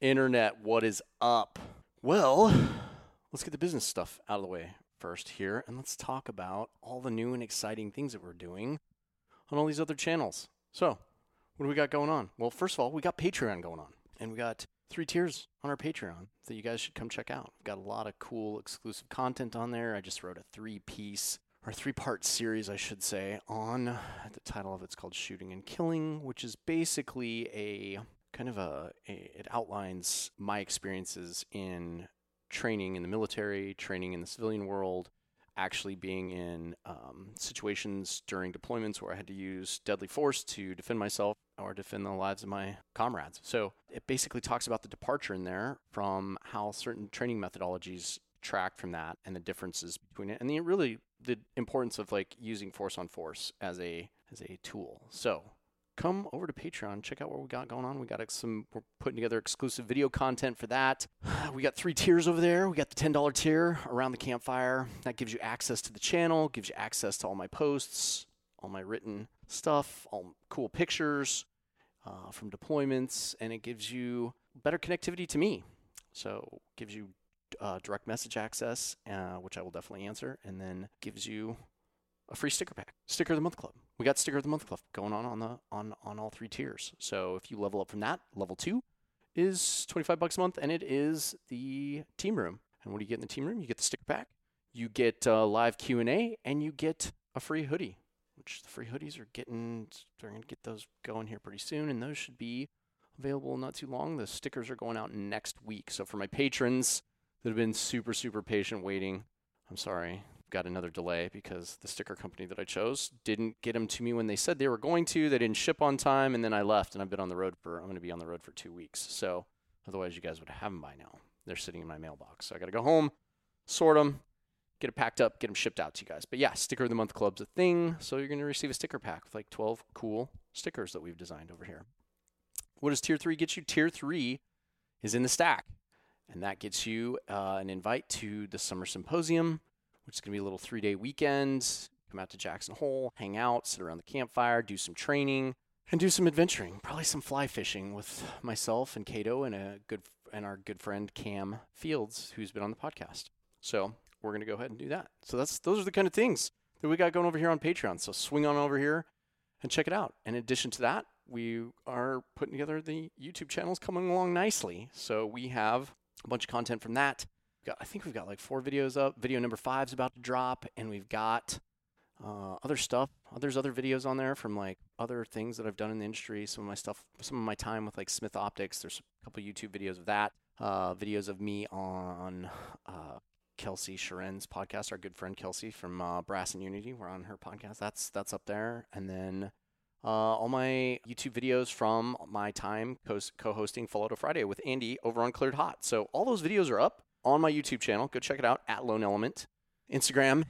Internet, what is up? Well, let's get the business stuff out of the way first here, and let's talk about all the new and exciting things that we're doing on all these other channels. So, what do we got going on? Well, first of all, we got Patreon going on, and we got three tiers on our Patreon that you guys should come check out. We've got a lot of cool exclusive content on there. I just wrote a three piece or three part series, I should say, on the title of it's called Shooting and Killing, which is basically a kind of a, it outlines my experiences in training in the military, training in the civilian world, actually being in um, situations during deployments where I had to use deadly force to defend myself or defend the lives of my comrades. So it basically talks about the departure in there from how certain training methodologies track from that and the differences between it and the really the importance of like using force on force as a as a tool. So come over to Patreon, check out what we got going on. We got some, we're putting together exclusive video content for that. We got three tiers over there. We got the $10 tier around the campfire. That gives you access to the channel, gives you access to all my posts, all my written stuff, all cool pictures uh, from deployments, and it gives you better connectivity to me. So gives you uh, direct message access, uh, which I will definitely answer, and then gives you a free sticker pack, sticker of the month club. We got sticker of the month club going on on the on on all three tiers. So if you level up from that, level two is 25 bucks a month, and it is the team room. And what do you get in the team room? You get the sticker pack, you get uh, live Q and A, and you get a free hoodie. Which the free hoodies are getting, they're gonna get those going here pretty soon, and those should be available not too long. The stickers are going out next week. So for my patrons that have been super super patient waiting, I'm sorry, got another delay because the sticker company that I chose didn't get them to me when they said they were going to. They didn't ship on time, and then I left, and I've been on the road for I'm going to be on the road for two weeks. So otherwise, you guys would have them by now. They're sitting in my mailbox, so I got to go home, sort them, get it packed up, get them shipped out to you guys. But yeah, sticker of the month club's a thing, so you're going to receive a sticker pack with like 12 cool stickers that we've designed over here. What does tier three get you? Tier three is in the stack, and that gets you uh, an invite to the summer symposium which is going to be a little three day weekend. Come out to Jackson Hole, hang out, sit around the campfire, do some training, and do some adventuring. Probably some fly fishing with myself and Cato and a good and our good friend Cam Fields, who's been on the podcast. So we're going to go ahead and do that. So that's those are the kind of things that we got going over here on Patreon. So swing on over here and check it out. In addition to that, we are putting together the YouTube channels coming along nicely. So we have a bunch of content from that got, I think we've got like four videos up. Video number five is about to drop, and we've got uh, other stuff. There's other videos on there from like other things that I've done in the industry. Some of my stuff, some of my time with like Smith Optics. There's a couple YouTube videos of that. Uh, videos of me on uh, Kelsey Sharen's podcast. Our good friend Kelsey from uh, Brass and Unity. We're on her podcast. That's that's up there. And then uh, all my YouTube videos from my time co hosting Full Auto Friday with Andy over on Cleared Hot. So all those videos are up on my YouTube channel. Go check it out at Lone Element. Instagram,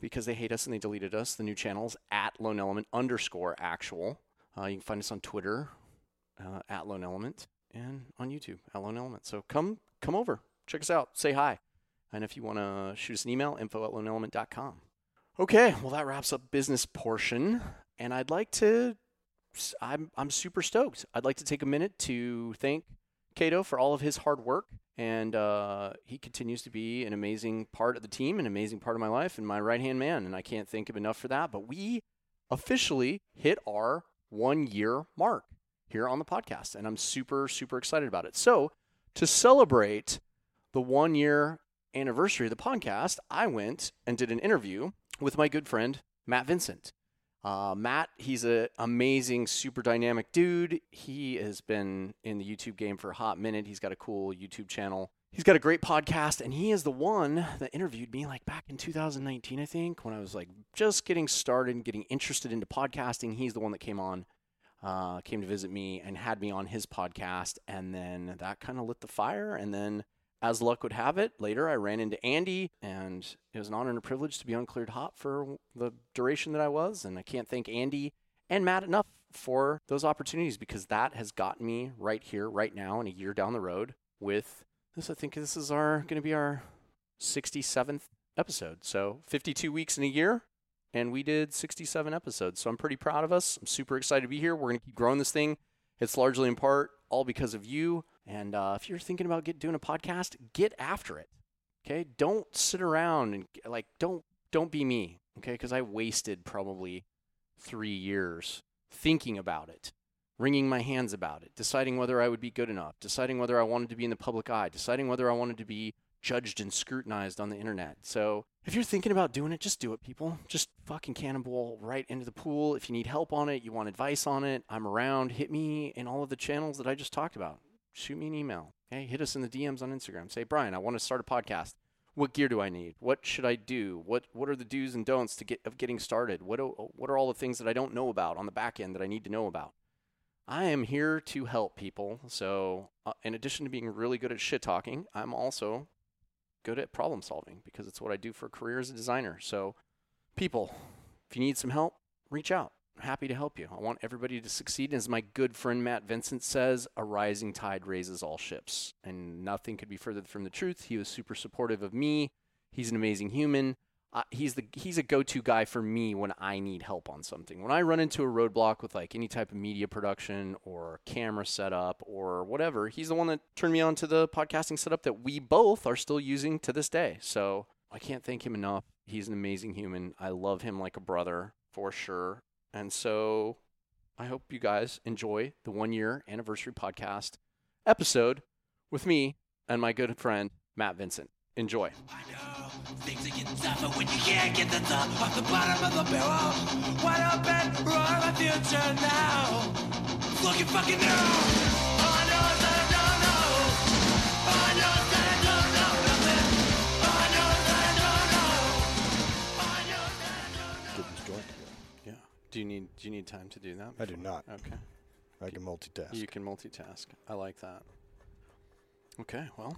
because they hate us and they deleted us, the new channel's at Lone Element underscore actual. Uh, you can find us on Twitter uh, at Lone Element and on YouTube at Lone Element. So come come over, check us out, say hi. And if you want to shoot us an email, info at loneelement.com. Okay, well, that wraps up business portion. And I'd like to, I'm, I'm super stoked. I'd like to take a minute to thank Cato for all of his hard work and uh, he continues to be an amazing part of the team, an amazing part of my life, and my right hand man. And I can't thank him enough for that. But we officially hit our one year mark here on the podcast, and I'm super, super excited about it. So, to celebrate the one year anniversary of the podcast, I went and did an interview with my good friend, Matt Vincent. Uh, Matt, he's an amazing, super dynamic dude. He has been in the YouTube game for a hot minute. He's got a cool YouTube channel. He's got a great podcast, and he is the one that interviewed me like back in 2019, I think, when I was like just getting started and getting interested into podcasting. He's the one that came on, uh, came to visit me and had me on his podcast, and then that kind of lit the fire. And then as luck would have it, later I ran into Andy, and it was an honor and a privilege to be on Cleared Hot for the duration that I was. And I can't thank Andy and Matt enough for those opportunities because that has gotten me right here, right now, and a year down the road with this. I think this is our going to be our 67th episode. So 52 weeks in a year, and we did 67 episodes. So I'm pretty proud of us. I'm super excited to be here. We're going to keep growing this thing. It's largely in part all because of you And uh, if you're thinking about get, doing a podcast, get after it. Okay, don't sit around and like don't don't be me. Okay, because I wasted probably three years thinking about it, wringing my hands about it, deciding whether I would be good enough, deciding whether I wanted to be in the public eye, deciding whether I wanted to be judged and scrutinized on the internet. So if you're thinking about doing it, just do it, people. Just fucking cannonball right into the pool. If you need help on it, you want advice on it, I'm around. Hit me in all of the channels that I just talked about. Shoot me an email. Okay, hit us in the DMs on Instagram. Say, Brian, I want to start a podcast. What gear do I need? What should I do? What what are the do's and don'ts to get of getting started? What what are all the things that I don't know about on the back end that I need to know about? I am here to help people. So, uh, in addition to being really good at shit talking, I'm also good at problem solving because it's what I do for a career as a designer. So, people, if you need some help, reach out. Happy to help you. I want everybody to succeed. As my good friend Matt Vincent says, a rising tide raises all ships. And nothing could be further from the truth. He was super supportive of me. He's an amazing human. Uh, he's the he's a go-to guy for me when I need help on something. When I run into a roadblock with like any type of media production or camera setup or whatever, he's the one that turned me on to the podcasting setup that we both are still using to this day. So I can't thank him enough. He's an amazing human. I love him like a brother for sure. And so I hope you guys enjoy the one year anniversary podcast episode with me and my good friend Matt Vincent. Enjoy. Things are getting tougher when you can't get the top off the bottom of the barrel. Wide open, roar my future now. Looking fucking. Do you need do you need time to do that? I do not. Okay. I can multitask. You can multitask. I like that. Okay, well,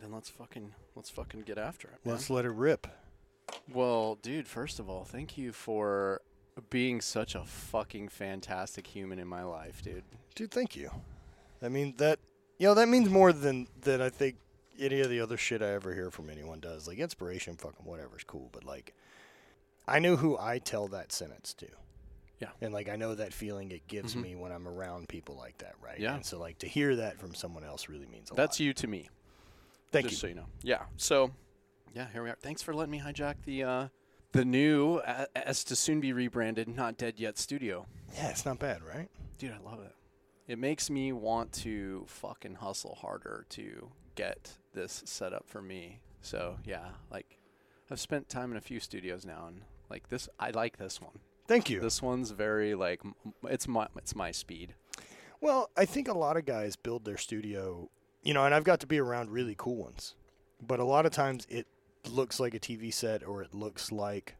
then let's fucking let's fucking get after it. man. Let's let it rip. Well, dude, first of all, thank you for being such a fucking fantastic human in my life, dude. Dude, thank you. I mean that you know, that means more than than I think any of the other shit I ever hear from anyone does. Like inspiration, fucking whatever's cool, but like I know who I tell that sentence to. Yeah. And like I know that feeling it gives Mhm. me when I'm around people like that, right? Yeah. And so like to hear that from someone else really means a That's lot. you to me. Thank just you. so you know. Yeah. So, yeah, here we are. Thanks for letting me hijack the uh, the new, uh, as to soon be rebranded, not dead yet studio. Yeah, it's not bad, right? Dude, I love it. It makes me want to fucking hustle harder to get this set up for me. So yeah, like I've spent time in a few studios now, and like this, I like this one. Thank you. This one's very like m- it's my it's my speed. Well, I think a lot of guys build their studio, you know, and I've got to be around really cool ones. But a lot of times it looks like a TV set or it looks like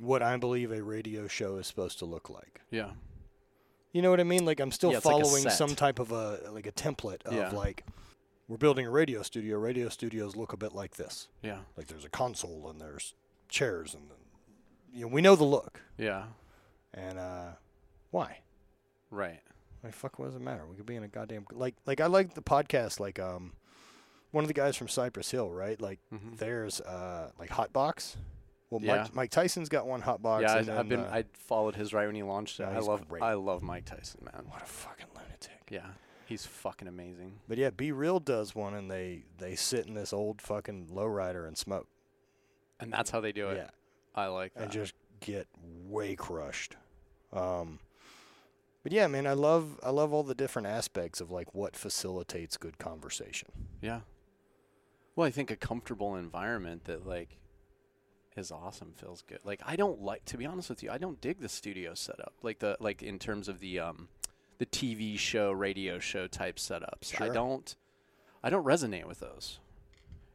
what I believe a radio show is supposed to look like. Yeah. You know what I mean? Like I'm still Yeah, it's like a following set. some type of a like a template of Yeah. like we're building a radio studio. Radio studios look a bit like this. Yeah. Like there's a console and there's chairs and you know, we know the look. Yeah. And uh why? Right. Like fuck, what does it matter? We could be in a goddamn like like I like the podcast like um one of the guys from Cypress Hill, right? Like Mhm. there's uh like Hotbox. Well, Yeah. Mike, Mike Tyson's got one Hotbox. yeah, and I, I've then, been uh, I followed his right when he launched it. Yeah, I love great. I love Mike Tyson, man. what a fucking lunatic. Yeah, he's fucking amazing. But yeah, B-Real does one, and they they sit in this old fucking lowrider and smoke. And that's how they do it. Yeah, I like that. and just get way crushed. Um, but yeah, man, I love I love all the different aspects of like what facilitates good conversation. yeah. Well, I think a comfortable environment that like is awesome feels good. Like I don't like to be honest with you, I don't dig the studio setup. Like the like in terms of the um the TV show, radio show type setups. I don't I don't resonate with those.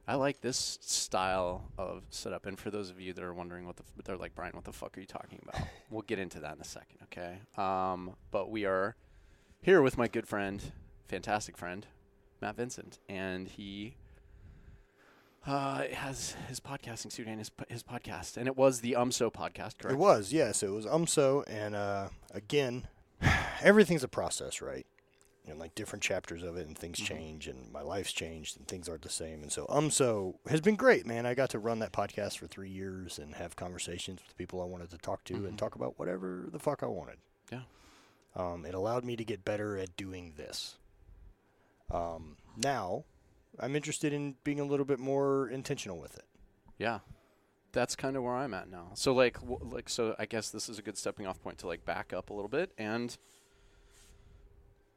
I like this style of setup. And for those of you that are wondering what the f- they're like, Brian, what the fuck are you talking about? we'll get into that in a second, okay? Um, but we are here with my good friend, fantastic friend, Matt Vincent, and he uh, has his podcasting studio and his his podcast, and it was the UMSO podcast, correct? It was, yes, it was UMSO, and uh, again, everything's a process, right? You know, like different chapters of it, and things change, and my life's changed, and things aren't the same. And so UMSO has been great, man. I got to run that podcast for three years and have conversations with people I wanted to talk to, Mhm. and talk about whatever the fuck I wanted. Yeah. Um, it allowed me to get better at doing this. Um, now, I'm interested in being a little bit more intentional with it. Yeah, that's kind of where I'm at now. So like, w- like, so I guess this is a good stepping off point to like back up a little bit and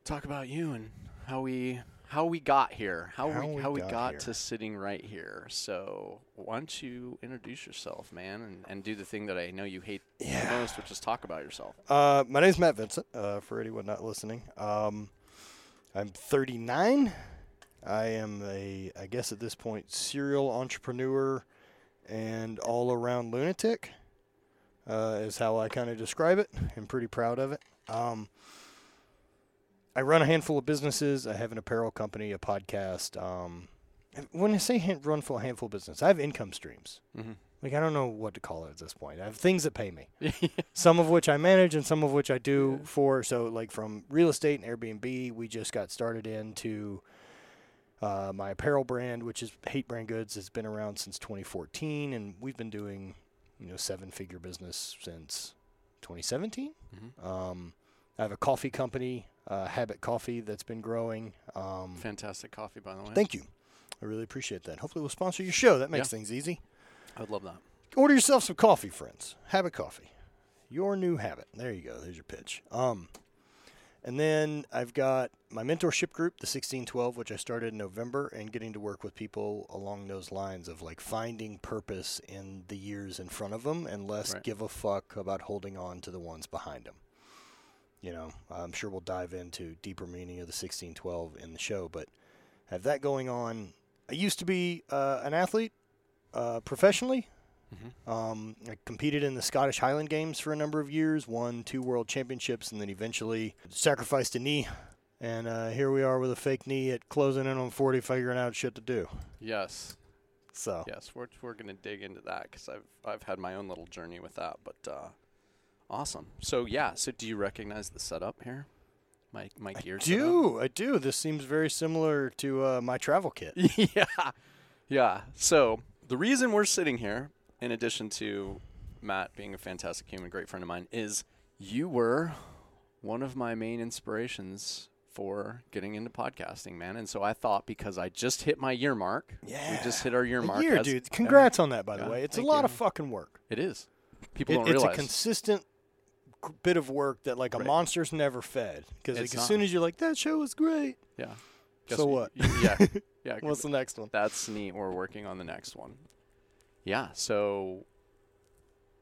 talk about you and how we how we got here, how, How we we how we got to sitting right here. So why don't you introduce yourself, man, and, and do the thing that I know you hate Yeah. the most, which is talk about yourself. Uh, my name's Matt Vincent. Uh, for anyone not listening, um, I'm 39. I am a, I guess at this point, serial entrepreneur and all-around lunatic. Uh, is how I kind of describe it. I'm pretty proud of it. Um, I run a handful of businesses. I have an apparel company, a podcast. Um, when I say hand, run full handful of business, I have income streams. Mhm. Like I don't know what to call it at this point. I have things that pay me some of which I manage and some of which I do Yeah. for. So, like from real estate and Airbnb, we just got started into uh, my apparel brand, which is Hate Brand Goods. It's been around since 2014, and we've been doing, you know, seven-figure business since 2017. Mhm. Um, I have a coffee company, uh, Habit Coffee, that's been growing. Um, Fantastic coffee, by the way. thank you. I really appreciate that. Hopefully, we'll sponsor your show. That makes Yeah. things easy. I would love that. Order yourself some coffee, friends. Habit Coffee. Your new habit. There you go. There's your pitch. Um, and then I've got my mentorship group, the 1612, which I started in November, and getting to work with people along those lines of like finding purpose in the years in front of them and less Right. give a fuck about holding on to the ones behind them. You know, I'm sure we'll dive into deeper meaning of the 1612 in the show, but have that going on. I used to be uh, an athlete uh, professionally. Mhm. Um, I competed in the Scottish Highland Games for a number of years, won two world championships, and then eventually sacrificed a knee. And uh, here we are with a fake knee at closing in on 40, figuring out shit to do. Yes. So, Yes, we're we're gonna dig into that because I've I've had my own little journey with that, but uh, awesome. So yeah, so do you recognize the setup here? My my gear. I do. I do. This seems very similar to uh, my travel kit. yeah, yeah. So the reason we're sitting here, in addition to Matt being a fantastic human, great friend of mine, is you were one of my main inspirations for getting into podcasting, man. And so I thought because I just hit my year mark, Yeah. we just hit our year A mark. year, as- dude. Congrats on that, by the Yeah, way. It's a lot you. of fucking work. It is. People It- don't it's realize. a consistent bit of work that like a Right. monster's never fed. Because like, as soon as you're like, that show was great. yeah. So what? Yeah. Yeah. What's the next one? That's neat. We're working on the next one. Yeah. So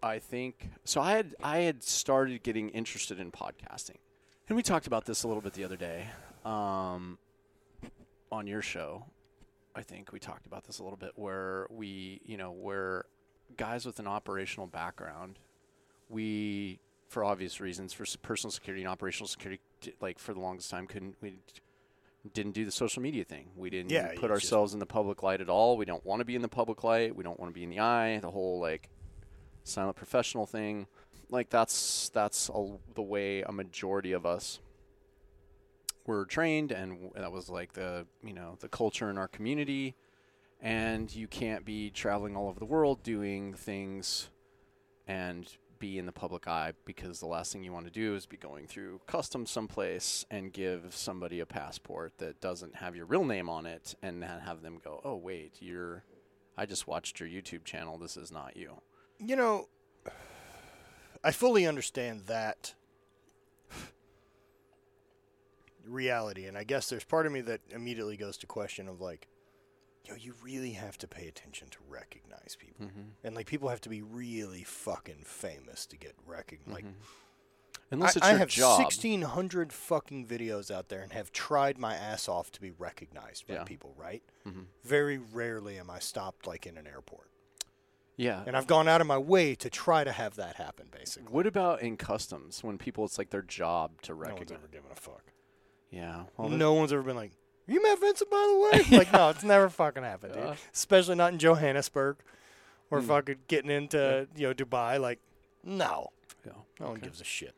I think so. I had I had started getting interested in podcasting, and we talked about this a little bit the other day um, on your show. I think we talked about this a little bit where we, you know, where guys with an operational background, we, for obvious reasons, for personal security and operational security, like for the longest time, couldn't we didn't do the social media thing. We didn't Yeah, put you just- ourselves in the public light at all. We don't want to be in the public light. We don't want to be in the eye. The whole like silent professional thing, like that's that's a, the way a majority of us were trained, and that was like the you know the culture in our community. And you can't be traveling all over the world doing things and be in the public eye because the last thing you want to do is be going through customs someplace and give somebody a passport that doesn't have your real name on it and have them go, "Oh wait, you're I just watched your YouTube channel. This is not you." You know, I fully understand that reality, and I guess there's part of me that immediately goes to question of like, yo, you really have to pay attention to recognize people, Mhm. and like people have to be really fucking famous to get recognized. Like, Unless I, it's I your have job. 1,600 fucking videos out there and have tried my ass off to be recognized by Yeah. people, right? Mhm. Very rarely am I stopped like in an airport. Yeah. And I've gone out of my way to try to have that happen, basically. what about in customs when people it's like their job to No one's recognize? ever given a fuck. yeah. Well, there's- no one's ever been like, "Are you Matt Vincent, by the way?" Like, no, it's never fucking happened, dude. Especially not in Johannesburg or Mm. fucking getting into you know Dubai. Like, no, yeah. no one Okay. gives a shit.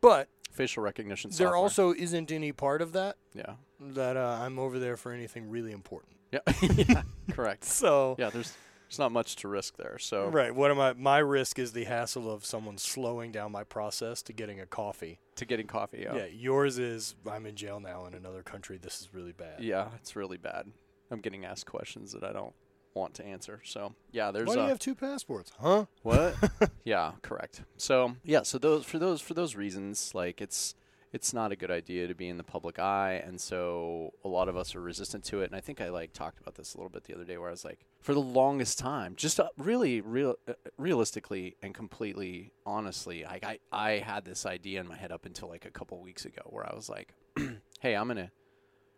But facial recognition. there software. also isn't any part of that yeah. that uh, I'm over there for anything really important. Yeah. yeah. Correct. So Yeah. There's There's not much to risk there. So Right. What am I? My risk is the hassle of someone slowing down my process to getting a coffee. to getting coffee, yeah. Yeah. Yours is I'm in jail now in another country. This is really bad. Yeah, it's really bad. I'm getting asked questions that I don't want to answer. So yeah, there's Why do you have two passports? Huh? What? yeah, correct. So yeah, so those for those for those reasons, like it's it's not a good idea to be in the public eye, and so a lot of us are resistant to it. And I think I like talked about this a little bit the other day, where I was like, for the longest time, just uh, really real uh, realistically and completely honestly, I, I I had this idea in my head up until like a couple weeks ago, where I was like, hey, I'm gonna.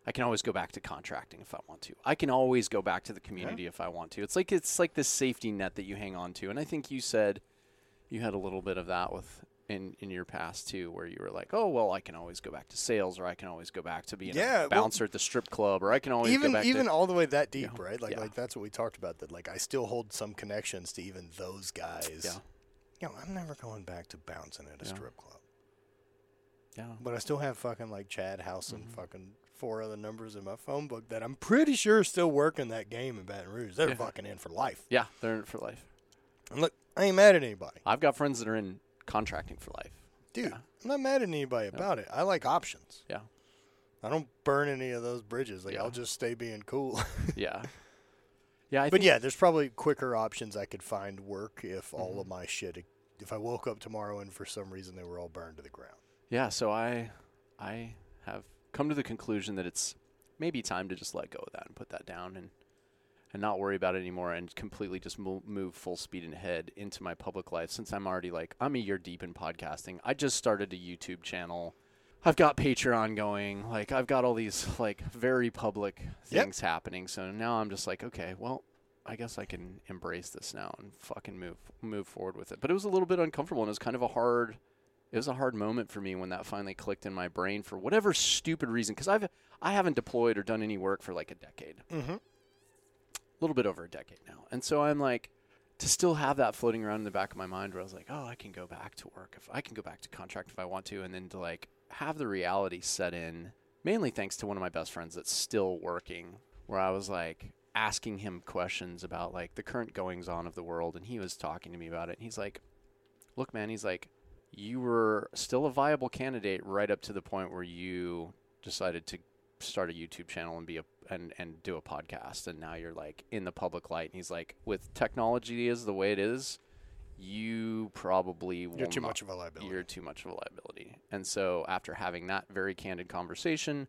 I can always go back to contracting if I want to. I can always go back to the community if I want to. It's like it's like this safety net that you hang on to. And I think you said you had a little bit of that with in in your past too, where you were like, oh well, I can always go back to sales, or I can always go back to being Yeah, a well, bouncer at the strip club, or I can always even go back even to all the way that deep, Yeah. right? Like Yeah. like that's what we talked about. That like I still hold some connections to even those guys. Yeah. You know, I'm never going back to bouncing at a Yeah. strip club. yeah. But I still have fucking like Chad House and Mm-hmm. fucking four other numbers in my phone book that I'm pretty sure still working that game in Baton Rouge. They're Yeah. fucking in for life. Yeah, they're in for life. And look, I ain't mad at anybody. I've got friends that are in contracting for life. Dude, Yeah. I'm not mad at anybody about it. I like options. Yeah. I don't burn any of those bridges. Like Yeah. I'll just stay being cool. Yeah. Yeah, I but yeah, there's probably quicker options I could find work if all Mm-hmm. of my shit if I woke up tomorrow and for some reason they were all burned to the ground. Yeah, so I I have come to the conclusion that it's maybe time to just let go of that and put that down and and not worry about it anymore and completely just move, move full speed and head into my public life since I'm already like I'm a year deep in podcasting. I just started a YouTube channel. I've got Patreon going. Like I've got all these like very public Yep. things happening. So now I'm just like, okay, well, I guess I can embrace this now and fucking move move forward with it. But it was a little bit uncomfortable and it was kind of a hard it was a hard moment for me when that finally clicked in my brain for whatever stupid reason because I've I haven't deployed or done any work for like a decade, Mm-hmm. Little bit over a decade now, and so I'm like to still have that floating around in the back of my mind where I was like, oh, I can go back to work if I can go back to contract if I want to, and then to like have the reality set in, mainly thanks to one of my best friends that's still working, where I was like asking him questions about like the current goings on of the world, and he was talking to me about it, and he's like, look, man, he's like, you were still a viable candidate right up to the point where you decided to start a YouTube channel and be a and and do a podcast. And now you're like in the public light. And he's like with technology is the way it is you probably You're too not- much of a liability. you're too much of a liability. And so after having that very candid conversation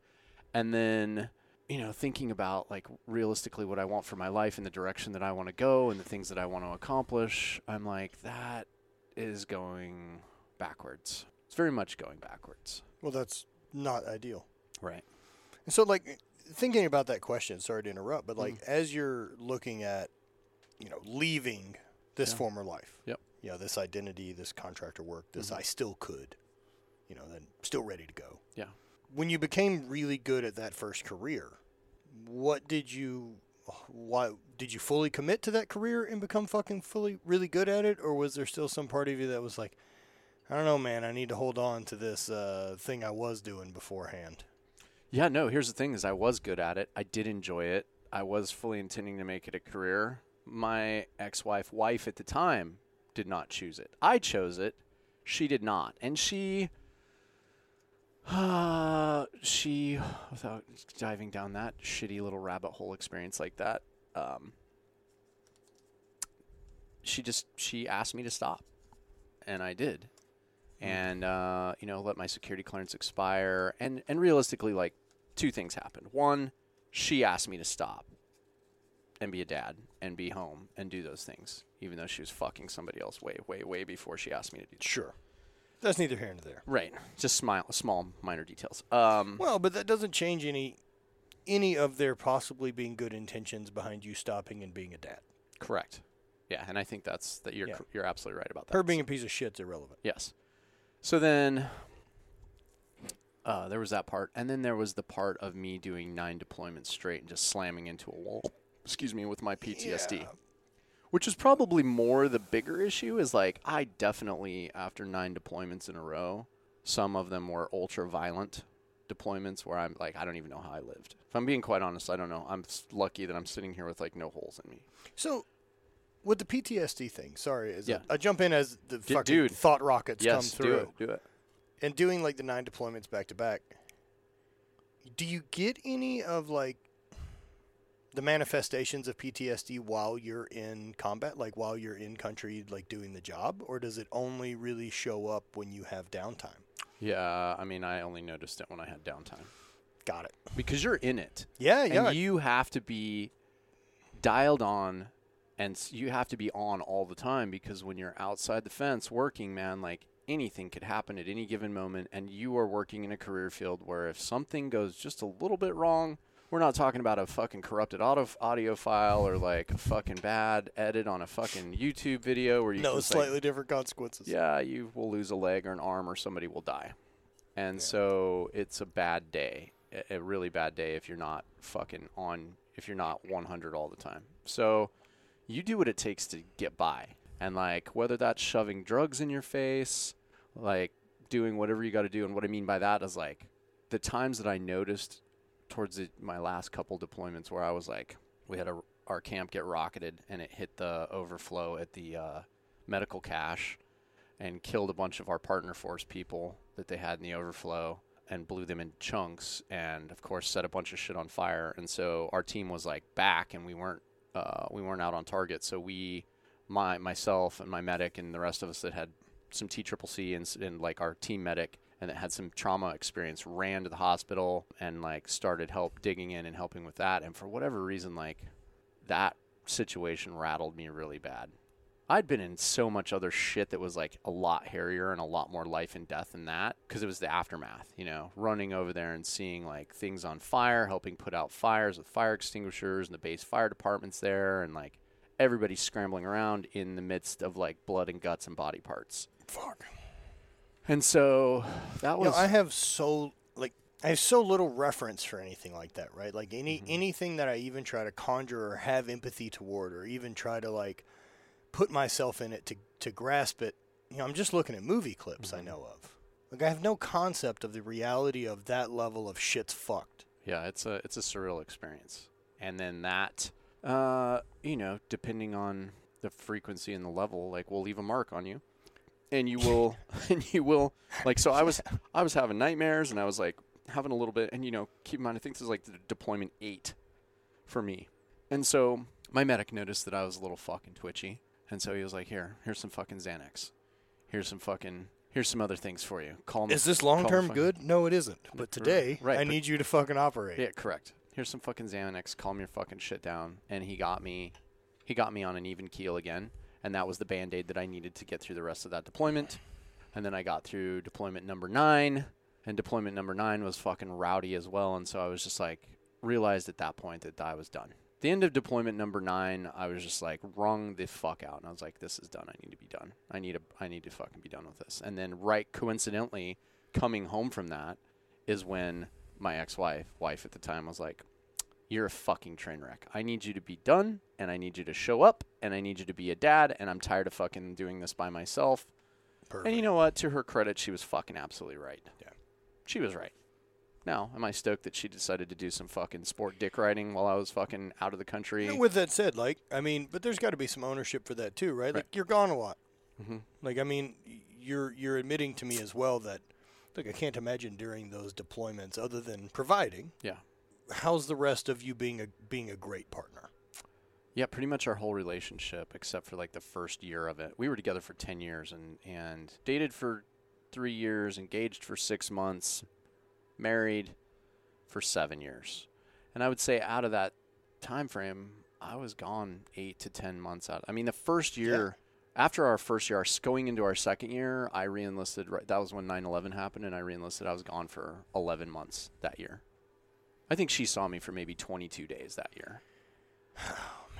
and then you know thinking about like realistically what I want for my life and the direction that I want to go and the things that I want to accomplish I'm like that is going backwards. It's very much going backwards. Well, that's not ideal. right And so, like, thinking about that question, sorry to interrupt, but like, Mm. as you're looking at, you know, leaving this Yeah. former life, Yep. you know, this identity, this contractor work, this Mhm. I still could, you know, then still ready to go. Yeah. When you became really good at that first career, what did you, why did you fully commit to that career and become fucking fully really good at it, or was there still some part of you that was like, I don't know, man, I need to hold on to this uh, thing I was doing beforehand. Yeah, no, here's the thing is I was good at it. I did enjoy it. I was fully intending to make it a career. My ex-wife, wife at the time, did not choose it. I chose it. She did not. And she uh, she without diving down that shitty little rabbit hole experience like that, um she just she asked me to stop. And I did and uh, you know let my security clearance expire and and realistically like two things happened one she asked me to stop and be a dad and be home and do those things even though she was fucking somebody else way way way before she asked me to do that. Sure. That's neither here nor there. right just smile small minor details um Well, but that doesn't change any any of their possibly being good intentions behind you stopping and being a dad. correct yeah and i think that's that you're Yeah. you're absolutely right about that Her being a piece of shit's irrelevant. Yes. So then uh, there was that part, and then there was the part of me doing nine deployments straight and just slamming into a wall. Excuse me, with my PTSD, Yeah. which is probably more the bigger issue. Is like I definitely after nine deployments in a row, some of them were ultra violent deployments where I'm like I don't even know how I lived. If I'm being quite honest, I don't know. I'm lucky that I'm sitting here with like no holes in me. So, with the PTSD thing. Sorry, Yeah. I jump in as the D- fucking dude. thought rockets come through. do it. Do it. And doing like the nine deployments back to back, do you get any of like the manifestations of PTSD while you're in combat, like while you're in country, like doing the job, or does it only really show up when you have downtime? Yeah, I mean, I only noticed it when I had downtime Got it. because you're in it. Yeah, yeah. and you have to be dialed on and you have to be on all the time because when you're outside the fence working man like anything could happen at any given moment and you are working in a career field where if something goes just a little bit wrong we're not talking about a fucking corrupted audio, audio file or like a fucking bad edit on a fucking YouTube video where you no, just, like, slightly different consequences. yeah, you will lose a leg or an arm or somebody will die. And so it's a bad day, a really bad day if you're not fucking on, if you're not 100 all the time. So you do what it takes to get by. And like, whether that's shoving drugs in your face, like doing whatever you got to do. And what I mean by that is like the times that I noticed towards the, my last couple deployments where I was like, we had a, our camp get rocketed and it hit the overflow at the uh, medical cache and killed a bunch of our partner force people that they had in the overflow and blew them in chunks and of course set a bunch of shit on fire and so our team was like back and we weren't uh, we weren't out on target so we my myself and my medic and the rest of us that had some T triple C and, and like our team medic and that had some trauma experience ran to the hospital and like started help digging in and helping with that. And for whatever reason like that situation rattled me really bad. I'd been in so much other shit that was like a lot hairier and a lot more life and death than that because it was the aftermath, you know, running over there and seeing like things on fire, helping put out fires with fire extinguishers and the base fire departments there and like everybody scrambling around in the midst of like blood and guts and body parts. Fuck. And so that You was know, I have so like I have so little reference for anything like that, right? Like any Mm-hmm. anything that I even try to conjure or have empathy toward, or even try to like put myself in it to to grasp it. You know, I'm just looking at movie clips Mm-hmm. I know of. Like I have no concept of the reality of that level of shit's fucked. Yeah, it's a it's a surreal experience. And then that, uh, you know, depending on the frequency and the level, like will leave a mark on you, and you will, and you will, like. So I was I was having nightmares, and I was like having a little bit, and you know, keep in mind, I think this is like the deployment eight for me, and so my medic noticed that I was a little fucking twitchy, and so he was like, "Here, here's some fucking Xanax, here's some fucking." Here's some other things for you. Call me. Is this long term good? No, it isn't. But today, right, I but- need you to fucking operate. Yeah, correct. Here's some fucking Xanax. Calm your fucking shit down. And he got me, he got me on an even keel again, and that was the band aid that I needed to get through the rest of that deployment. And then I got through deployment number nine, and deployment number nine was fucking rowdy as well. And so I was just like, realized at that point that I was done. The end of deployment number nine, I was just like wrung the fuck out, and I was like, "This is done. I need to be done. I need a, I need to fucking be done with this." And then, right coincidentally, coming home from that is when my ex-wife, wife at the time, was like, "You're a fucking train wreck. I need you to be done, and I need you to show up, and I need you to be a dad, and I'm tired of fucking doing this by myself." Perfect. And you know what? To her credit, she was fucking absolutely right. Yeah. She was right. Now, am I stoked that she decided to do some fucking sport dick riding while I was fucking out of the country? And with that said, like, I mean, but there's got to be some ownership for that too, right? Like, you're gone a lot. Mm-hmm. Like, I mean, you're you're admitting to me as well that, look, I can't imagine during those deployments, other than providing, yeah. How's the rest of you being a being a great partner? Yeah, pretty much our whole relationship, except for like the first year of it. We were together for ten years and and dated for three years, engaged for six months, married for seven years. And I would say out of that time frame, I was gone eight to ten months out. I mean, the first year, after our first year, going into our second year, I reenlisted. Right, that was when 9/11 happened, and I reenlisted. I was gone for eleven months that year. I think she saw me for maybe 22 days that year. Oh,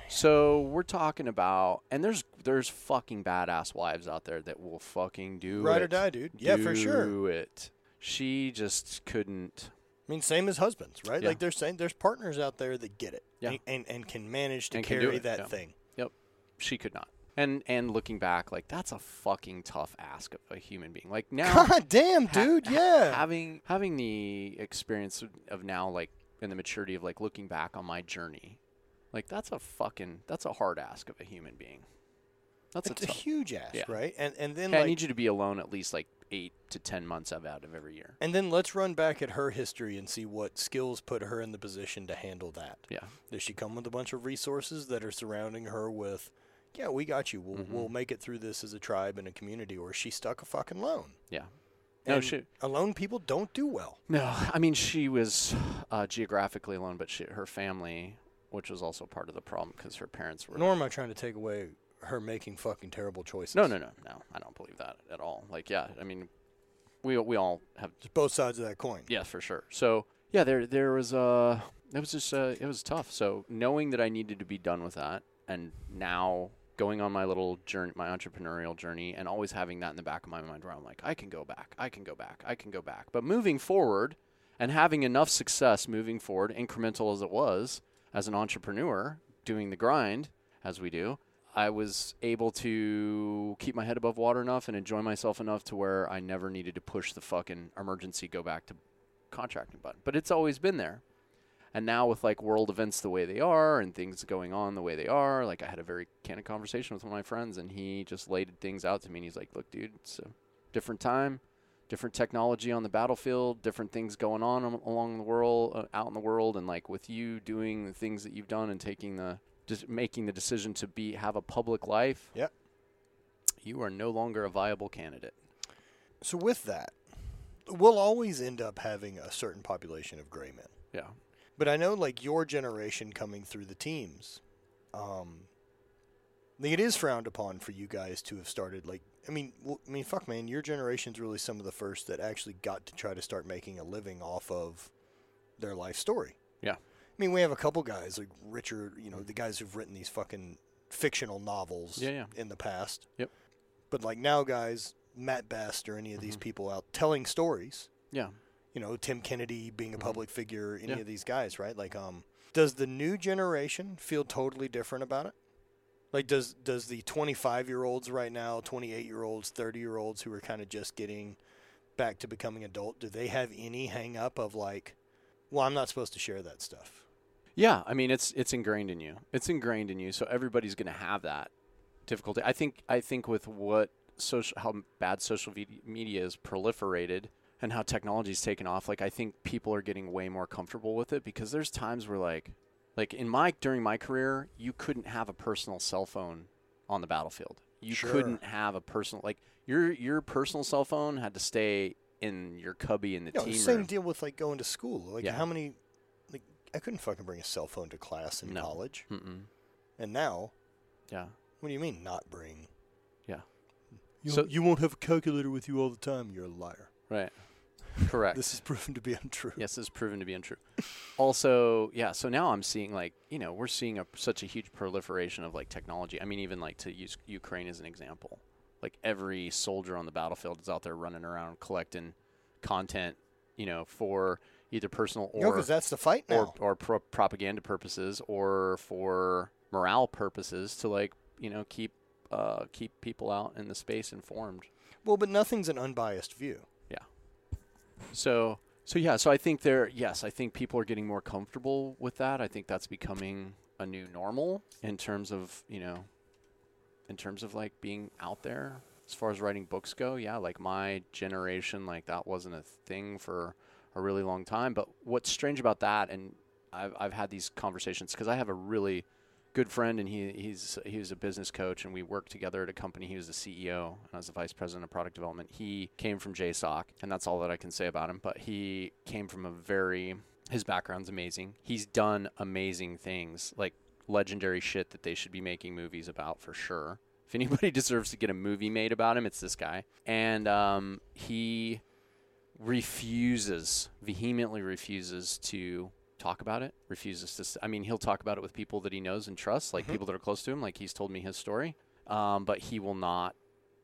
so we're talking about, and there's there's fucking badass wives out there that will fucking do Ride it. or die, dude. Yeah, for sure. Do it. She just couldn't. I mean, same as husbands, right? Yeah. Like, there's there's partners out there that get it, Yeah. and, and and can manage to And carry that yeah. thing. Yep, she could not. And and looking back, like that's a fucking tough ask of a human being. Like now, God damn, dude. ha- yeah. having having the experience of now, like and the maturity of like looking back on my journey, Like that's a fucking that's a hard ask of a human being. That's It's a a huge ask, Yeah. right? And and then Hey, I need you to be alone at least like eight to ten months of out of every year. and then let's run back at her history and see what skills put her in the position to handle that. Yeah. Does she come with a bunch of resources that are surrounding her with, yeah, we got you. We'll, Mm-hmm. we'll make it through this as a tribe and a community, or is she stuck a fucking alone? Yeah. No, And she. alone people don't do well. No, I mean she was uh, geographically alone, but she, her family, which was also part of the problem because her parents were. Nor am I trying to take away her making fucking terrible choices. No, no, no, no. I don't believe that at all. Like, yeah, I mean, we we all have It's both sides of that coin. Yeah, for sure. So yeah, there there was uh it was just uh, it was tough. So knowing that I needed to be done with that, and now going on my little journey, my entrepreneurial journey, and always having that in the back of my mind where I'm like, I can go back, I can go back, I can go back. But moving forward, and having enough success moving forward, incremental as it was, as an entrepreneur doing the grind as we do. I was able to keep my head above water enough and enjoy myself enough to where I never needed to push the fucking emergency go back to contracting button. But it's always been there. And now with like world events the way they are and things going on the way they are, like I had a very candid conversation with one of my friends and he just laid things out to me and he's like, "Look, dude, it's a different time, different technology on the battlefield, different things going on along the world, uh, out in the world and like with you doing the things that you've done and taking the just making the decision to be have a public life, Yep. you are no longer a viable candidate." So with that, we'll always end up having a certain population of gray men. Yeah. But I know, like your generation coming through the teams, um, like it is frowned upon for you guys to have started. Like, I mean, well, I mean, fuck, man, your generation's really some of the first that actually got to try to start making a living off of their life story. Yeah. I mean, we have a couple guys like Richard, you know, the guys who've written these fucking fictional novels Yeah, yeah. in the past. Yep. But like now, guys, Matt Best or any of Mm-hmm. these people out telling stories Yeah. You know Tim Kennedy being a public figure, any Mm-hmm. Yeah. of these guys, right? Like, um, does the new generation feel totally different about it? Like, does does the 25 year olds right now, 28 year olds, 30 year olds who are kind of just getting back to becoming adult, do they have any hang up of like, well, I'm not supposed to share that stuff? Yeah, I mean it's it's ingrained in you. It's ingrained in you, so everybody's going to have that difficulty. I think I think with what social how bad social media is proliferated and how technology's taken off, like I think people are getting way more comfortable with it because there's times where like like in my during my career, you couldn't have a personal cell phone on the battlefield. You Sure. couldn't have a personal like your your personal cell phone had to stay in your cubby in the No, team same room. deal with like going to school. Like, Yeah. how many? Like, I couldn't fucking bring a cell phone to class in No. college, Mm-mm. and now, Yeah. what do you mean not bring? Yeah. You, So- you won't have a calculator with you all the time. You're a liar. Right. Correct. This is proven to be untrue. Yes, it's proven to be untrue. also, yeah. So now I'm seeing like you know we're seeing a, such a huge proliferation of like technology. I mean, even like to use Ukraine as an example, like every soldier on the battlefield is out there running around collecting content, you know, for either personal or because that's the fight or, now. or pro- propaganda purposes or for morale purposes to like you know keep uh, keep people out in the space informed. well, but nothing's an unbiased view. So so yeah, so I think there yes, I think people are getting more comfortable with that. I think that's becoming a new normal in terms of, you know, in terms of like being out there. As far as writing books go, yeah, like my generation, like that wasn't a thing for a really long time. But what's strange about that, and I've I've had these conversations because I have a really good friend, and he he's he was a business coach, and we worked together at a company. He was the CEO, and I was the vice president of product development. He came from JSOC, and that's all that I can say about him. But he came from a very his background's amazing. He's done amazing things, like legendary shit that they should be making movies about for sure. If anybody deserves to get a movie made about him, it's this guy. And um, he refuses, vehemently refuses to talk about it. Refuses to. I mean, he'll talk about it with people that he knows and trusts, like people that are close to him. Like he's told me his story, um, but he will not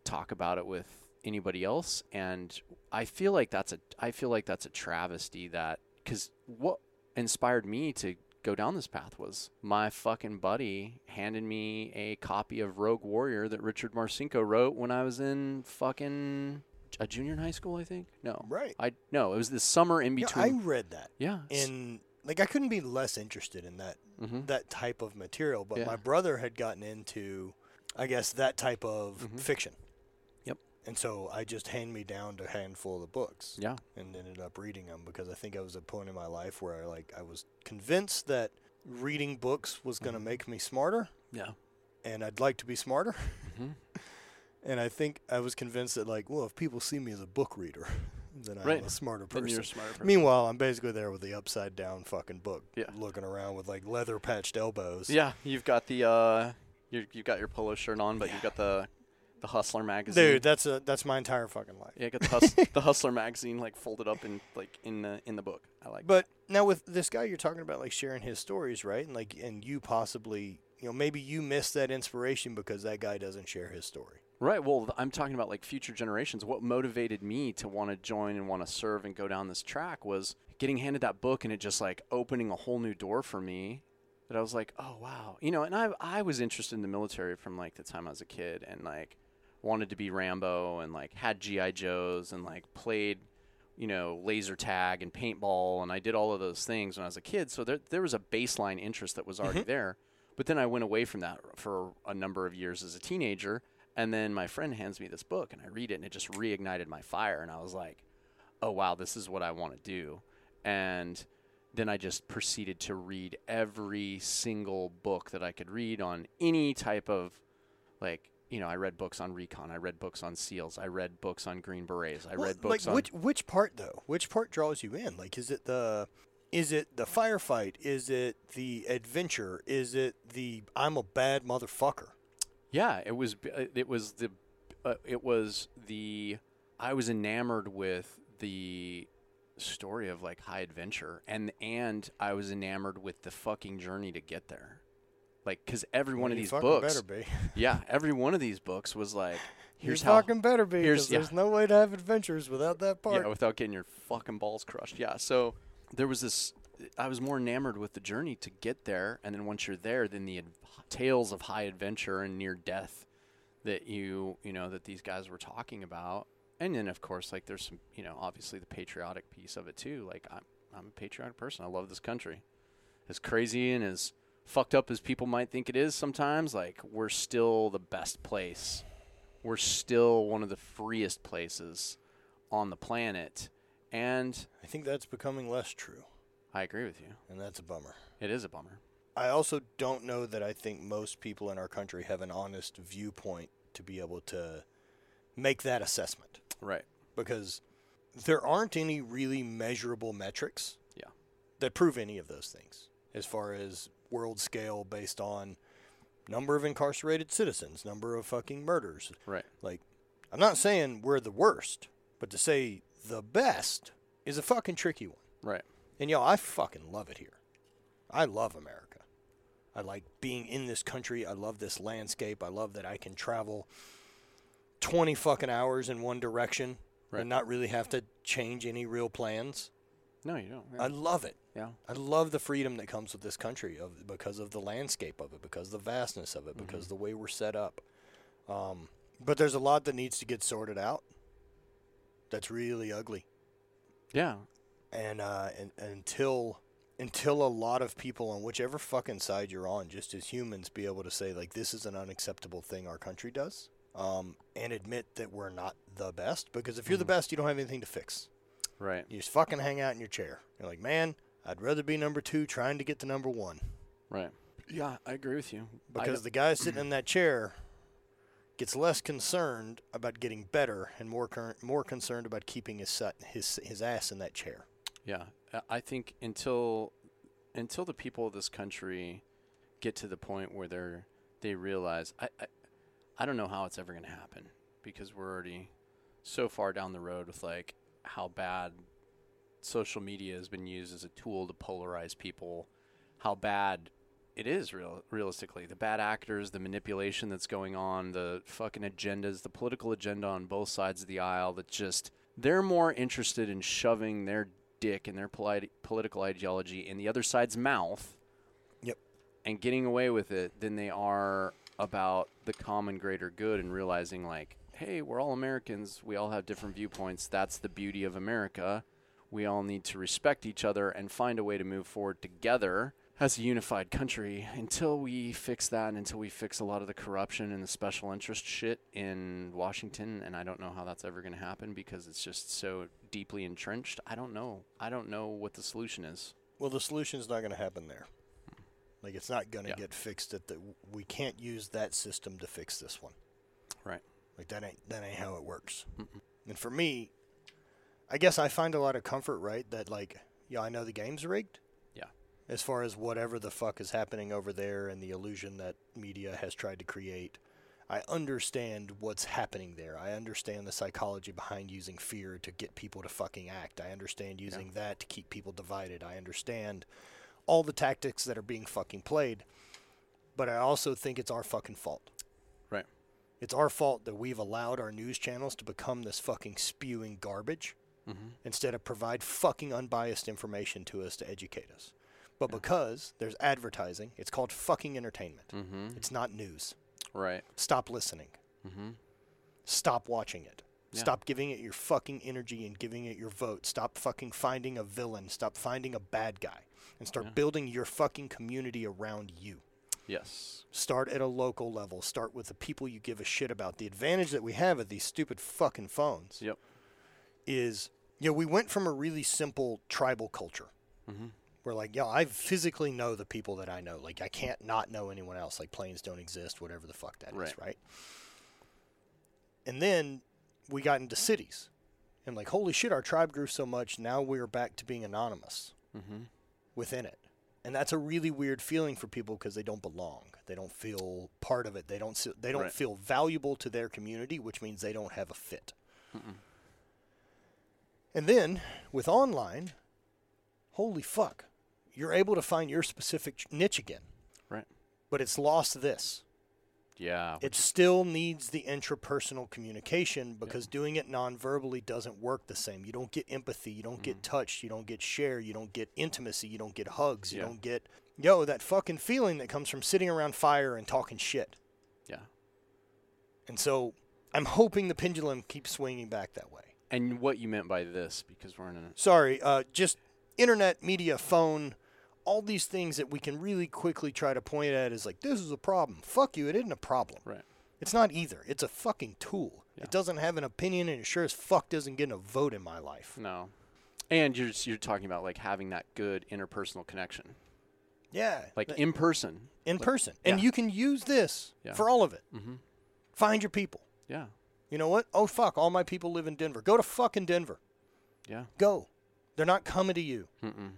talk about it with anybody else. And I feel like that's a. I feel like that's a travesty. That because what inspired me to go down this path was my fucking buddy handed me a copy of Rogue Warrior that Richard Marcinko wrote when I was in fucking a junior in high school, I think. No, Right. I no, it was the summer in between. I read that, Yeah, and like I couldn't be less interested in that mm-hmm. that type of material. But Yeah. my brother had gotten into, I guess, that type of mm-hmm. fiction. Yep. And so I just hand me down a handful of the books. Yeah. And ended up reading them because I think I was at a point in my life where I like I was convinced that reading books was going to mm-hmm. make me smarter, Yeah. and I'd like to be smarter. Mhm. and I think I was convinced that like, well, if people see me as a book reader, then I'm Right. a smarter Then person. you're a smarter person. Meanwhile, I'm basically there with the upside down fucking book, Yeah. looking around with like leather patched elbows. Yeah, you've got the uh, you you've got your polo shirt on, but you've got the the Hustler magazine. Dude, that's a that's my entire fucking life. yeah, got the, hus- the Hustler magazine like folded up in like in the in the book. I like. But now with this guy you're talking about like sharing his stories, right? And like and you possibly, you know, maybe you missed that inspiration because that guy doesn't share his story. Right. Well, I'm talking about like future generations. What motivated me to want to join and want to serve and go down this track was getting handed that book and it just like opening a whole new door for me. That I was like, oh wow, you know. And I I was interested in the military from like the time I was a kid and like wanted to be Rambo and like had GI Joes and like played you know laser tag and paintball and I did all of those things when I was a kid. So there there was a baseline interest that was already mm-hmm. there. But then I went away from that for a number of years as a teenager. And then my friend hands me this book and I read it and it just reignited my fire. And I was like, oh, wow, this is what I want to do. And then I just proceeded to read every single book that I could read on any type of, like, you know, I read books on recon, I read books on SEALs, I read books on Green Berets, I Well, read books like on. which which part though? Which part draws you in? Like is it the is it the firefight? Is it the adventure? Is it the I'm a bad motherfucker? Yeah, it was. uh, It was the. Uh, it was the. I was enamored with the story of like high adventure, and and I was enamored with the fucking journey to get there. Like, cause every one of these books, better be. yeah, every one of these books was like, here's you how. fucking better be here's- yeah. there's no way to have adventures without that part. Yeah, without getting your fucking balls crushed. Yeah. So there was this. I was more enamored with the journey to get there, and then once you're there, then the ad- tales of high adventure and near death that you you know that these guys were talking about, and then of course like there's some you know obviously the patriotic piece of it too. Like I'm I'm a patriotic person. I love this country. As crazy and as fucked up as people might think it is sometimes, like we're still the best place. We're still one of the freest places on the planet. And I think that's becoming less true, I agree with you. and that's a bummer. It is a bummer. I also don't know that I think most people in our country have an honest viewpoint to be able to make that assessment Right. because there aren't any really measurable metrics Yeah. that prove any of those things as far as world scale based on number of incarcerated citizens, number of fucking murders. Right. Like, I'm not saying we're the worst, but to say the best is a fucking tricky one. Right. And yo, I fucking love it here. I love America. I like being in this country. I love this landscape. I love that I can travel 20 fucking hours in one direction Right. and not really have to change any real plans. No, you don't. Yeah. I love it. yeah. I love the freedom that comes with this country of because of the landscape of it, because of the vastness of it, because of the way we're set up. Um, but there's a lot that needs to get sorted out. That's really ugly. Yeah. And uh, and, and until until a lot of people on whichever fucking side you're on, just as humans, be able to say like this is an unacceptable thing our country does, um, and admit that we're not the best. Because if you're the best, you don't have anything to fix. Right. You just fucking hang out in your chair. You're like, man, I'd rather be number two trying to get to number one. Right. Yeah, I agree with you. Because the guy sitting in that chair gets less concerned about getting better and more cur- more concerned about keeping his set, his his ass in that chair. Yeah, I- I think until until the people of this country get to the point where they're they realize I I, I don't know how it's ever going to happen because we're already so far down the road with like how bad social media has been used as a tool to polarize people, how bad it is real realistically. The bad actors, the manipulation that's going on, the fucking agendas, the political agenda on both sides of the aisle that just they're more interested in shoving their dick and their politi- political ideology in the other side's mouth Yep. and getting away with it than they are about the common greater good and realizing like hey we're all americans. We all have different viewpoints. That's the beauty of america. We all need to respect each other and find a way to move forward together as a unified country until we fix that and until we fix a lot of the corruption and the special interest shit in Washington and I don't know how that's ever going to happen because it's just so deeply entrenched. I don't know. I don't know what the solution is. Well, the solution's not going to happen there. Like it's not going to Yeah. get fixed at the. We can't use that system to fix this one. Right. Like that ain't that ain't how it works. And for me, I guess I find a lot of comfort, right? That like, yeah, I know the game's rigged. Yeah. As far as whatever the fuck is happening over there and the illusion that media has tried to create, I understand what's happening there. I understand the psychology behind using fear to get people to fucking act. I understand using that to keep people divided. I understand all the tactics that are being fucking played. But I also think it's our fucking fault. Right. It's our fault that we've allowed our news channels to become this fucking spewing garbage mm-hmm. instead of provide fucking unbiased information to us to educate us. But because there's advertising, it's called fucking entertainment. Mhm. It's not news. Right. Stop listening. Mm-hmm. Stop watching it. Yeah. Stop giving it your fucking energy and giving it your vote. Stop fucking finding a villain. Stop finding a bad guy. And start Yeah. building your fucking community around you. Yes. Start at a local level. Start with the people you give a shit about. The advantage that we have of these stupid fucking phones Yep. is, you know, we went from a really simple tribal culture Mm Mhm. Where, like, yeah, I physically know the people that I know. Like, I can't not know anyone else. Like, planes don't exist, whatever the fuck that is, Right. right? And then we got into cities. And, like, holy shit, our tribe grew so much. Now we're back to being anonymous Mhm. within it. And that's a really weird feeling for people because they don't belong. They don't feel part of it. They don't. They don't Right. feel valuable to their community, which means they don't have a fit. And then with online, holy fuck, you're able to find your specific niche again. Right. But it's lost this. Yeah. It still needs the intrapersonal communication because doing it non-verbally doesn't work the same. You don't get empathy, you don't get touched, you don't get share, you don't get intimacy, you don't get hugs, you Yeah. don't get yo that fucking feeling that comes from sitting around fire and talking shit. yeah. And so I'm hoping the pendulum keeps swinging back that way. And what you meant by this because we're in a Sorry, uh, just internet, media, phone, all these things that we can really quickly try to point at is like this is a problem. Fuck you, it isn't a problem. right. It's not either. It's a fucking tool. Yeah. It doesn't have an opinion, and it sure as fuck doesn't get a vote in my life. No. And you're you're talking about like having that good interpersonal connection, Yeah, like in person. in person, and yeah. you can use this Yeah. for all of it. Mm-hmm. Find your people. Yeah. You know what? Oh fuck, all my people live in Denver. Go to fucking Denver. Yeah. Go. They're not coming to you. Mm-mm.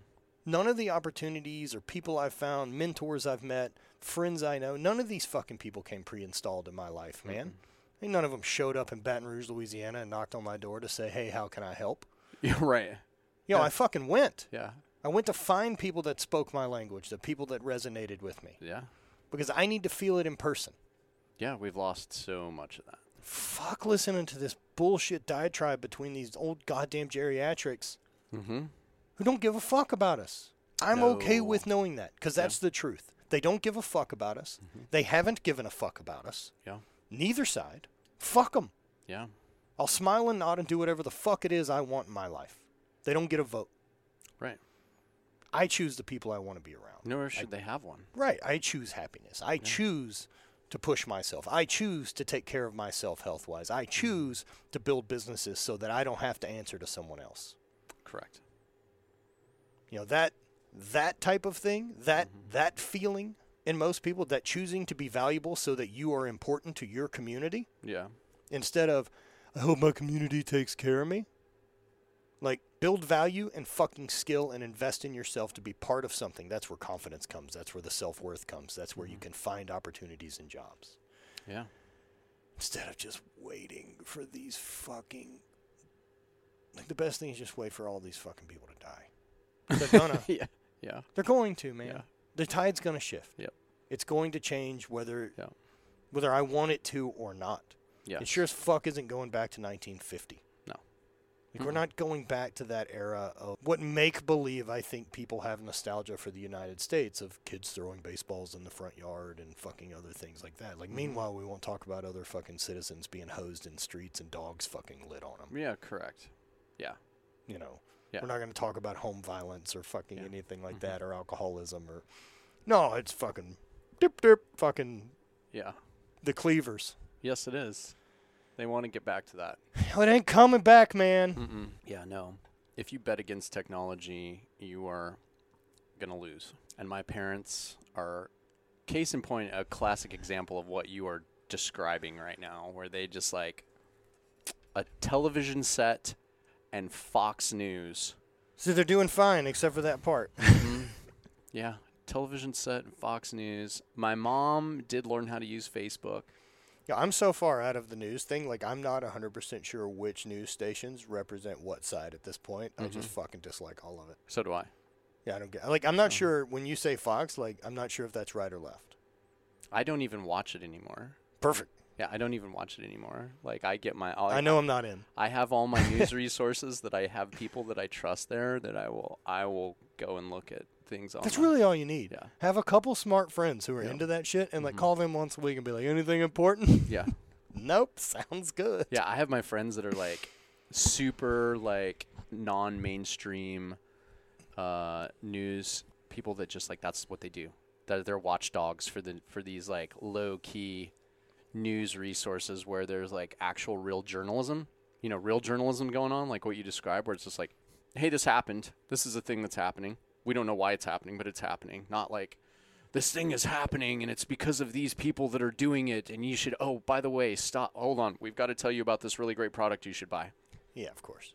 None of the opportunities or people I've found, mentors I've met, friends I know, none of these fucking people came pre-installed in my life, man. Ain't none of them showed up in Baton Rouge, Louisiana, and knocked on my door to say, "Hey, how can I help?" Yeah. Right. You know, Yeah. I fucking went. Yeah. I went to find people that spoke my language, the people that resonated with me, Yeah. because I need to feel it in person. Yeah. We've lost so much of that. Fuck listening to this bullshit diatribe between these old goddamn geriatrics Mm-hmm. Who don't give a fuck about us. I'm okay with knowing that, because that's the truth. They don't give a fuck about us. Mm-hmm. They haven't given a fuck about us. Yeah. Neither side. Fuck them. Yeah. I'll smile and nod and do whatever the fuck it is I want in my life. They don't get a vote. Right. I choose the people I want to be around. Nor should they have one. Right. I choose happiness. I choose to push myself. I choose to take care of myself health wise. I mm-hmm. choose to build businesses so that I don't have to answer to someone else. Correct. You know, that that type of thing, that mm-hmm. that feeling in most people, that choosing to be valuable so that you are important to your community Yeah. instead of I hope my community takes care of me. Like build value and fucking skill and invest in yourself to be part of something. That's where confidence comes. That's where the self-worth comes. That's where you mm-hmm. can find opportunities and jobs. Yeah. instead of just waiting for these fucking like the best thing is just wait for all these fucking people to die. They're gonna. yeah. Yeah. they're going to, man. Yeah. The tide's gonna shift. Yep. It's going to change whether Yeah. whether I want it to or not. Yeah. It sure as fuck isn't going back to 1950. No. Like we're not going back to that era of what make believe I think people have nostalgia for the United States of kids throwing baseballs in the front yard and fucking other things like that. Like Mm-hmm. meanwhile we won't talk about other fucking citizens being hosed in streets and dogs fucking lit on them. Yeah. Correct. Yeah. You know. Yeah. We're not going to talk about home violence or fucking Yeah. anything like Mhm. that or alcoholism or No, it's fucking dip dip fucking Yeah. the cleavers. Yes, it is. They want to get back to that. It ain't coming back, man. Mm-mm. Yeah, no. If you bet against technology, you are gonna lose. And my parents are, case in point, a classic example of what you are describing right now, where they just like a television set and Fox News. So they're doing fine, except for that part. Mm-hmm. Yeah, television set and Fox News. My mom did learn how to use Facebook. Yeah, I'm so far out of the news thing. Like, I'm not 100% sure which news stations represent what side at this point. I just mm-hmm. fucking dislike all of it. So do I. Yeah, I don't get. Like, I'm not oh. sure when you say Fox. Like, I'm not sure if that's right or left. I don't even watch it anymore. Perfect. Yeah, I don't even watch it anymore. Like I get my. I'll- I know I'm not in. I have all my news resources that I have people that I trust there that I will I will go and look at things on. That's really all you need. Yeah. Have a couple smart friends who are Yeah. into that shit, and like Mhm. call them once a week and be like, anything important? yeah nope. Sounds good. yeah. I have my friends that are like super like non-mainstream uh, news people that just like that's what they do. That they're watchdogs for the for these like low key news resources where there's like actual real journalism. You know, real journalism going on, like what you described, where it's just like, hey, this happened. This is a thing that's happening. We don't know why it's happening, but it's happening. Not like this thing is happening and it's because of these people that are doing it and you should oh by the way stop hold on we've got to tell you about this really great product you should buy Yeah, of course.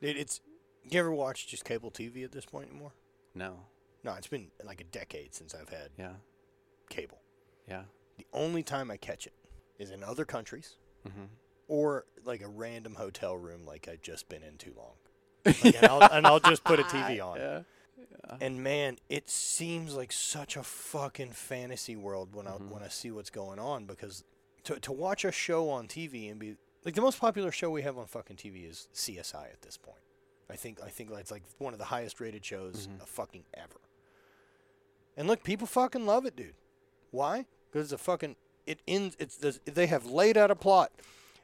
It, it's. You ever watch just cable TV at this point anymore? no No, it's been like a decade since I've had yeah cable. yeah The only time I catch it is in other countries mm-hmm. or like a random hotel room like I've just been in too long. Like, and, I'll, and I'll just put a TV on. yeah And man, it seems like such a fucking fantasy world when I when I see what's going on because to to watch a show on TV and be like the most popular show we have on fucking TV is CSI at this point. I think I think it's like one of the highest rated shows of fucking ever. And look, people fucking love it, dude. Why? Because it's a fucking it ends. It's the, they have laid out a plot,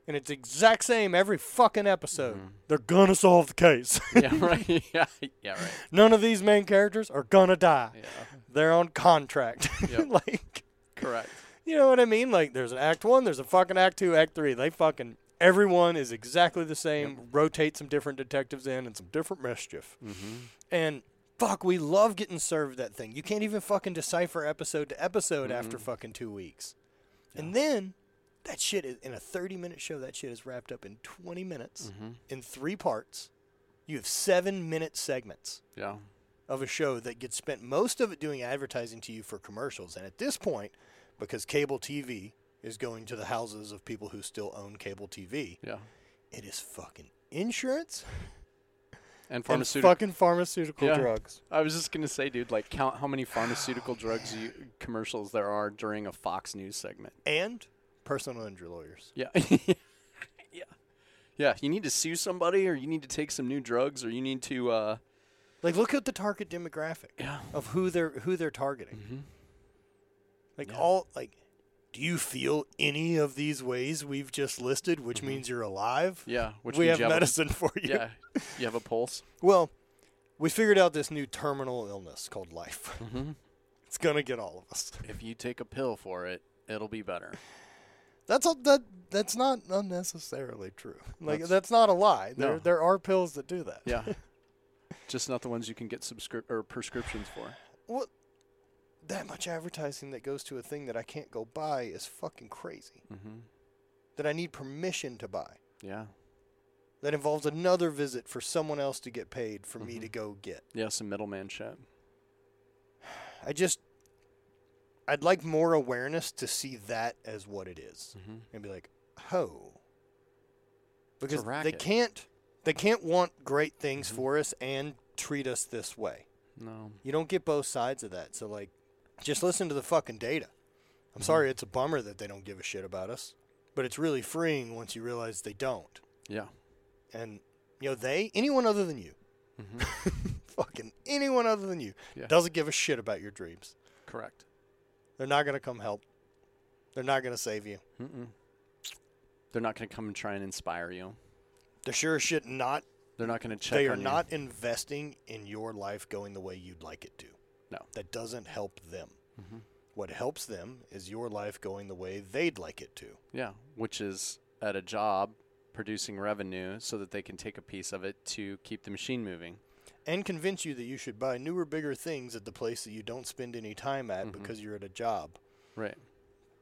and it's exact same every fucking episode. They're gonna solve the case. yeah right yeah yeah right None of these main characters are gonna die. yeah They're on contract. Yep. like, correct you know what I mean? Like, there's an act one, there's a fucking act two, act three. They fucking everyone is exactly the same. Rotate some different detectives in and some different mischief. mm-hmm. And fuck, we love getting served that thing. You can't even fucking decipher episode to episode after Mhm. fucking two weeks. And then that shit is in a 30 minute show. That shit is wrapped up in 20 minutes Mm-hmm. in three parts. You have seven minute segments yeah of a show that gets spent most of it doing advertising to you for commercials. And at this point, because cable TV is going to the houses of people who still own cable TV, yeah it is fucking insurance and pharmaceutical fucking pharmaceutical Yeah. drugs. I was just gonna say, dude, like count how many pharmaceutical drugs you, commercials there are during a Fox News segment. And personal injury lawyers. Yeah, yeah, yeah. You need to sue somebody, or you need to take some new drugs, or you need to. uh Like look at the target demographic Yeah. of who they're who they're targeting. Mm-hmm. Like Yeah. all like do you feel any of these ways we've just listed, which means you're alive? Yeah. Which we means have have a- medicine for you. yeah. You have a pulse. Well, we figured out this new terminal illness called life. Mm-hmm. It's gonna get all of us. If you take a pill for it, it'll be better. That's a, that. That's not unnecessarily true. Like That's- that's, not a lie. There No. there are pills that do that. Yeah. Just not the ones you can get subscrip or prescriptions for. What? That much advertising that goes to a thing that I can't go buy is fucking crazy. Mm-hmm. That I need permission to buy. Yeah. That involves another visit for someone else to get paid for me Mhm. to go get. Yeah. Some middleman shit. I just. I'd like more awareness to see that as what it is. Mm-hmm. and be like, "Ho," because they can't they can't want great things Mhm. for us and treat us this way. No. You don't get both sides of that. So like, just listen to the fucking data. I'm sorry, it's a bummer that they don't give a shit about us, but it's really freeing once you realize they don't. Yeah. And you know, they anyone other than you, Mm-hmm. fucking anyone other than you, Yeah. doesn't give a shit about your dreams. Correct. They're not gonna come help. They're not gonna save you. Mm-mm. They're not going to come and try and inspire you. They're sure as shit not They're not going to check. they are you. not investing in your life going the way you'd like it to. No. That doesn't help them. What helps them is your life going the way they'd like it to. Yeah, which is at a job producing revenue so that they can take a piece of it to keep the machine moving. And convince you that you should buy newer, bigger things at the place that you don't spend any time at mm-hmm. because you're at a job. Right.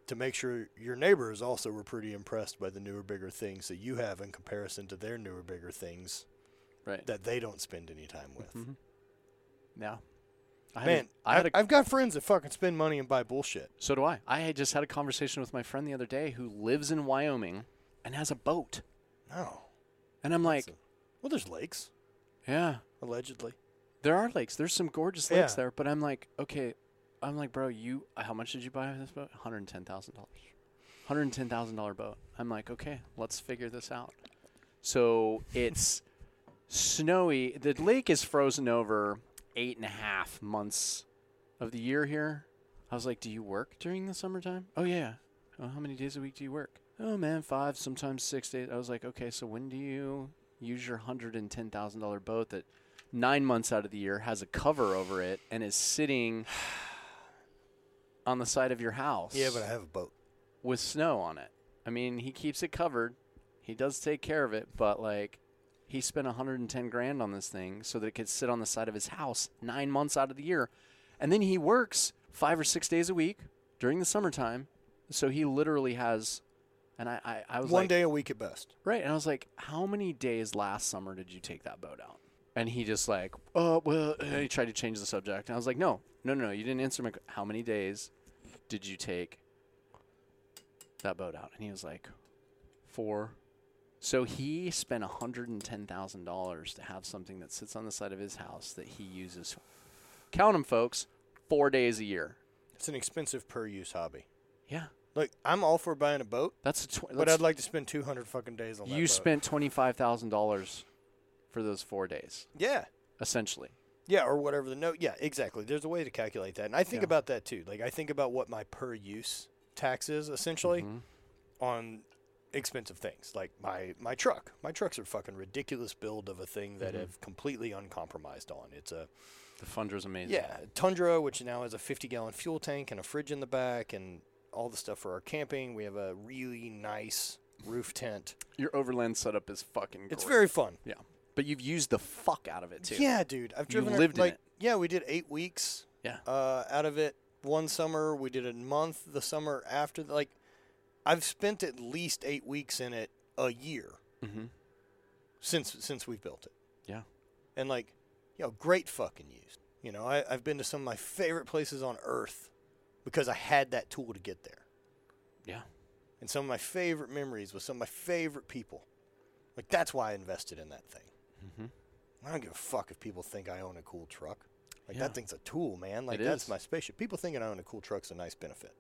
To make sure your neighbors also were pretty impressed by the newer, bigger things that you have in comparison to their newer, bigger things Right. that they don't spend any time with. Mm-hmm. yeah. I Man, a, I had a, I've got friends that fucking spend money and buy bullshit. so do I. I just had a conversation with my friend the other day who lives in Wyoming and has a boat. No. And I'm like, Well, there's lakes, yeah, allegedly. there are lakes. There's some gorgeous lakes Yeah. there, but I'm like, okay, I'm like, bro, you how much did you buy this boat? $110,000. $110,000 boat. I'm like, okay, let's figure this out. So it's snowy. The lake is frozen over eight and a half months of the year here. I was like, do you work during the summertime? Oh, yeah. Oh, how many days a week do you work? Oh, man, five, sometimes six days. I was like, okay, so when do you use your $110,000 boat that nine months out of the year has a cover over it and is sitting on the side of your house? Yeah, but I have a boat. with snow on it. I mean, he keeps it covered. He does take care of it, but like he spent 110 grand on this thing so that it could sit on the side of his house 9 months out of the year. And then he works 5 or 6 days a week during the summertime. So he literally has and I I, I was One like day a week at best. Right, and I was like, "How many days last summer did you take that boat out?" And he just like, "Oh, well," and he tried to change the subject. And I was like, "No, no, no, no, you didn't answer my. que- How many days did you take that boat out?" And he was like, four. So he spent hundred and ten thousand dollars to have something that sits on the side of his house that he uses. Count them, folks. Four days a year. It's an expensive per use hobby. Yeah, Look, I'm all for buying a boat, that's a. Tw- but I'd like to spend 200 fucking days on you boat. spent twenty five thousand dollars for those four days, Yeah. essentially. Yeah, or whatever the note. Yeah, exactly. There's a way to calculate that. And I think Yeah. about that too. Like I think about what my per use tax is essentially Mhm. on expensive things. Like my my truck. My trucks are fucking ridiculous build of a thing that Mhm. have completely uncompromised on. It's a The Tundra's amazing. yeah, Tundra which now has a 50 gallon fuel tank and a fridge in the back and all the stuff for our camping. We have a really nice roof tent. Your overland setup is fucking. It's very fun. Yeah, but you've used the fuck out of it too. Yeah, dude. I've driven it, lived in like it. yeah, we did 8 weeks Yeah. uh, out of it one summer. We did a month the summer after. Like, I've spent at least eight weeks in it a year Mm-hmm. since since we've built it. Yeah. And like, you know, great fucking use. You know, I, I've been to some of my favorite places on earth because I had that tool to get there. Yeah. And some of my favorite memories with some of my favorite people. Like that's why I invested in that thing. Mm-hmm. I don't give a fuck if people think I own a cool truck. Like Yeah. that thing's a tool, man. Like It that's is. my spaceship. People thinking I own a cool truck's a nice benefit.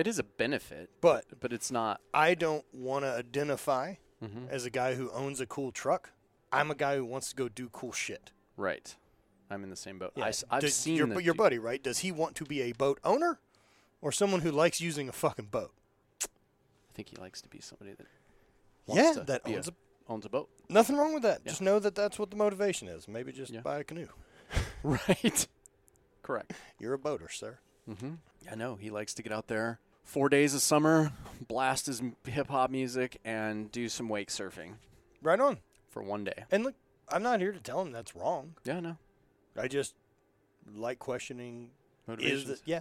It is a benefit, But but it's not. I don't want to identify Mm-hmm. as a guy who owns a cool truck. I'm a guy who wants to go do cool shit. Right. I'm in the same boat. Yeah. I, have seen your, the your buddy, right? Does he want to be a boat owner or someone who likes using a fucking boat? I think he likes to be somebody that. Yeah, that owns a, owns a boat. nothing wrong with that. Yeah. Just know that that's what the motivation is. Maybe just Yeah. buy a canoe. right. Correct. You're a boater, sir. Mm-hmm. I know he likes to get out there four days of summer, blast his hip hop music, and do some wake surfing Right on. for one day. And look, I'm not here to tell him that's wrong. Yeah, no I just like questioning is motivations. that yeah,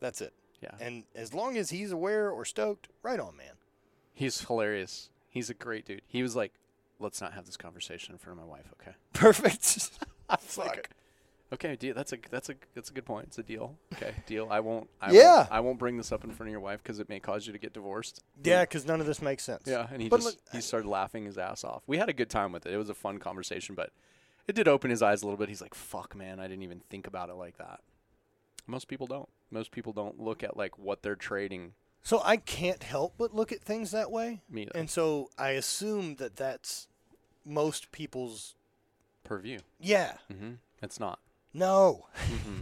that's it. yeah, And as long as he's aware or stoked, right on, man. he's hilarious. He's a great dude. He was like, "Let's not have this conversation in front of my wife." Okay. Perfect. Fuck. Okay, deal. That's a that's a that's a good point. It's a deal. Okay, deal. I won't. I Yeah. Won't, I won't bring this up in front of your wife because it may cause you to get divorced. yeah, because none of this makes sense. Yeah, and he But just look, he started laughing his ass off. We had a good time with it. It was a fun conversation, but it did open his eyes a little bit. He's like, "Fuck, man, I didn't even think about it like that." Most people don't. Most people don't look at like what they're trading. So I can't help but look at things that way. Me either. And so I assume that that's most people's. purview. Yeah. Mm-hmm. It's not. No. Mm-hmm.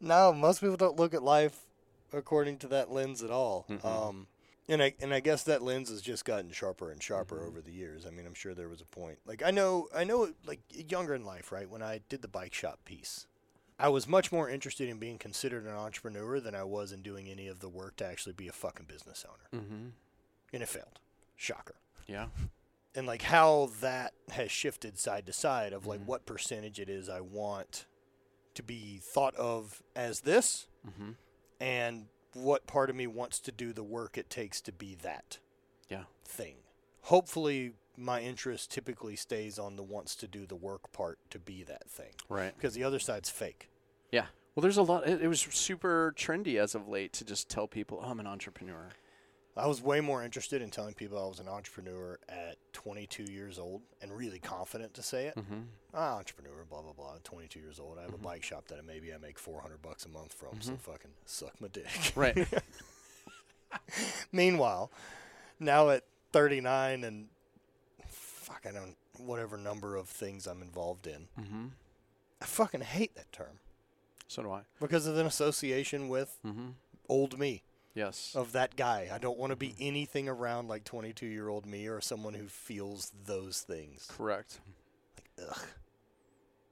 No, most people don't look at life according to that lens at all. Mhm. Um, and I and I guess that lens has just gotten sharper and sharper Mm-hmm. over the years. I mean, I'm sure there was a point. Like I know, I know, like younger in life, right? When I did the bike shop piece, I was much more interested in being considered an entrepreneur than I was in doing any of the work to actually be a fucking business owner. Mm-hmm. And it failed. Shocker. Yeah. And like how that has shifted side to side of like Mhm. what percentage it is I want to be thought of as this Mm-hmm. and what part of me wants to do the work it takes to be that Yeah. thing. Hopefully, my interest typically stays on the wants to do the work part to be that thing Right. because the other side's fake. Yeah. Well, there's a lot. It, it was super trendy as of late to just tell people, oh, I'm an entrepreneur. I was way more interested in telling people I was an entrepreneur at 22 years old and really confident to say it. Mm-hmm. Ah, entrepreneur, blah blah blah. 22 years old. I have a bike shop that maybe I make 400 bucks a month from. So fucking suck my dick. Right. Meanwhile, now at 39 and fuck, I don't whatever number of things I'm involved in, mm-hmm. I fucking hate that term So do I. because of an association with Mm-hmm. old me Yes. of that guy. I don't want to be anything around like 22 year old me or someone who feels those things. Correct. like Ugh.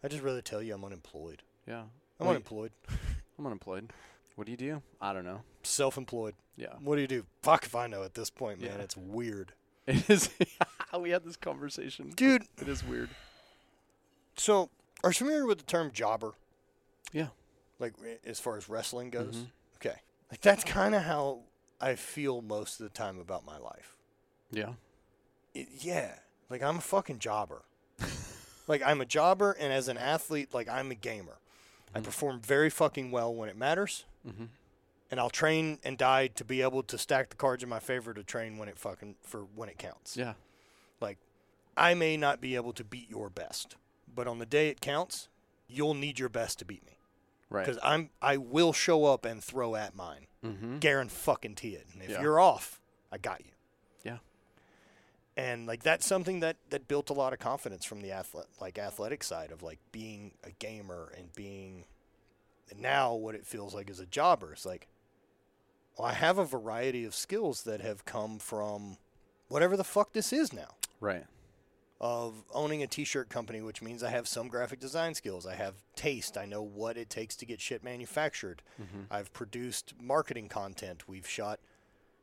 I just rather tell you I'm unemployed. Yeah. I'm Wait, unemployed, I'm unemployed. What do you do? I don't know. self-employed. Yeah. What do you do? Fuck if I know at this point, man. Yeah. It's weird, It is. we had this conversation. dude. It is weird. So, are you familiar with the term jobber? Yeah. Like as far as wrestling goes? Mhm. Okay. Like that's kind of how I feel most of the time about my life. Yeah. It, yeah. Like I'm a fucking jobber. like I'm a jobber and as an athlete, like I'm a gamer. I perform very fucking well when it matters. Mm-hmm. And I'll train and die to be able to stack the cards in my favor to train when it fucking for when it counts. Yeah. Like I may not be able to beat your best, but on the day it counts, you'll need your best to beat me. Right. because I'm I will show up and throw at mine. Mm-hmm. Guarantee fucking it. And if Yeah. you're off, I got you. Yeah. And like that's something that that built a lot of confidence from the athlete like athletic side of like being a gamer and being and now what it feels like as a jobber. It's like well, I have a variety of skills that have come from whatever the fuck this is now Right. Of owning a t-shirt company, which means I have some graphic design skills. I have taste. I know what it takes to get shit manufactured. I've produced marketing content. We've shot.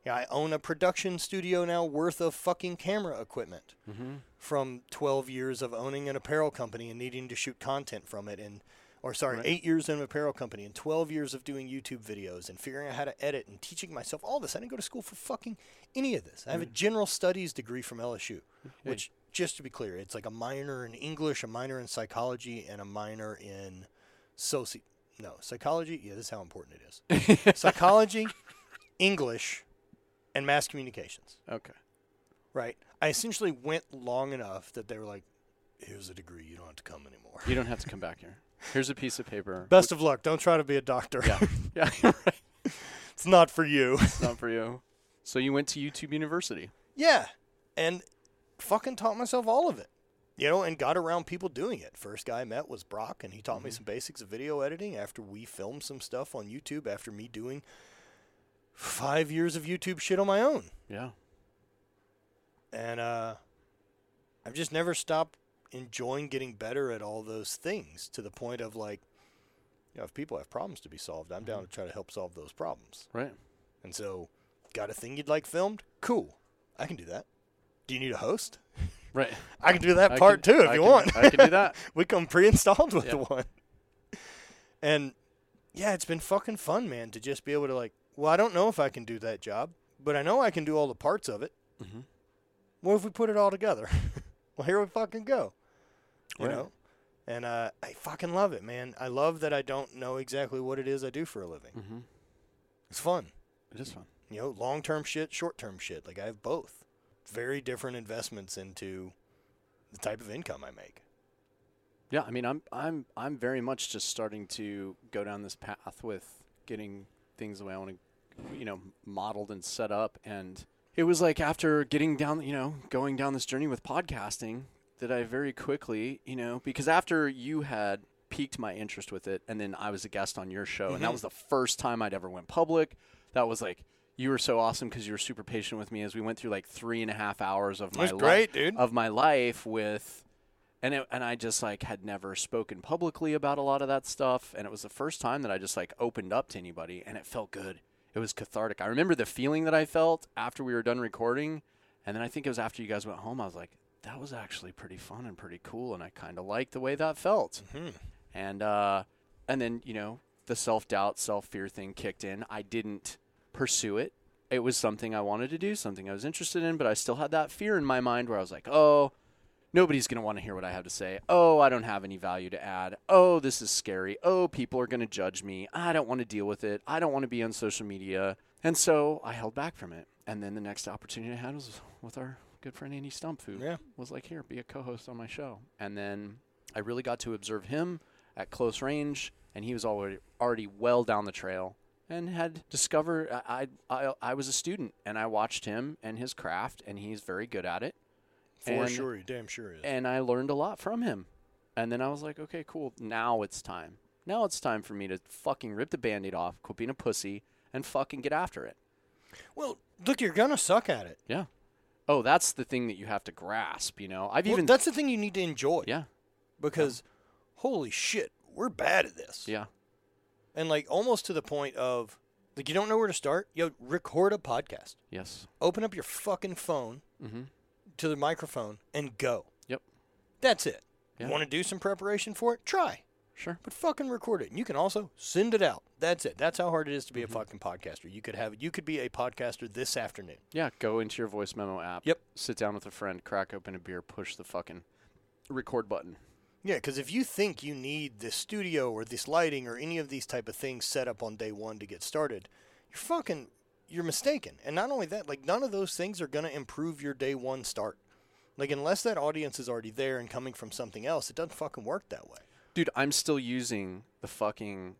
Yeah, I own a production studio now worth of fucking camera equipment Mm-hmm. from 12 years of owning an apparel company and needing to shoot content from it and or sorry, Right. 8 years in an apparel company and 12 years of doing YouTube videos and figuring out how to edit and teaching myself all this. I didn't go to school for fucking any of this. I have a general studies degree from LSU, which just to be clear, it's like a minor in English, a minor in psychology and a minor in soci no, psychology. Yeah, this is how important it is. psychology, English, and mass communications Okay. right? I essentially went long enough that they were like, "Here's a degree. You don't have to come anymore." You don't have to come back here. Here's a piece of paper. Best of luck. Don't try to be a doctor. Yeah. yeah. Right. it's not for you. It's not for you. So you went to YouTube University. yeah, and fucking taught myself all of it. You know, and got around people doing it. First guy I met was Brock, and he taught me some basics of video editing after we filmed some stuff on YouTube after me doing five years of YouTube shit on my own. Yeah. and uh, I've just never stopped enjoying getting better at all those things to the point of like, you know, if people have problems to be solved, I'm down to try to help solve those problems. Right. And so, got a thing you'd like filmed? Cool, I can do that. Do you need a host? Right. I can do that I part can- too if I you can- want. I can do that. we come pre-installed with Yeah. the one. And yeah, it's been fucking fun, man, to just be able to like, well, I don't know if I can do that job, but I know I can do all the parts of it. Mhm. What if we put it all together? well, here we fucking go. You Right. know? And uh, I fucking love it, man. I love that I don't know exactly what it is I do for a living. Mm-hmm. It's fun. It is fun. You know, long term shit, short term shit. Like I have both. Very different investments into the type of income I make. Yeah, I mean, I'm I'm I'm very much just starting to go down this path with getting things the way I want to, you know, modeled and set up. And it was like after getting down, you know, going down this journey with podcasting, that I very quickly, you know, because after you had piqued my interest with it, and then I was a guest on your show, and that Mhm. was the first time I'd ever went public. That was like. You were so awesome because you were super patient with me as we went through like three and a half hours of It my life great, dude. of my life with and it, and I just like had never spoken publicly about a lot of that stuff, and it was the first time that I just like opened up to anybody, and it felt good. It was cathartic. I remember the feeling that I felt after we were done recording, and then I think it was after you guys went home. I was like, that was actually pretty fun and pretty cool, and I kind of liked the way that felt. And uh, and then you know the self doubt, self fear thing kicked in. I didn't pursue it. It was something I wanted to do, something I was interested in, but I still had that fear in my mind where I was like, oh, nobody's going to want to hear what I have to say. Oh, I don't have any value to add. Oh, this is scary. Oh, people are going to judge me. I don't want to deal with it. I don't want to be on social media. And so I held back from it. And then the next opportunity I had was with our good friend Andy Stumpf, who Yeah. was like, here, be a co host on my show. And then I really got to observe him at close range, and he was already, already well down the trail and had discovered I, I, I was a student and I watched him and his craft, and he's very good at it For And- sure, he damn sure is. and I learned a lot from him. And then I was like, okay, cool. Now it's time. Now it's time for me to fucking rip the band-aid off, quit being a pussy, and fucking get after it. well, look, you're gonna suck at it. Yeah. Oh, that's the thing that you have to grasp, you know. I've Well, even that's the thing you need to enjoy. Yeah. Because, holy shit, we're bad at this. Yeah. And like almost to the point of like you don't know where to start. Yo, record a podcast. Yes. Open up your fucking phone Mhm. to the microphone and go. Yep. That's it. Yeah. You want to do some preparation for it? Try. Sure. But fucking record it. And you can also send it out. That's it. That's how hard it is to be Mm-hmm. a fucking podcaster. You could have you could be a podcaster this afternoon. Yeah, go into your voice memo app. Yep. Sit down with a friend, crack open a beer, push the fucking record button. Yeah, because if you think you need this studio or this lighting or any of these type of things set up on day one to get started, you're fucking you're mistaken. And not only that, like none of those things are gonna improve your day one start. Like unless that audience is already there and coming from something else, it doesn't fucking work that way. Dude, I'm still using the fucking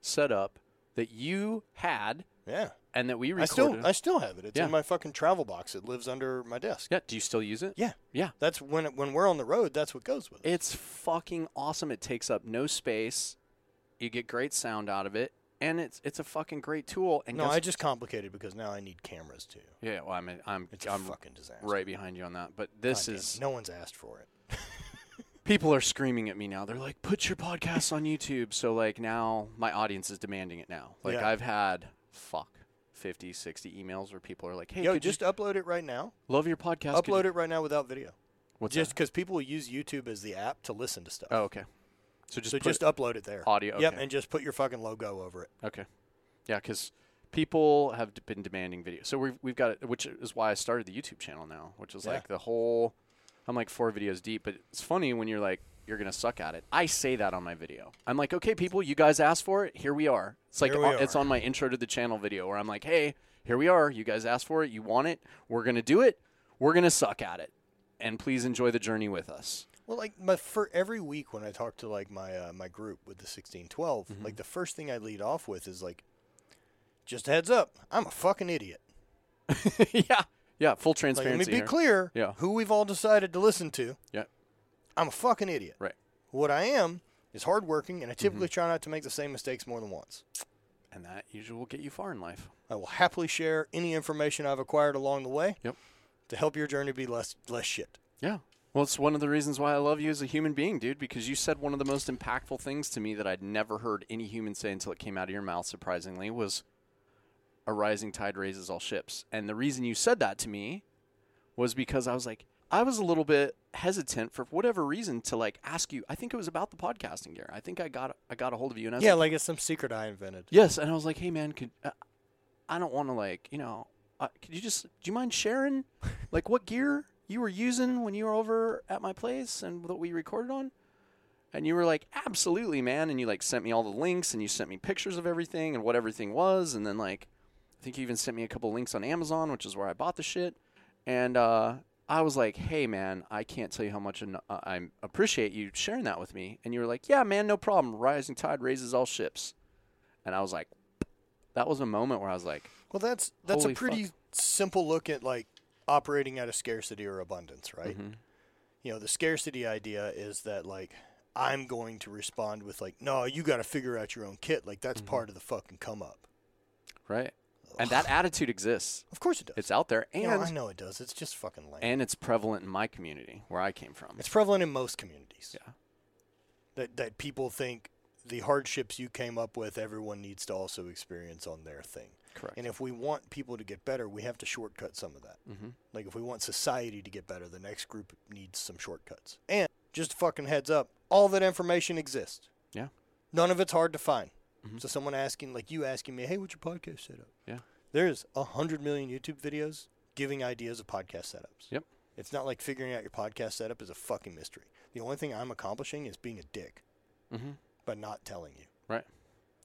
setup that you had Yeah. and that we I recorded. still I still have it. It's Yeah. in my fucking travel box. It lives under my desk. yeah, do you still use it? Yeah. Yeah. That's when it, when we're on the road, that's what goes with it. It's fucking awesome. It takes up no space. You get great sound out of it, and it's it's a fucking great tool. And No, I just complicated because now I need cameras too. yeah, well, I'm I'm It's a I'm fucking disaster. right behind you on that. But this Goddamn, is no one's asked for it. people are screaming at me now. They're like, "Put your podcast on YouTube." So like now my audience is demanding it now. Like Yeah. I've had fuck 50, 60 emails where people are like, "Hey, Yo, just upload it right now. love your podcast." Upload it right now without video. What's just because people use YouTube as the app to listen to stuff. Oh, okay. So just so just upload it there. audio, Yep, and just put your fucking logo over it. Okay. Yeah, because people have been demanding video. So we've, we've got it, which is why I started the YouTube channel now, which is Yeah. like the whole. I'm like four videos deep, but it's funny when you're like, you're going to suck at it. I say that on my video. I'm like, okay, people, you guys asked for it. Here we are. It's like, on- it's on my intro to the channel video where I'm like, hey, here we are. You guys asked for it. You want it. We're going to do it. We're going to suck at it. And please enjoy the journey with us. Well, like, but for every week when I talk to like my uh, my group with the sixteen twelve, Mm-hmm. like the first thing I lead off with is like, just a heads up, I'm a fucking idiot. yeah. Yeah. Full Like, let me be here. clear. Yeah. Who we've all decided to listen to. Yeah. I'm a fucking idiot. Right. What I am is hardworking, and I typically Mm-hmm. try not to make the same mistakes more than once. And that usually will get you far in life. I will happily share any information I've acquired along the way Yep. to help your journey be less less shit. Yeah. Well, it's one of the reasons why I love you as a human being, dude, because you said one of the most impactful things to me that I'd never heard any human say until it came out of your mouth, surprisingly, was a rising tide raises all ships. And the reason you said that to me was because I was like, I was a little bit hesitant for whatever reason to like ask you. I think it was about the podcasting gear. I think I got I got a hold of you and I was Yeah, like, like it's some secret I invented. Yes, and I was like, "Hey, man, could uh, I don't want to like you know, uh, could you just do you mind sharing like what gear you were using when you were over at my place and that we recorded on?" And you were like, "Absolutely, man!" And you like sent me all the links and you sent me pictures of everything and what everything was, and then like I think you even sent me a couple links on Amazon, which is where I bought the shit. And uh, I was like, "Hey, man, I can't tell you how much uh, I appreciate you sharing that with me." And you were like, "Yeah, man, no problem. Rising tide raises all ships." And I was like, that was a moment where I was like, Well, that's that's a pretty fuck. simple look at like operating out of scarcity or abundance, right? Mm-hmm. You know, the scarcity idea is that like I'm going to respond with like, "No, you got to figure out your own kit." Like Mm-hmm. that's part of the fucking come up. right? And that attitude exists. Of course it does. It's out there, and know, I know it does. It's just fucking lame. and it's prevalent in my community where I came from. it's prevalent in most communities. Yeah. That that people think the hardships you came up with, everyone needs to also experience on their thing. Correct. And if we want people to get better, we have to shortcut some of that. Mhm. Like if we want society to get better, the next group needs some shortcuts. And just fucking heads up, all that information exists. Yeah. None of it's hard to find. Mhm. So someone asking, like you asking me, hey, what's your podcast setup? Yeah. There's a hundred million YouTube videos giving ideas of podcast setups. Yep. It's not like figuring out your podcast setup is a fucking mystery. The only thing I'm accomplishing is being a dick Mm-hmm. by not telling you. Right.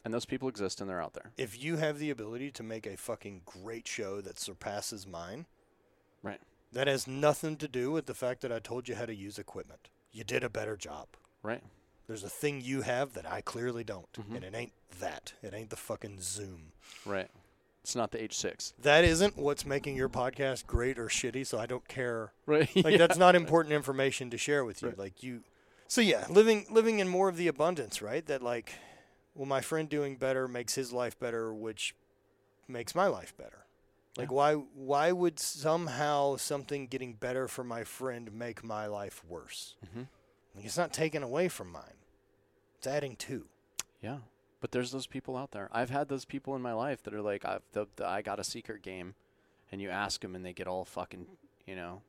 And those people exist and they're out there. If you have the ability to make a fucking great show that surpasses mine, Right. that has nothing to do with the fact that I told you how to use equipment. You did a better job. Right. There's a thing you have that I clearly don't, Mhm. and it ain't that. It ain't the fucking Zoom. Right. It's not the H6. That isn't what's making your podcast great or shitty, so I don't care. Right. Like that's not important information to share with you. Right. Like you So yeah, living living in more of the abundance, right? That like well my friend doing better makes his life better, which makes my life better. Like Yeah. why why would somehow something getting better for my friend make my life worse? Mhm. Like it's not taken away from mine. It's adding to. Yeah. But there's those people out there. I've had those people in my life that are like, I've, the, the, I got a secret game, and you ask them and they get all fucking, you know,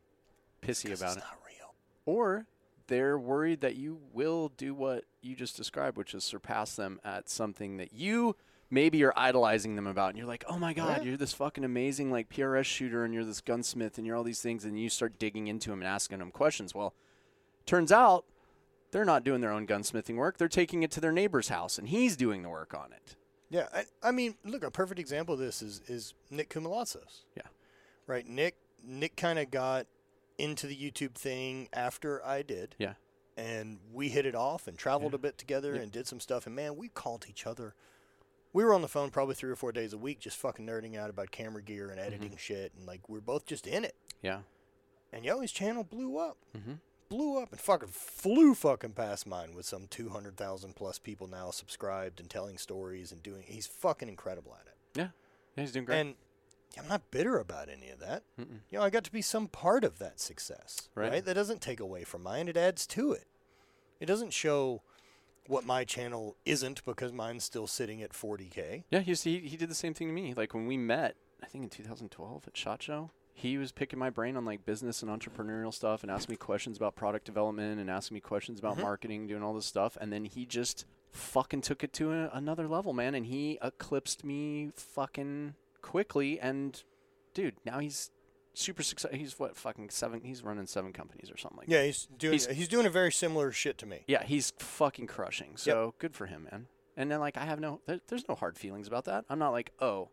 pissy about it's it. not real. Or they're worried that you will do what you just described, which is surpass them at something that you maybe you're idolizing them about. And you're like, oh my God, Yeah. you're this fucking amazing like PRS shooter and you're this gunsmith and you're all these things. And you start digging into them and asking them questions. Well, turns out they're not doing their own gunsmithing work. They're taking it to their neighbor's house and he's doing the work on it. Yeah, I, I mean, look, a perfect example of this is is Nick Koumalatsos. Yeah. Right, Nick Nick kind of got into the YouTube thing after I did. Yeah. And we hit it off and traveled Yeah. a bit together Yep. and did some stuff. And man, we called each other. We were on the phone probably three or four days a week, just fucking nerding out about camera gear and editing Mm-hmm. shit. And like, we're both just in it. Yeah. And yo, his channel blew up. Mm-hmm. Blew up and fucking flew fucking past mine with some 200,000 plus people now subscribed and telling stories and doing. He's fucking incredible at it. Yeah. Yeah, he's doing great. And I'm not bitter about any of that. Mm-mm. You know, I got to be some part of that success, Right. right? That doesn't take away from mine; it adds to it. It doesn't show what my channel isn't because mine's still sitting at 40k. Yeah, he's, he he did the same thing to me. Like when we met, I think in 2012 at Shot Show, he was picking my brain on like business and entrepreneurial stuff and asking me questions about product development and asking me questions about Mhm. marketing, doing all this stuff, and then he just fucking took it to a, another level, man, and he eclipsed me fucking quickly. And dude, now he's super successful. He's what fucking seven? He's running seven companies or something like. Yeah, he's doing He's- he's, doing a very similar shit to me. Yeah, he's fucking crushing. So good for him, man. And then like I have no, there, there's no hard feelings about that. I'm not like, oh,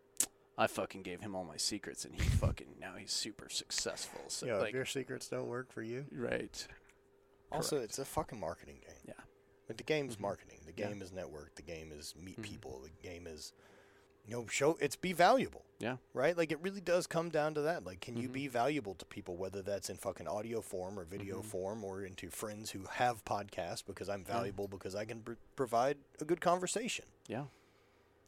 I fucking gave him all my secrets and he fucking now he's super successful. So Yeah, like, if your secrets don't work for you. right. Also, Correct. it's a fucking marketing game. Yeah. Like the game's marketing. The Yeah. game is network. The game is meet Mhm. people. The game is, you know, show. It's be valuable. Yeah. Right. Like it really does come down to that. Like, can you Mhm. be valuable to people, whether that's in fucking audio form or video Mhm. form, or into friends who have podcasts because I'm valuable because I can pr- provide a good conversation. Yeah.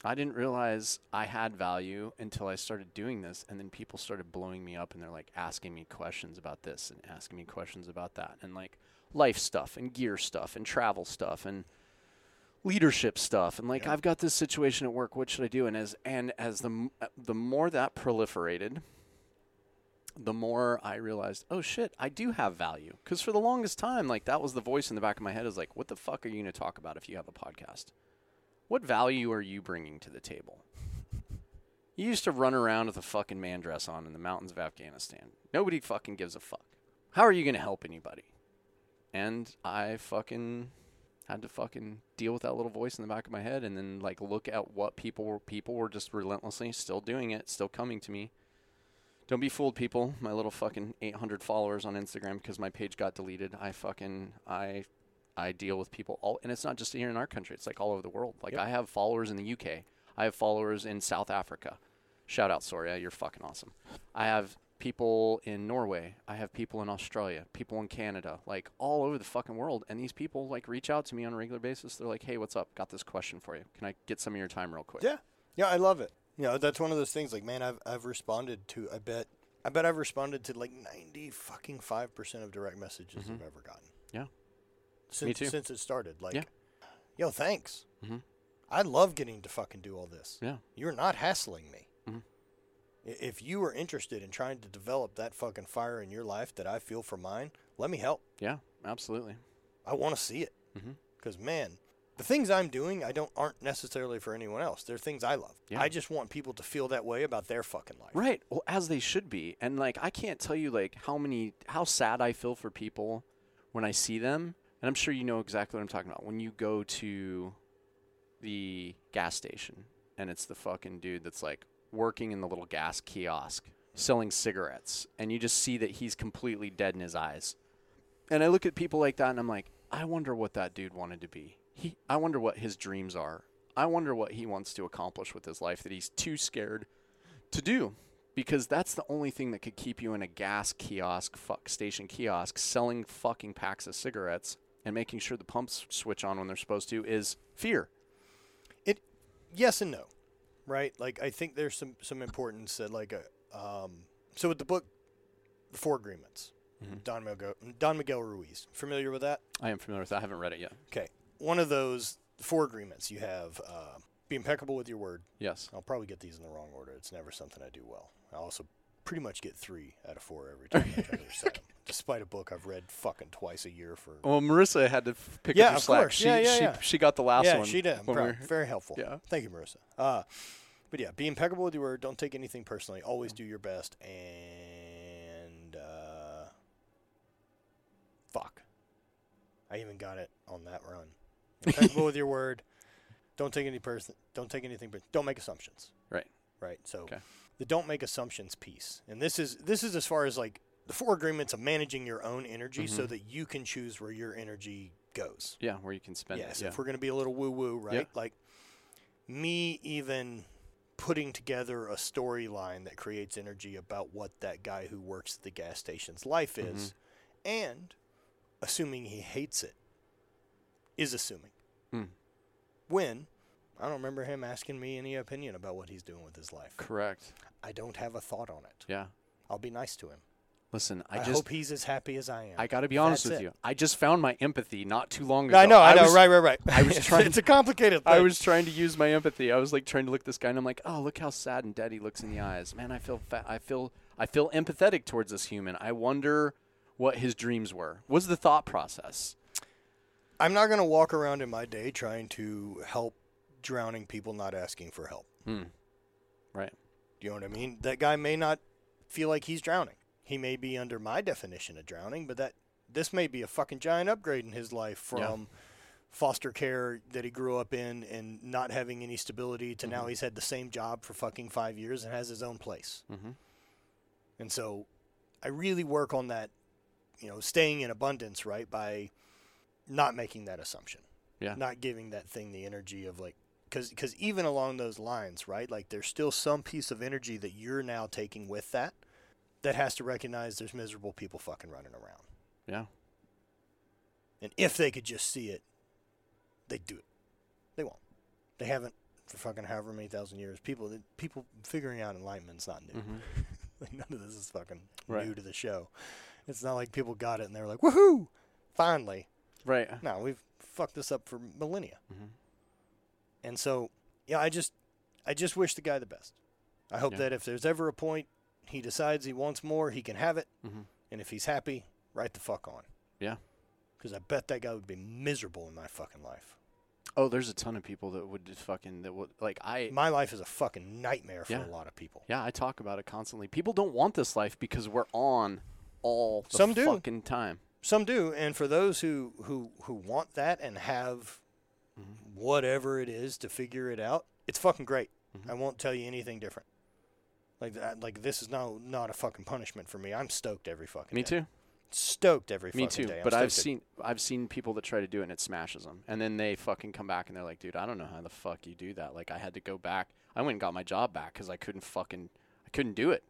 I didn't realize I had value until I started doing this, and then people started blowing me up, and they're like asking me questions about this and asking me questions about that, and like life stuff and gear stuff and travel stuff and leadership stuff, and like. I've got this situation at work. What should I do? And as and as the uh, the more that proliferated, the more I realized, oh shit, I do have value. Because for the longest time, like that was the voice in the back of my head is like, what the fuck are you going to talk about if you have a podcast? What value are you bringing to the table? You used to run around with a fucking man dress on in the mountains of Afghanistan. Nobody fucking gives a fuck. How are you going to help anybody? And I fucking had to fucking deal with that little voice in the back of my head and then like look at what people were people were just relentlessly still doing it, still coming to me. Don't be fooled people, my little fucking 800 followers on Instagram because my page got deleted. I fucking I I deal with people all, and it's not just here in our country. It's like all over the world. Like Yep. I have followers in the UK. I have followers in South Africa. Shout out Soria, you're fucking awesome. I have people in Norway. I have people in Australia. People in Canada. Like all over the fucking world. And these people like reach out to me on a regular basis. They're like, "Hey, what's up? Got this question for you. Can I get some of your time real quick?" Yeah. Yeah, I love it. You know, that's one of those things. Like, man, I've I've responded to. I bet. I bet I've responded to like ninety fucking five percent of direct messages I've ever gotten. Mm-hmm. Yeah. Since too. since it started. Like, Yeah. yo, thanks. Mhm. I love getting to fucking do all this. Yeah. You're not hassling me. Mhm. If you are interested in trying to develop that fucking fire in your life that I feel for mine, let me help. Yeah. Absolutely. I want to see it. Because man, the things I'm doing, I don't aren't necessarily for anyone else. They're things I love. Yeah. I just want people to feel that way about their fucking life. Right. Well, as they should be. And like I can't tell you like how many how sad I feel for people when I see them. And I'm sure you know exactly what I'm talking about. When you go to the gas station and it's the fucking dude that's like working in the little gas kiosk selling cigarettes and you just see that he's completely dead in his eyes. And I look at people like that and I'm like, I wonder what that dude wanted to be. He I wonder what his dreams are. I wonder what he wants to accomplish with his life that he's too scared to do because that's the only thing that could keep you in a gas kiosk fuck station kiosk selling fucking packs of cigarettes and making sure the pumps switch on when they're supposed to is fear. It, yes and no, right? Like I think there's some some importance that like a um. So with the book, the Four Agreements, Mm-hmm. Don Miguel Don Miguel Ruiz, familiar with that? I am familiar with that. I haven't read it yet. Okay, one of those four agreements you have: uh, be impeccable with your word. Yes. I'll probably get these in the wrong order. It's never something I do well. I also pretty much get three out of four every time I try to recite them, despite a book I've read fucking twice a year for. Well, Marissa had to f- pick Yeah, up of slack. course. She, Yeah, yeah, she, yeah. she got the last yeah, one. she did. We were- Very helpful. Yeah. Thank you, Marissa. Uh, but yeah, be impeccable with your word. Don't take anything personally. Always do your best. And uh, fuck, I even got it on that run. Impeccable with your word. Don't take any person. Don't take anything. But don't make assumptions. Right. Right. So Okay. the don't make assumptions piece, and this is this is as far as like the four agreements of managing your own energy, so that you can choose where your energy goes. Yeah, where you can spend Yeah, it. so Yeah. if we're going to be a little woo woo, right? Yeah. Like me even putting together a storyline that creates energy about what that guy who works at the gas station's life is and assuming he hates it is assuming. Mm. When I don't remember him asking me any opinion about what he's doing with his life. Correct. I don't have a thought on it. Yeah. I'll be nice to him. Listen, I, I, just hope he's as happy as I am. I got to be honest That's with it. you. I just found my empathy not too long ago. I know, I know, was, right, right, right. I was trying- it's a complicated thing. I was trying to use my empathy. I was like trying to look this guy, and I'm like, oh, look how sad and dead he looks in the eyes. Man, I feel fa- I feel I feel empathetic towards this human. I wonder what his dreams were. Was the thought process? I'm not going to walk around in my day trying to help drowning people not asking for help. Hmm. Right. Do you know what I mean? That guy may not feel like he's drowning. He may be under my definition of drowning, but that this may be a fucking giant upgrade in his life from Yeah. foster care that he grew up in and not having any stability to now he's had the same job for fucking five years and has his own place. Mm-hmm. And so I really work on that, you know, staying in abundance, right? By not making that assumption. Yeah. Not giving that thing the energy of like, because because even along those lines, right? Like there's still some piece of energy that you're now taking with that that has to recognize there's miserable people fucking running around. Yeah. And if they could just see it, they'd do it. They won't. They haven't for fucking however many thousand years. People people figuring out enlightenment's not new. Mm-hmm. like none of this is fucking Right. new to the show. It's not like people got it and they were like, "Woohoo! Finally!" Right. No, we've fucked this up for millennia. Mm-hmm. And so, yeah, I just, I just wish the guy the best. I hope Yeah. that if there's ever a point he decides he wants more, he can have it. Mhm. And if he's happy, right the fuck on. Yeah. Because I bet that guy would be miserable in my fucking life. Oh, there's a ton of people that would just fucking that would like I. My life is a fucking nightmare for Yeah. a lot of people. yeah, I talk about it constantly. People don't want this life because we're on all the Some do. fucking time. Some do, and for those who who who want that and have Mm-hmm. whatever it is to figure it out, it's fucking great. I won't tell you anything different. Like that, like this is no not a fucking punishment for me. I'm stoked every fucking Me day. too. Stoked every Me fucking too. day. I'm But I've seen I've seen people that try to do it and it smashes them, and then they fucking come back and they're like, "Dude, I don't know how the fuck you do that. Like, I had to go back. I went and got my job back because I couldn't fucking I couldn't do it.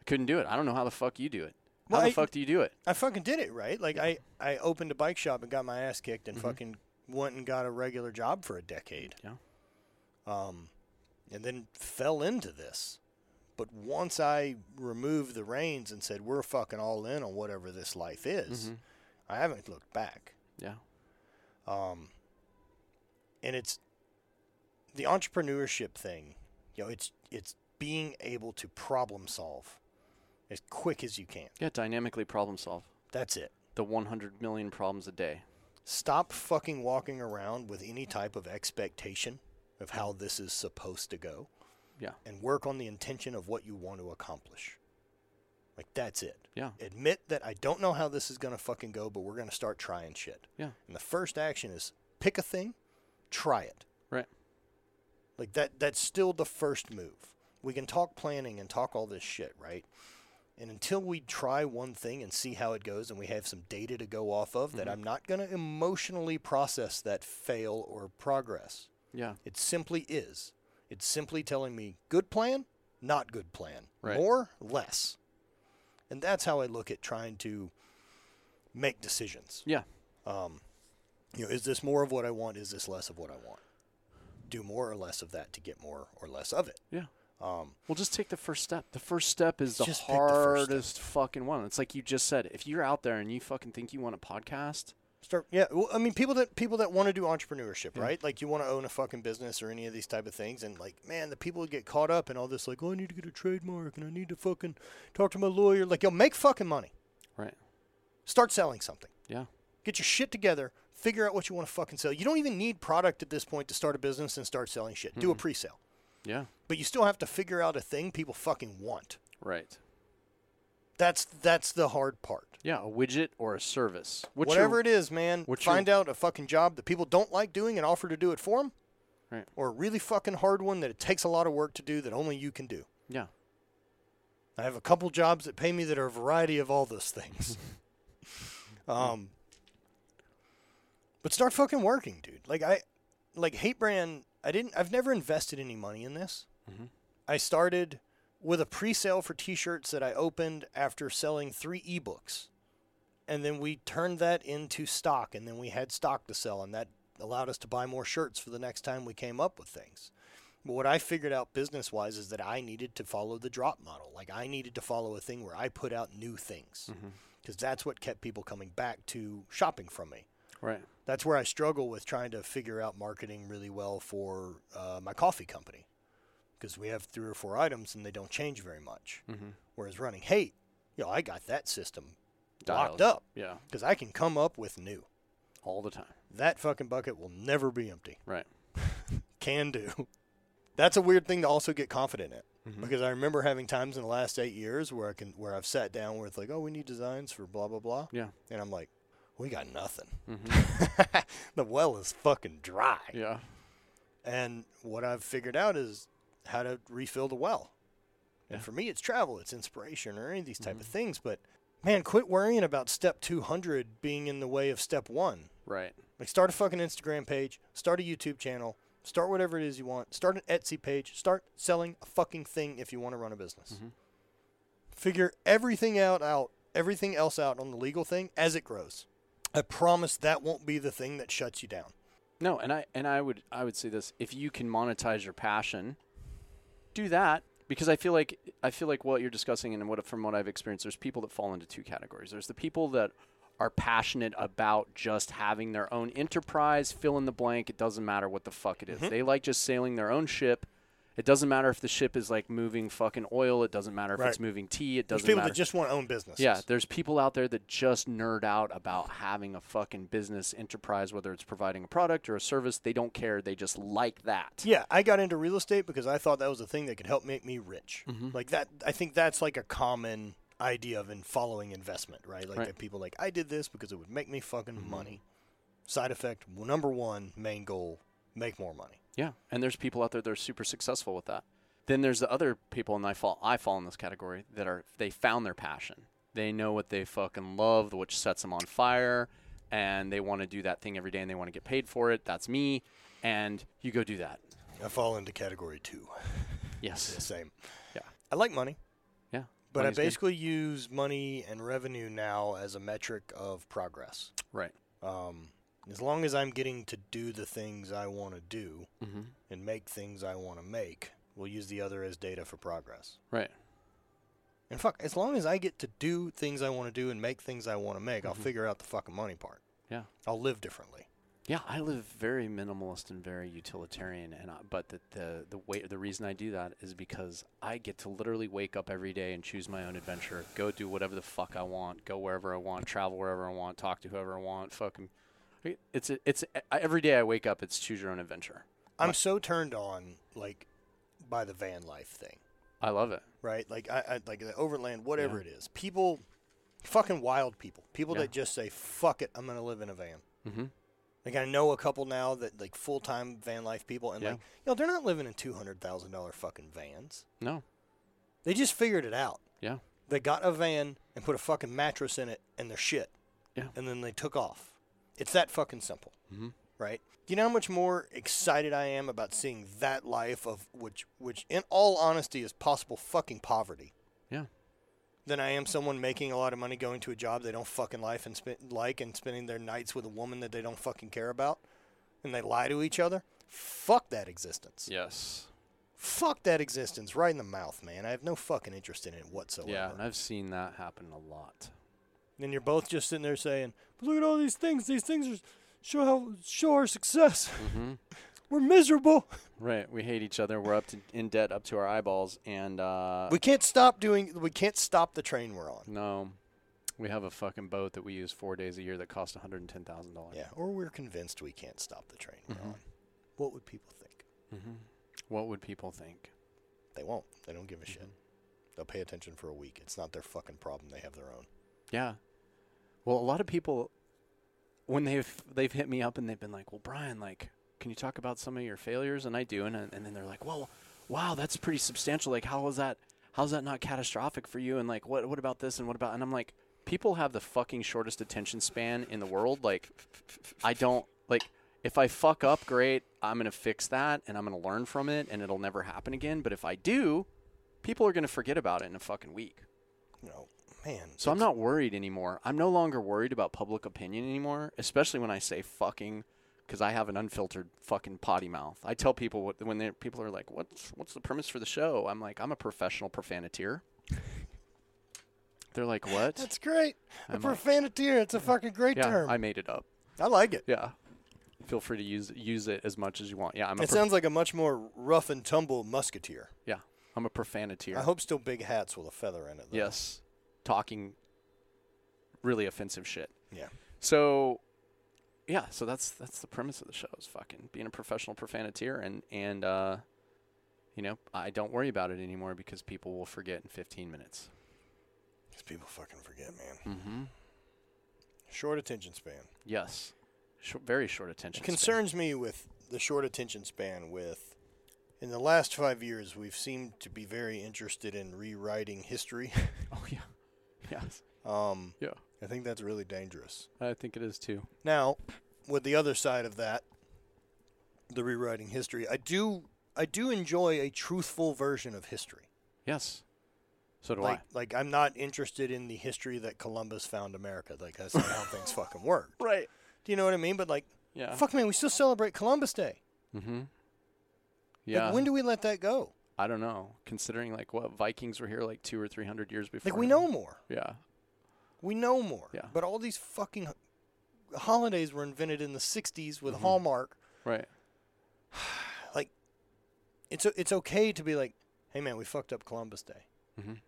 I couldn't do it. I don't know how the fuck you do it. How the I- fuck do you do it? I fucking did it right. Like I I opened a bike shop and got my ass kicked Mm-hmm. and fucking went and got a regular job for a decade. Yeah. Um, and then fell into this. But once I removed the reins and said we're fucking all in on whatever this life is, Mhm. I haven't looked back. Yeah. Um, and it's the entrepreneurship thing. You know, it's it's being able to problem solve as quick as you can. Yeah. Dynamically problem solve That's it. the 100 million problems a day. Stop fucking walking around with any type of expectation of how this is supposed to go. Yeah. and work on the intention of what you want to accomplish. Like that's it. Yeah. Admit that I don't know how this is gonna fucking go, but we're gonna start trying shit. Yeah. And the first action is pick a thing, try it. Right. Like that that's still the first move. We can talk planning and talk all this shit, right? And until we try one thing and see how it goes and we have some data to go off of, that mm-hmm. I'm not going to emotionally process that fail or progress. Yeah. It simply is. It's simply telling me good plan, not good plan. Right. More, less. And that's how I look at trying to make decisions. Yeah. Um, you know, is this more of what I want? Is this less of what I want? Do more or less of that to get more or less of it. Yeah. Um, Well, just take the first step. The first step is the pick the hardest fucking one. It's like you just said. If you're out there and you fucking think you want a podcast, start. Yeah. Well, I mean, people that people that want to do entrepreneurship, right? Like you want to own a fucking business or any of these type of things, and like, man, the people get caught up in all this, like, oh, I need to get a trademark and I need to fucking talk to my lawyer. Like, yo, make fucking money. right? Start selling something. Yeah. Get your shit together. Figure out what you want to fucking sell. You don't even need product at this point to start a business and start selling shit. Do a pre-sale, Yeah. but you still have to figure out a thing people fucking want. Right. That's that's the hard part. Yeah. A widget or a service. What's Whatever your, it is, man. what's your- Find out a fucking job that people don't like doing and offer to do it for them, Right. or a really fucking hard one that it takes a lot of work to do that only you can do. Yeah. I have a couple jobs that pay me that are a variety of all those things. um, but start fucking working, dude. Like I, like Hate Brand. I didn't. I've never invested any money in this. I started with a pre-sale for T-shirts that I opened after selling three ebooks, and then we turned that into stock, and then we had stock to sell, and that allowed us to buy more shirts for the next time we came up with things. But what I figured out business wise is that I needed to follow the drop model. Like I needed to follow a thing where I put out new things because that's what kept people coming back to shopping from me. Right. That's where I struggle with trying to figure out marketing really well for uh, my coffee company because we have three or four items and they don't change very much. Whereas running hate, you know, I got that system locked up Yeah. because I can come up with new. All the time. That fucking bucket will never be empty. Right. can do. That's a weird thing to also get confident in Mm-hmm. because I remember having times in the last eight years where I can where I've sat down with like, oh, we need designs for blah blah blah, Yeah. and I'm like, we got nothing. Mm-hmm. the well is fucking dry. Yeah. And what I've figured out is how to refill the well. And for me, it's travel, it's inspiration, or any of these type Mm-hmm. of things. But man, quit worrying about step 200 being in the way of step one. Right. Like start a fucking Instagram page, start a YouTube channel, start whatever it is you want, start an Etsy page, start selling a fucking thing if you want to run a business. Mm-hmm. Figure everything out out, everything else out on the legal thing as it grows. I promise that won't be the thing that shuts you down. No, and I and I would I would say this: if you can monetize your passion, do that because I feel like I feel like what you're discussing and what from what I've experienced, there's people that fall into two categories. There's the people that are passionate about just having their own enterprise, fill in the blank. It doesn't matter what the fuck it is. Mm-hmm. They like just sailing their own ship. It doesn't matter if the ship is like moving fucking oil. It doesn't matter if it's moving tea. It doesn't matter. there's people matter. that just want to own businesses. Yeah, there's people out there that just nerd out about having a fucking business enterprise, whether it's providing a product or a service. They don't care. They just like that. Yeah, I got into real estate because I thought that was a thing that could help make me rich. Mm-hmm. Like that, I think that's like a common idea of in following investment, right? Like Right. Mm-hmm. that people like I did this because it would make me fucking money. Side effect, number one, main goal, make more money. Yeah, and there's people out there that are super successful with that. Then there's the other people, and I fall I fall in this category that are they found their passion. They know what they fucking love, which sets them on fire, and they want to do that thing every day, and they want to get paid for it. That's me, and you go do that. I fall into category two. Yes, The same. Yeah. I like money, Yeah. but Money's I good. basically use money and revenue now as a metric of progress. right. Um, as long as I'm getting to do the things I want to do Mm-hmm. and make things I want to make, We'll use the other as data for progress. Right. And fuck, as long as I get to do things I want to do and make things I want to make, I'll figure out the fucking money part. Yeah. I'll live differently. Yeah, I live very minimalist and very utilitarian, and I, but the the the way the reason I do that is because I get to literally wake up every day and choose my own adventure, go do whatever the fuck I want, go wherever I want, travel wherever I want, talk to whoever I want, fucking. It's it's every day I wake up, it's choose your own adventure. I'm so turned on like by the van life thing, I love it. right? Like I, I like the overland, whatever Yeah. it is. People, fucking wild people, people Yeah. that just say fuck it, I'm gonna live in a van. Mm-hmm. Like I know a couple now that like full time van life people, and Yeah. like you know they're not living in two hundred thousand dollar fucking vans. No. They just figured it out. Yeah. They got a van and put a fucking mattress in it and their shit. Yeah. And then they took off. It's that fucking simple. Mhm. Right? Do you know how much more excited I am about seeing that life of which which in all honesty is possible fucking poverty Yeah. than I am someone making a lot of money going to a job they don't fucking life and spend, like and spending their nights with a woman that they don't fucking care about and they lie to each other. Fuck that existence. Yes. Fuck that existence right in the mouth, man. I have no fucking interest in it whatsoever. Yeah, and I've seen that happen a lot. And you're both just sitting there saying, look at all these things. These things are show how show our success. Mm-hmm. We're miserable. Right. We hate each other. We're up to in debt up to our eyeballs, and uh, We can't stop doing. We can't stop the train we're on. no, we have a fucking boat that we use four days a year that costs one hundred and ten thousand dollars. Yeah, or we're convinced we can't stop the train we're Mhm. on. What would people think? Mm-hmm. What would people think? They won't. They don't give a shit. Mhm. They'll pay attention for a week. It's not their fucking problem. They have their own. Yeah. Well, a lot of people, when they've they've hit me up and they've been like, "Well, Brian, like, can you talk about some of your failures?" And I do, and and then they're like, "Well, wow, that's pretty substantial. Like, how is that? How's that not catastrophic for you? And like, what what about this? And what about?" And I'm like, people have the fucking shortest attention span in the world. Like, I don't like. If I fuck up, great. I'm gonna fix that, and I'm gonna learn from it, and it'll never happen again. But if I do, people are gonna forget about it in a fucking week. Know, man. So I'm not worried anymore. I'm no longer worried about public opinion anymore, especially when I say fucking because I have an unfiltered fucking potty mouth. I tell people what when they people are like, "What's what's the premise for the show?" I'm like, "I'm a professional profaniteer." They're like, "What?" That's great. A I'm like- profanateer. It's a fucking great yeah, term. I made it up. I like it. Yeah. Feel free to use use it as much as you want. Yeah, I'm a It prof- sounds like a much more rough and tumble musketeer. yeah, I'm a profaniteer. I hope still big hats with a feather in it. Though. Yes. Talking really offensive shit. Yeah. So yeah, so that's that's the premise of the show is fucking being a professional profaniteer and and uh you know, I don't worry about it anymore because people will forget in 15 minutes. Because people fucking forget, man. Mhm. Short attention span. Yes. Very short attention It span. concerns me with the short attention span with in the last five years we've seemed to be very interested in rewriting history Oh yeah. Yes. um, Yeah. i think that's really dangerous I think it is too. now with the other side of that the rewriting history i do i do enjoy a truthful version of history Yes. So do like like i'm not interested in the history that columbus found america like that's not how things fucking work Right. do you know what i mean but like Yeah. fuck man we still celebrate columbus day Mm-hmm. Like, Yeah. when do we let that go I don't know. Considering like what Vikings were here like 2 or 300 years before. like we know more Yeah. We know more. Yeah. But all these fucking holidays were invented in the 60s with Mhm. Hallmark. Right. Like, it's it's okay to be like, hey man, we fucked up Columbus Day, Mhm.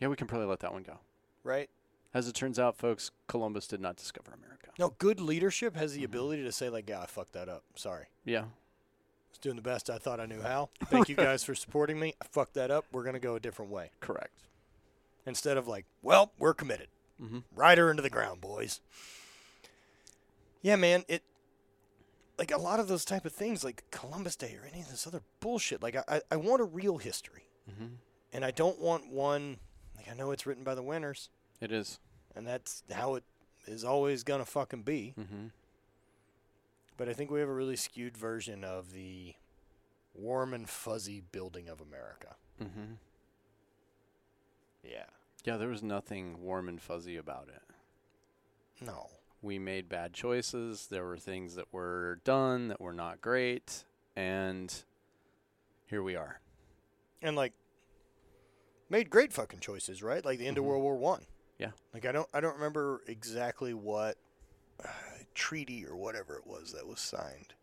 Yeah, we can probably let that one go. right? As it turns out, folks, Columbus did not discover America. No, good leadership has the Mhm. ability to say like, yeah, I fucked that up. Sorry. Yeah. Was doing the best I thought I knew how. Thank you guys for supporting me. I fucked that up. We're gonna go a different way. Correct. Instead of like, well, we're committed. Mm-hmm. Ride her into the ground, boys. Yeah, man. It like a lot of those type of things, like Columbus Day or any of this other bullshit. Like I, I, I want a real history, Mm-hmm. and I don't want one. Like I know it's written by the winners, It is. and that's how it is always gonna fucking be. Mm-hmm. But I think we have a really skewed version of the warm and fuzzy building of America. Mm-hmm. Yeah. Yeah, there was nothing warm and fuzzy about it. No. We made bad choices. There were things that were done that were not great, and here we are. and like made great fucking choices, right? Like the end of World War One. Yeah. Like I don't I don't remember exactly what treaty or whatever it was that was signed.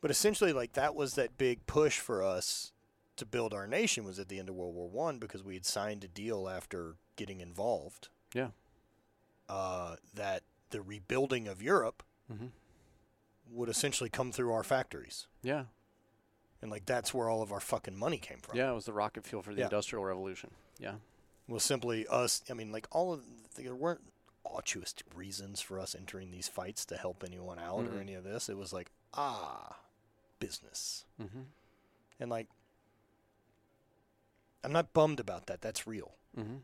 But essentially like that was that big push for us to build our nation was at the end of World War One because we had signed a deal after getting involved. Yeah. Uh, that the rebuilding of Europe Mhm. would essentially come through our factories. Yeah. And like that's where all of our fucking money came from. Yeah, it was the rocket fuel for the Yeah. Industrial Revolution. Yeah. was simply us. I mean, like all of there weren't altruist reasons for us entering these fights to help anyone out or Mm-mm. any of this. It was like ah, business, Mm-hmm. and like I'm not bummed about that. That's real. Mm-hmm.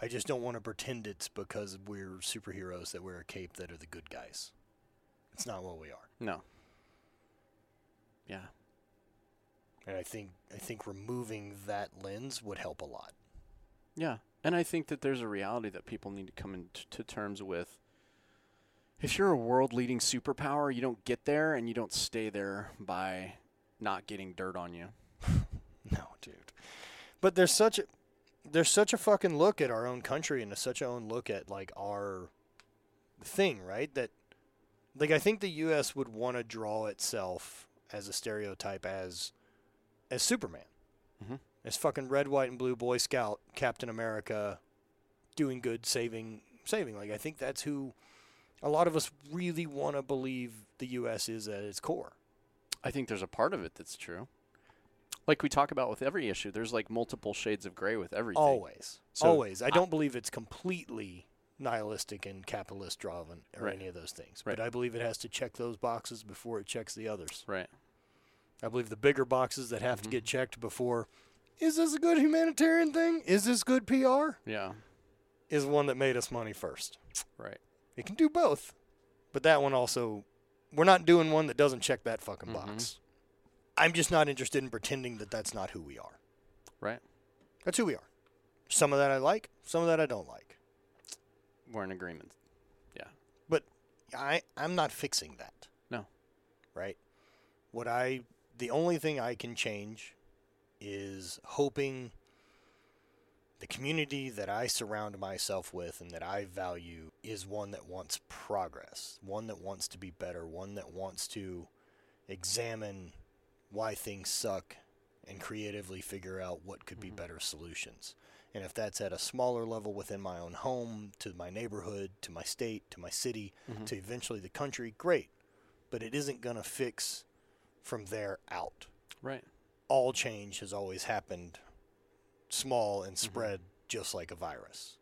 I just don't want to pretend it's because we're superheroes that wear a cape that are the good guys. It's not what we are. No. Yeah. And I think I think removing that lens would help a lot. Yeah. And I think that there's a reality that people need to come into to terms with. If you're a world leading superpower, you don't get there and you don't stay there by not getting dirt on you. No, dude. But there's such a there's such a fucking look at our own country and such a own look at like our thing, right? That like I think the US would want to draw itself as a stereotype as as Superman. Mhm. As fucking red, white and blue boy scout, Captain America doing good, saving saving. Like I think that's who a lot of us really want to believe the US is at its core. I think there's a part of it that's true. Like we talk about with every issue, there's like multiple shades of gray with everything. Always. So, Always. I I- don't believe it's completely nihilistic and capitalist driven or Right. any of those things. Right. But I believe it has to check those boxes before it checks the others. Right. I believe the bigger boxes that have to Mhm. get checked before is this a good humanitarian thing? Is this good PR? Yeah. Is one that made us money first. Right. It can do both. But that one also we're not doing one that doesn't check that fucking Mhm. box. I'm just not interested in pretending that that's not who we are. Right. That's who we are. Some of that I like, some of that I don't like. We're in agreement. Yeah. But I I'm not fixing that. No. Right? What I the only thing I can change is hoping the community that I surround myself with and that I value is one that wants progress, one that wants to be better, one that wants to examine why things suck and creatively figure out what could be Mhm. better solutions. And if that's at a smaller level within my own home, to my neighborhood, to my state, to my city, Mhm. to eventually the country, great. But it isn't going to fix from there out. Right. All change has always happened small and mm-hmm. spread just like a virus.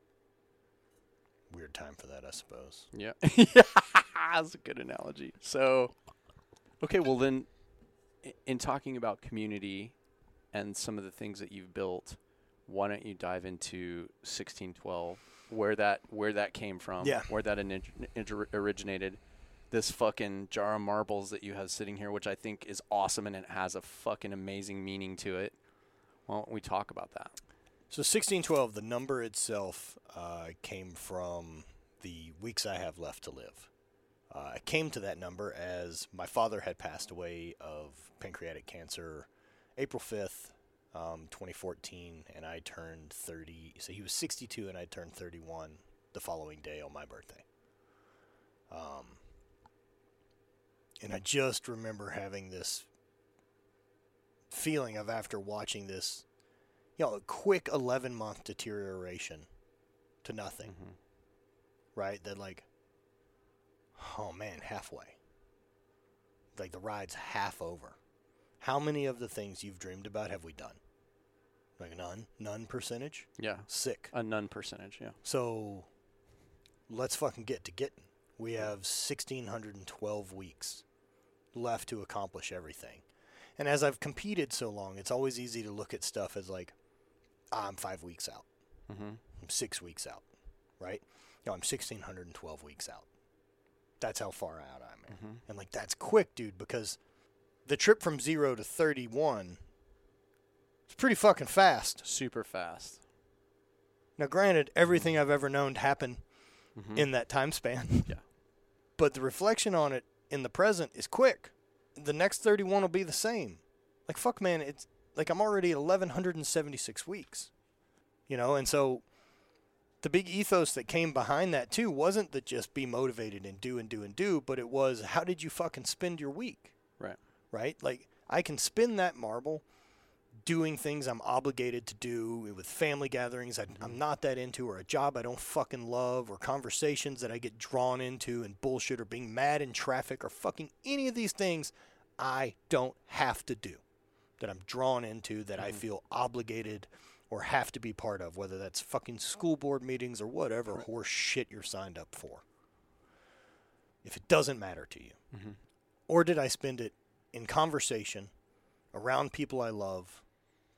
Weird time for that, I suppose. Yeah. yeah. That's a good analogy. So, okay, well then, in talking about community and some of the things that you've built, why don't you dive into 1612, where that where that came from, Yeah. where that in, in, originated, this fucking jar of marbles that you have sitting here, which I think is awesome and it has a fucking amazing meaning to it. Why don't we talk about that? So 1612, the number itself uh, came from the weeks I have left to live. Uh, I came to that number as my father had passed away of pancreatic cancer April 5th, um, 2014, and I turned 30. So he was 62 and I turned 31 the following day on my birthday. Um, and I just remember having this feeling of after watching this you know, a quick 11 month deterioration to nothing, Mhm. right? That, like, oh man, halfway. Like, the ride's half over. How many of the things you've dreamed about have we done? Like, none? None percentage? Yeah, Sick. a none percentage. Yeah. So, let's fucking get to getting. We have 1,612 weeks left to accomplish everything. And as I've competed so long, it's always easy to look at stuff as like, ah, I'm five weeks out. Mm-hmm. I'm six weeks out, right? No, I'm 1,612 weeks out. That's how far out I'm. Mm-hmm. And like, that's quick, dude, because the trip from zero to 31 is pretty fucking fast. Super fast. Now, granted, everything I've ever known happened Mhm. in that time span. Yeah. But the reflection on it in the present is quick. The next 31 will be the same. Like fuck man, it's like I'm already at 1176 weeks. You know, and so the big ethos that came behind that too wasn't that just be motivated and do and do and do, but it was how did you fucking spend your week? Right. Right? Like I can spin that marble doing things I'm obligated to do with family gatherings I, I'm mm-hmm. not that into, or a job I don't fucking love, or conversations that I get drawn into and bullshit, or being mad in traffic, or fucking any of these things I don't have to do, that I'm drawn into, that I mm-hmm. feel obligated or have to be part of, whether that's fucking school board meetings or whatever horse shit you're signed up for. If it doesn't matter to you. Mm-hmm. Or did I spend it in conversation around people I love,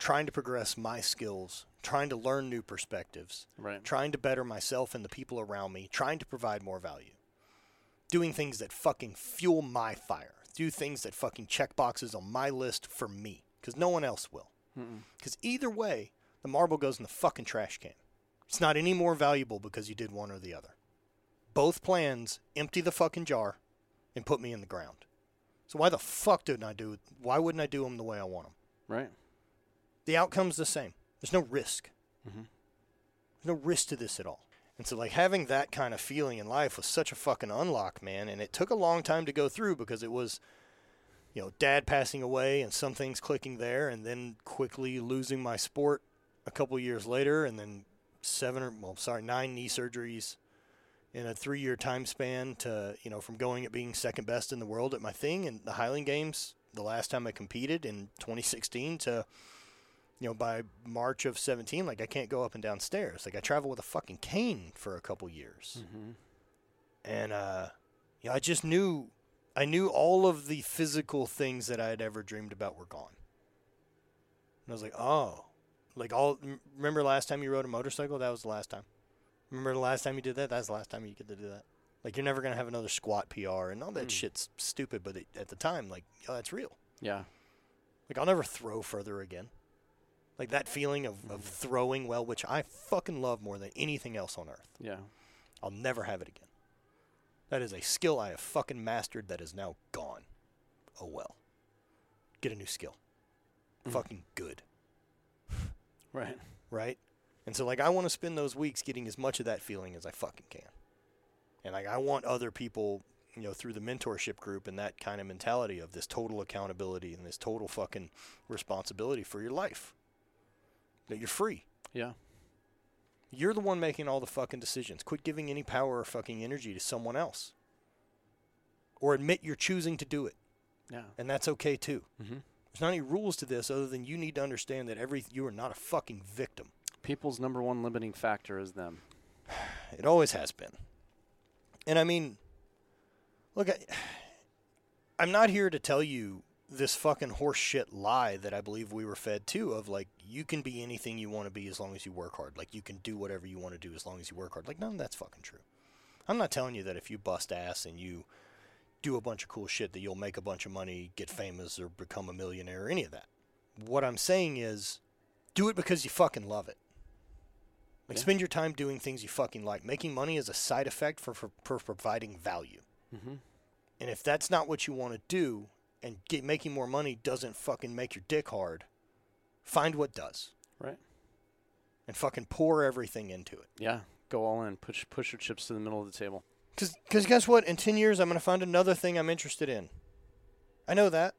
trying to progress my skills, trying to learn new perspectives, Right. trying to better myself and the people around me, trying to provide more value. Doing things that fucking fuel my fire. Do things that fucking check boxes on my list for me, because no one else will. Because either way, the marble goes in the fucking trash can. It's not any more valuable because you did one or the other. Both plans empty the fucking jar and put me in the ground. So why the fuck didn't I do? Why wouldn't I do them the way I want them? Right. The outcome's the same. There's no risk. Mm-hmm. There's no risk to this at all. And so, like, having that kind of feeling in life was such a fucking unlock, man. And it took a long time to go through because it was, you know, dad passing away and some things clicking there, and then quickly losing my sport a couple years later, and then seven or, well, sorry, nine knee surgeries in a three year time span to, you know, from going at being second best in the world at my thing in the Highland Games the last time I competed in 2016 to, you know, by March of 17, like I can't go up and down stairs. Like I travel with a fucking cane for a couple years. And, uh, you know, I just knew, I knew all of the physical things that I had ever dreamed about were gone. And I was like, oh, like all, remember last time you rode a motorcycle? That was the last time. Remember the last time you did that? That's the last time you get to do that. Like you're never going to have another squat PR and all that shit's stupid, but it, at the time, like, yeah, that's real. Yeah. Like I'll never throw further again. Like that feeling of, of mm-hmm. throwing well, which I fucking love more than anything else on earth. Yeah. I'll never have it again. That is a skill I have fucking mastered that is now gone. Oh well. Get a new skill. Mm. Fucking good. Right. Right? And so like I want to spend those weeks getting as much of that feeling as I fucking can. And like I want other people, you know, through the mentorship group and that kind of mentality of this total accountability and this total fucking responsibility for your life. That you're free. Yeah. You're the one making all the fucking decisions. Quit giving any power or fucking energy to someone else. Or admit you're choosing to do it. Yeah. And that's okay too. Mm-hmm. There's not any rules to this other than you need to understand that every you are not a fucking victim. People's number one limiting factor is them. It always has been. And I mean, look, I, I'm not here to tell you this fucking horse shit lie that I believe we were fed too of like you can be anything you want to be as long as you work hard. Like you can do whatever you want to do as long as you work hard. Like none of that's fucking true. I'm not telling you that if you bust ass and you do a bunch of cool shit that you'll make a bunch of money, get famous or become a millionaire or any of that. What I'm saying is do it because you fucking love it. Like Yeah. spend your time doing things you fucking like. Making money is a side effect for, for, for providing value. Mm-hmm. And if that's not what you want to do, and get, making more money doesn't fucking make your dick hard, find what does, Right. and fucking pour everything into it. Yeah. Go all in. Push push your chips to the middle of the table. Because guess what? In 10 years, I'm going to find another thing I'm interested in. I know that.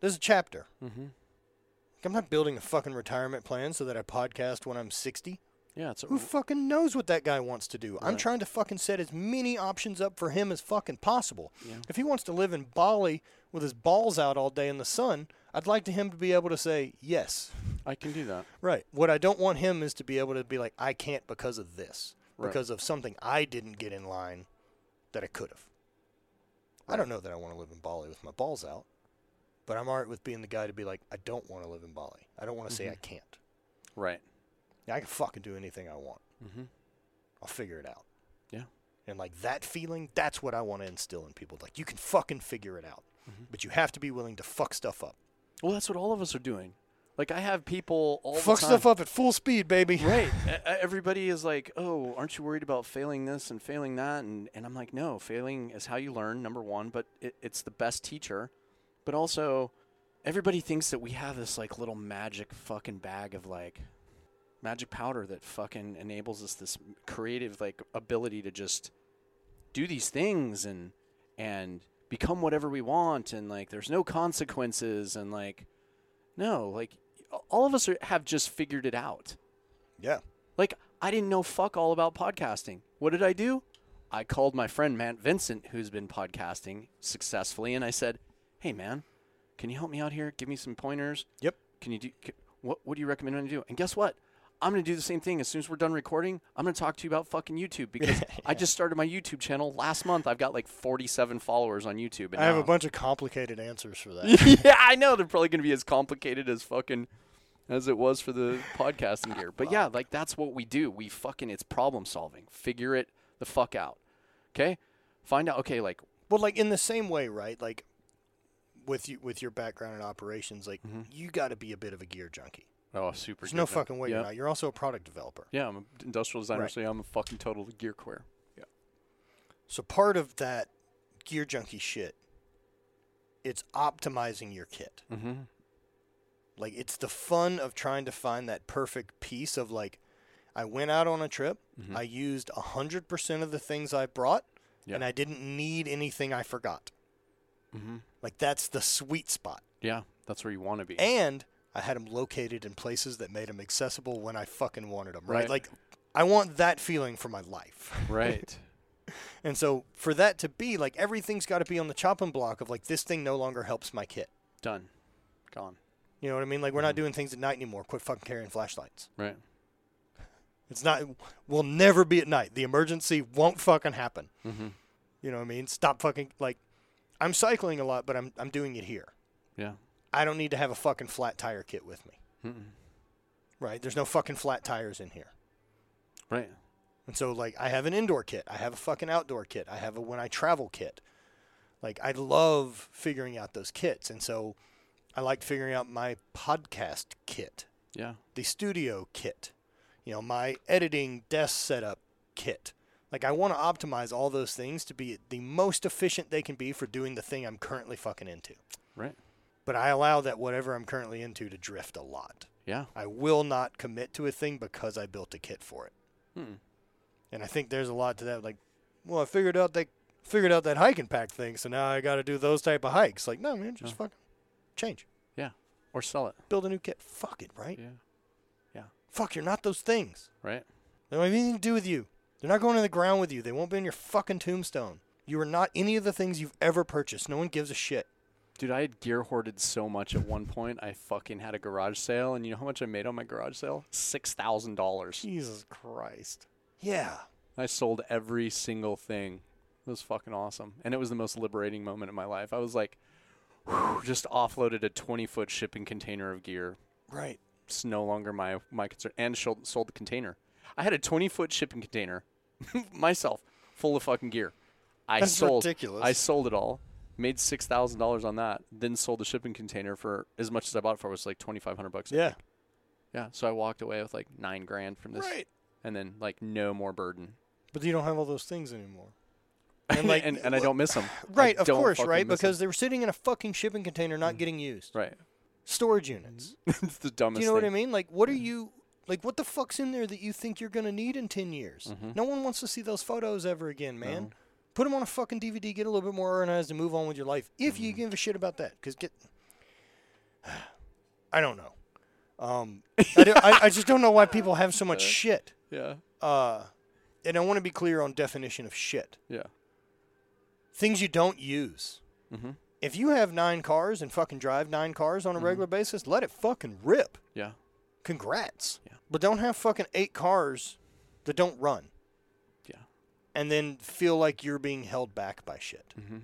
There's a chapter. Mm-hmm. I'm not building a fucking retirement plan so that I podcast when I'm 60. Yeah. It's a, Who fucking knows what that guy wants to do? I'm trying to fucking set as many options up for him as fucking possible. Yeah. If he wants to live in Bali with his balls out all day in the sun, I'd like to him to be able to say yes. I can do that. Right. What I don't want him is to be able to be like, I can't because of this, Right. because of something I didn't get in line that I could have. I don't know that I want to live in Bali with my balls out, but I'm alright with being the guy to be like, I don't want to live in Bali. I don't want to say I can't. Right. Yeah, I can fucking do anything I want. Mm-hmm. I'll figure it out. Yeah. And like that feeling, that's what I want to instill in people. Like you can fucking figure it out, Mm-hmm. but you have to be willing to fuck stuff up. Well, that's what all of us are doing. Like I have people all fuck the time. stuff up at full speed, baby. Right. Everybody is like, "Oh, aren't you worried about failing this and failing that?" And and I'm like, "No, failing is how you learn. Number one, but it, it's the best teacher. But also, everybody thinks that we have this like little magic fucking bag of like magic powder that fucking enables us this creative like ability to just do these things and and become whatever we want and like there's no consequences and like no like all of us are, have just figured it out Yeah. like I didn't know fuck all about podcasting. What did I do? I called my friend Matt Vincent, who's been podcasting successfully, and I said, "Hey man, can you help me out here? Give me some pointers. Yep. Can you do? c what What do you recommend I do?" And guess what? I'm gonna do the same thing. As soon as we're done recording, I'm gonna talk to you about fucking YouTube because I just started my YouTube channel last month. I've got like 47 followers on YouTube. And I have a bunch of complicated answers for that. yeah, I know they're probably going to be as complicated as fucking as it was for the podcasting gear. But yeah, like that's what we do. We fucking it's problem solving. Figure it the fuck out. Okay? Find out okay, like well, like in the same way, right? Like with you with your background in operations, like Mm-hmm. you got to be a bit of a gear junkie. Oh, super There's no good. fucking way yeah. you're not. You're also a product developer. Yeah, I'm an industrial designer, Right. so yeah, I'm a fucking total gear queer. Yeah. So part of that gear junkie shit, it's optimizing your kit. Mhm. Like it's the fun of trying to find that perfect piece of like, I went out on a trip, Mm-hmm. I used hundred percent of the things I brought, Yeah. and I didn't need anything I forgot. Mhm. Like that's the sweet spot, Yeah, that's where you want to be. and I had them located in places that made them accessible when I fucking wanted them. Right? Right. Like, I want that feeling for my life. right. And so for that to be like everything's got to be on the chopping block of like this thing no longer helps my kit. Done. Gone. You know what I mean? Like we're not doing things at night anymore. Quit fucking carrying flashlights. Right. It's not. We'll never be at night. The emergency won't fucking happen. Mhm. You know what I mean? Stop fucking like. I'm cycling a lot, but I'm I'm doing it here. Yeah. I don't need to have a fucking flat tire kit with me. Mm-mm. Right? There's no fucking flat tires in here. Right. And so like I have an indoor kit, I have a fucking outdoor kit, I have a when I travel kit. Like I love figuring out those kits, and so I like figuring out my podcast kit, Yeah. the studio kit, you know, my editing desk setup kit. Like I want to optimize all those things to be the most efficient they can be for doing the thing I'm currently fucking into. Right. But I allow that whatever I'm currently into to drift a lot. Yeah. I will not commit to a thing because I built a kit for it. Hmm. And I think there's a lot to that. Like, well, I figured out that figured out that hiking pack thing, so now I got to do those type of hikes. Like, no, man, just fucking change, Yeah. Or sell it. build a new kit. Fuck it, right? Yeah. Yeah. Fuck, you're not those things. Right. They don't have anything to do with you. They're not going in the ground with you. They won't be in your fucking tombstone. You are not any of the things you've ever purchased. No one gives a shit. Dude, I had gear hoarded so much at one point. I fucking had a garage sale, and you know how much I made on my garage sale? Six thousand dollars. Jesus Christ. Yeah. I sold every single thing. It was fucking awesome, and it was the most liberating moment in my life. I was like, whew, just offloaded a twenty foot shipping container of gear. Right. It's no longer my my concern, and sold, sold the container. I had a twenty foot shipping container myself, full of fucking gear. I That's sold. ridiculous. I sold it all. Made six thousand dollars on that. Then sold the shipping container for as much as I bought it for. It was like twenty five hundred bucks. Yeah. Yeah. So I walked away with like nine grand from this, Right. and then like no more burden. But you don't have all those things anymore. And like- and, and I don't miss them. Right, of course, right? Because they were sitting in a fucking shipping container Mm. not getting used. right, Storage units. it's the dumbest. Do you know what I mean? Like, what are you like? What the fuck's in there that you think you're gonna need in ten years? Mm-hmm. No one wants to see those photos ever again, man. Put them on a fucking DVD. Get a little bit more organized and move on with your life. If Mm-hmm. you give a shit about that, because get, I don't know. Um, I, do, I, I just don't know why people have so much shit. Yeah, Uh, and I want to be clear on definition of shit. yeah, Things you don't use. Mhm. If you have nine cars and fucking drive nine cars Mm-hmm. on a regular basis, let it fucking rip. yeah, Congrats. Yeah. But don't have fucking eight cars that don't run. And then feel like you're being held back by shit. Mhm.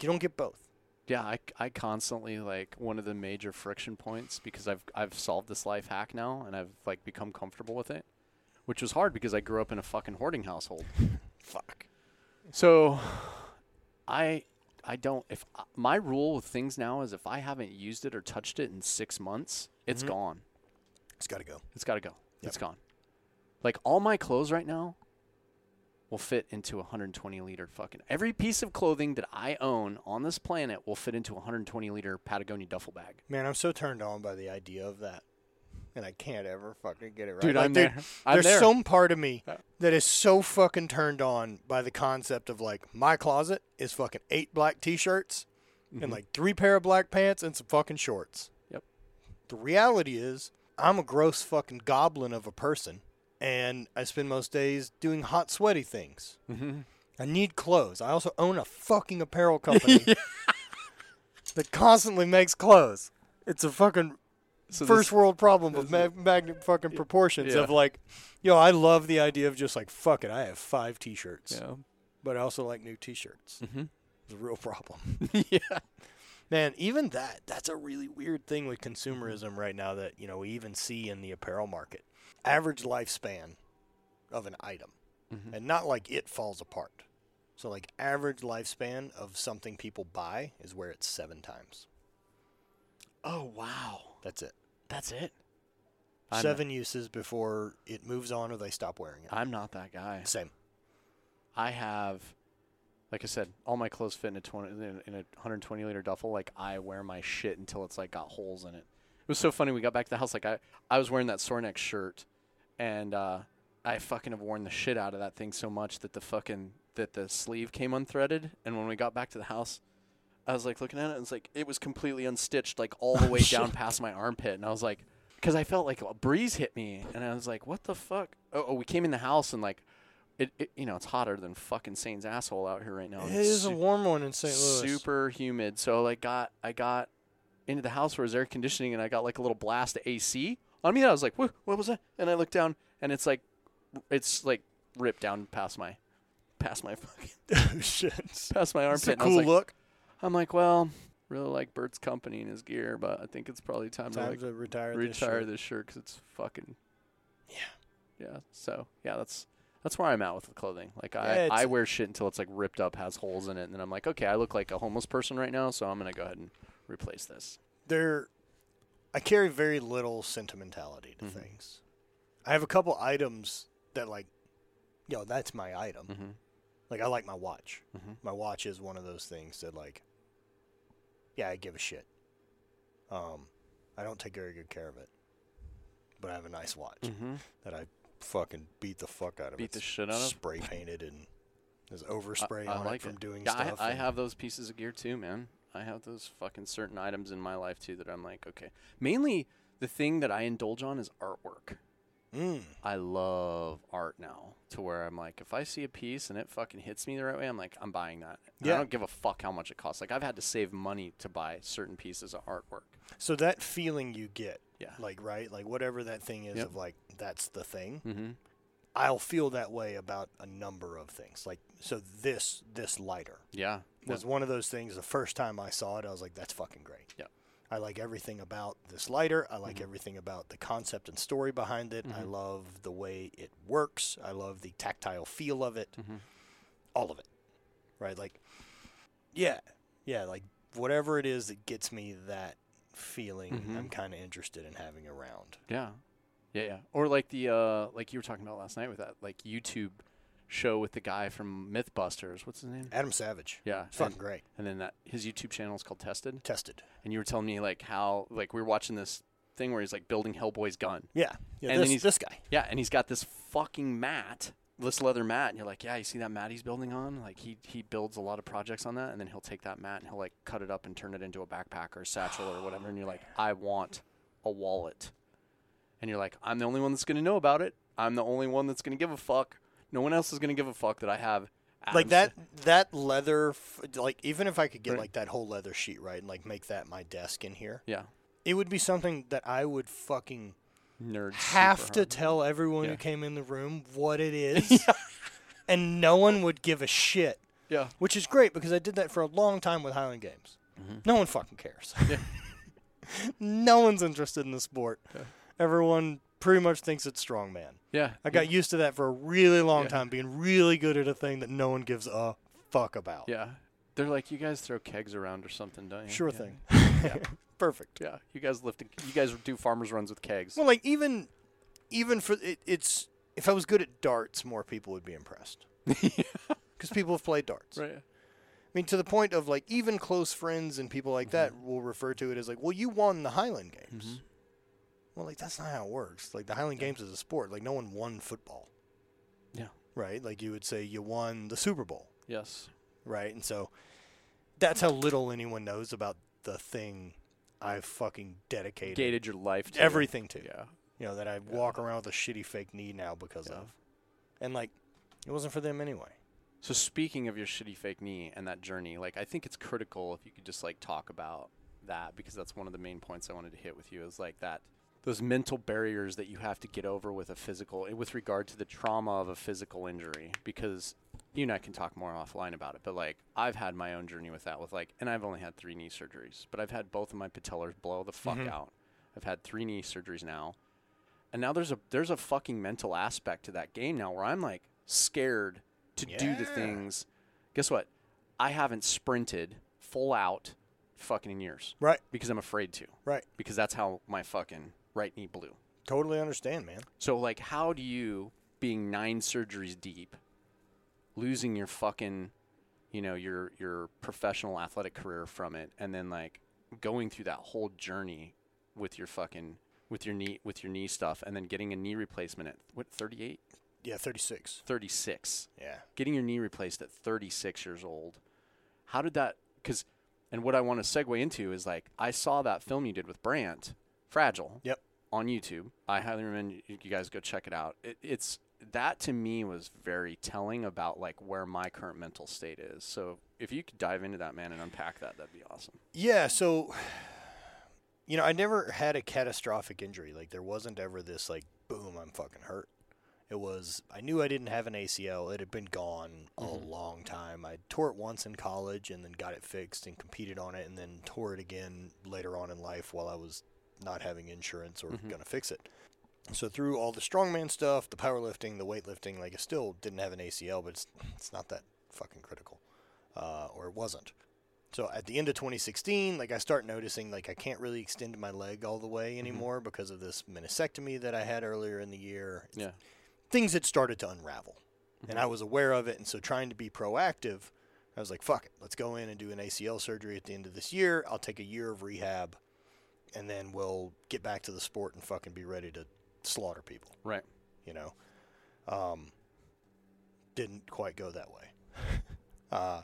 You don't get both. Yeah, I, I constantly like one of the major friction points because I've I've solved this life hack now and I've like become comfortable with it, which was hard because I grew up in a fucking hoarding household. Fuck. So, I I don't if uh, my rule with things now is if I haven't used it or touched it in six months, it's gone. It's got to go. It's got to go. It's gone. Like all my clothes right now, will fit into a 120 liter fucking. Every piece of clothing that I own on this planet will fit into a 120 liter Patagonia duffel bag. Man, I'm so turned on by the idea of that, and I can't ever fucking get it right. Dude, Like, I'm there-. I'm there's there. some part of me that is so fucking turned on by the concept of like my closet is fucking eight black t-shirts and mm-hmm. like three pair of black pants and some fucking shorts. Yep. The reality is, I'm a gross fucking goblin of a person, and I spend most days doing hot, sweaty things. Mhm. I need clothes. I also own a fucking apparel company that constantly makes clothes. It's a fucking So first this- world problem of mag- magnet fucking proportions Yeah. of like, yo, I love the idea of just like, fuck it, I have five t-shirts, Yeah. but I also like new t-shirts. Mhm. It's a real problem. yeah. Man, even that, that's a really weird thing with consumerism right now that, you know, we even see in the apparel market. Average lifespan of an item. Mhm. And not like it falls apart. So like average lifespan of something people buy is where it's seven times. Oh wow. That's it. That's it. I'm- seven uses before it moves on or they stop wearing it. I'm not that guy. Same. I have, like I said, all my clothes fit in a 20, in in a 120 liter duffel. Like I wear my shit until it's like got holes in it. It was so funny. We got back to the house. Like I, I was wearing that Sornex shirt, and uh, I fucking have worn the shit out of that thing so much that the fucking that the sleeve came unthreaded. And when we got back to the house, I was like looking at it, and it's like it was completely unstitched, like all the way down past my armpit. And I was like, because I felt like a breeze hit me, and I was like, what the fuck? Oh, oh we came in the house and like. It, it, you know, it's hotter than fucking Saint's asshole out here right now. It it's is a warm one in St. Louis. super humid. So like got I got into the house where it was air conditioning and I got like a little blast of AC on me. I was like, what, what was that? And I looked down and it's like it's like ripped down past my past my fucking oh shit. Past my armpit. Cool like, look. I'm like, well, really like Bert's company and his gear, but I think it's probably time, Time to like to retire. this retire shirt. this shirt because it's fucking Yeah. yeah. So yeah, that's that's where I'm at with the clothing. Like I, it's- I wear shit until it's like ripped up, has holes in it, and then I'm like, okay, I look like a homeless person right now, so I'm gonna go ahead and replace this. There, I carry very little sentimentality to Mhm. things. I have a couple items that like, yo, that's my item. Mm-hmm. Like I like my watch. Mhm. My watch is one of those things that like, yeah, I give a shit. Um, I don't take very good care of it, but I have a nice watch Mm-hmm. that I fucking beat the fuck out of. Beat the shit out of? Spray painted and there's overspray I, I on like it from it. doing yeah, stuff. I, I have those pieces of gear too, man. I have those fucking certain items in my life too that I'm like, okay. Mainly, the thing that I indulge on is artwork. Mm. I love art now to where I'm like, if I see a piece and it fucking hits me the right way, I'm like, I'm buying that. Yeah. I don't give a fuck how much it costs. Like I've had to save money to buy certain pieces of artwork. So that feeling you get, Yeah. like right, like whatever that thing is Yep. of like that's the thing. Mm-hmm. I'll feel that way about a number of things. Like so this this lighter Yeah. was one of those things the first time I saw it I was like that's fucking great. Yep. I like everything about this lighter. I like Mhm. everything about the concept and story behind it. I Mhm. love the way it works. I love the tactile feel of it. Mhm. All of it. Right? Like yeah. Yeah, like whatever it is that gets me that feeling, Mhm. I'm kind of interested in having around. Yeah. Yeah, yeah. Or like the uh like you were talking about last night with that like YouTube show with the guy from Mythbusters. What's his name? Adam Savage. Yeah. It's fucking and, great. and then that his YouTube channel is called Tested. Tested. And you were telling me like how like we were watching this thing where he's like building Hellboy's gun. Yeah. Yeah, And then he's- this guy. Yeah, and he's got this fucking mat, this leather mat, and you're like, yeah, you see that mat he's building on? Like he he builds a lot of projects on that, and then he'll take that mat and he'll like cut it up and turn it into a backpack or a satchel or whatever, and you're like, I want a wallet, and you're like, I'm the only one that's gonna know about it. I'm the only one that's gonna give a fuck. No one else is gonna give a fuck that I have. like that that leather f- like even if i could get Right. like that whole leather sheet right and like make that my desk in here Yeah, it would be something that i would fucking nerd. have super to hard. tell everyone Yeah. who came in the room what it is and no one would give a shit Yeah. which is great because i did that for a long time with highland games Mhm. no one fucking cares Yeah. no one's interested in the sport Yeah. everyone pretty much thinks it's strongman Yeah. i got used to that for a really long Yeah. time being really good at a thing that no one gives a fuck about Yeah. They're like, you guys throw kegs around or something, don't you? Sure Yeah. thing. Yeah. Perfect. Yeah. You guys lift. You guys do farmers runs with kegs. Well, like even even for it, it's if I was good at darts, more people would be impressed. because people have played darts. Right. I mean, to the point of like even close friends and people like mm-hmm. that will refer to it as like, well, you won the Highland Games. Mm-hmm. Well, like that's not how it works. Like the Highland Games is a sport. Like no one won football, Yeah. right? Like you would say you won the Super Bowl, Yes. right? And so that's how little anyone knows about the thing I've fucking dedicated Gated your life to everything to. Yeah. You know that I walk around with a shitty fake knee now because Yeah. of, and like it wasn't for them anyway. So speaking of your shitty fake knee and that journey, like I think it's critical if you could just like talk about that because that's one of the main points I wanted to hit with you is like that those mental barriers that you have to get over with a physical eh, with regard to the trauma of a physical injury because you and I can talk more offline about it, but like I've had my own journey with that with like and I've only had 3 knee surgeries, but I've had both of my patellars blow the fuck mm-hmm. out. I've had 3 knee surgeries now. And now there's a there's a fucking mental aspect to that game now where I'm like scared to do the things. Guess what? I haven't sprinted full out fucking in years Right, because I'm afraid to. right. Because that's how my fucking right knee blew. Totally understand, man. So like how do you being 9 surgeries deep losing your fucking you know your your professional athletic career from it and then like going through that whole journey with your fucking with your knee with your knee stuff and then getting a knee replacement at what 38 Yeah, 36. 36 Yeah. getting your knee replaced at 36 years old how did that because and what i want to segue into is like i saw that film you did with brant fragile Yep. on youtube i highly recommend you guys go check it out it, it's that to me was very telling about like where my current mental state is so if you could dive into that man and unpack that that'd be awesome Yeah, so you know, I never had a catastrophic injury. Like there wasn't ever this like boom, I'm fucking hurt. It was I knew I didn't have an ACL. It had been gone a mm-hmm. long time. I tore it once in college and then got it fixed and competed on it and then tore it again later on in life while I was not having insurance or mm-hmm. going to fix it. So through all the strongman stuff, the powerlifting, the weightlifting, like I still didn't have an ACL, but it's it's not that fucking critical, uh, or it wasn't. So at the end of 2016, like I start noticing like I can't really extend my leg all the way mm-hmm. anymore because of this meniscectomy that I had earlier in the year. yeah Things had started to unravel, and mm-hmm. I was aware of it. And so trying to be proactive, I was like, "Fuck it, let's go in and do an ACL surgery at the end of this year. I'll take a year of rehab, and then we'll get back to the sport and fucking be ready to slaughter people." right you know. Um, didn't quite go that way. uh,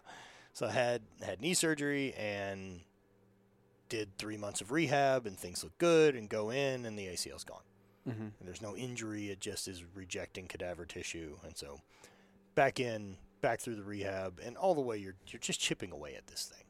so I had had knee surgery and did three months of rehab, and things look good, and go in, and the ACL's gone. mm-hmm. And there's no injury; it just is rejecting cadaver tissue, and so back in, back through the rehab, and all the way you're you're just chipping away at this thing.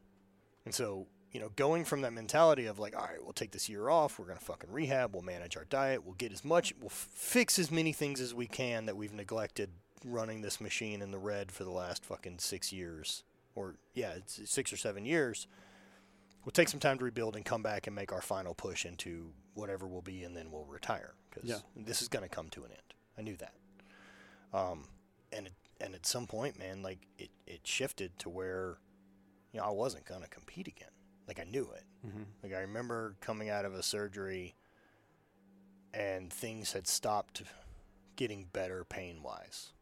And so, you know, going from that mentality of like, all right, we'll take this year off, we're going to fucking rehab, we'll manage our diet, we'll get as much, we'll f- fix as many things as we can that we've neglected running this machine in the red for the last fucking six years. Or, yeah, it's six or seven years. We'll take some time to rebuild and come back and make our final push into whatever we'll be, and then we'll retire because Yeah. this is going to come to an end. I knew that. Um, and it, and at some point, man, like it, it shifted to where, you know, I wasn't gonna compete again. Like I knew it. Mm-hmm. Like I remember coming out of a surgery, and things had stopped getting better pain wise.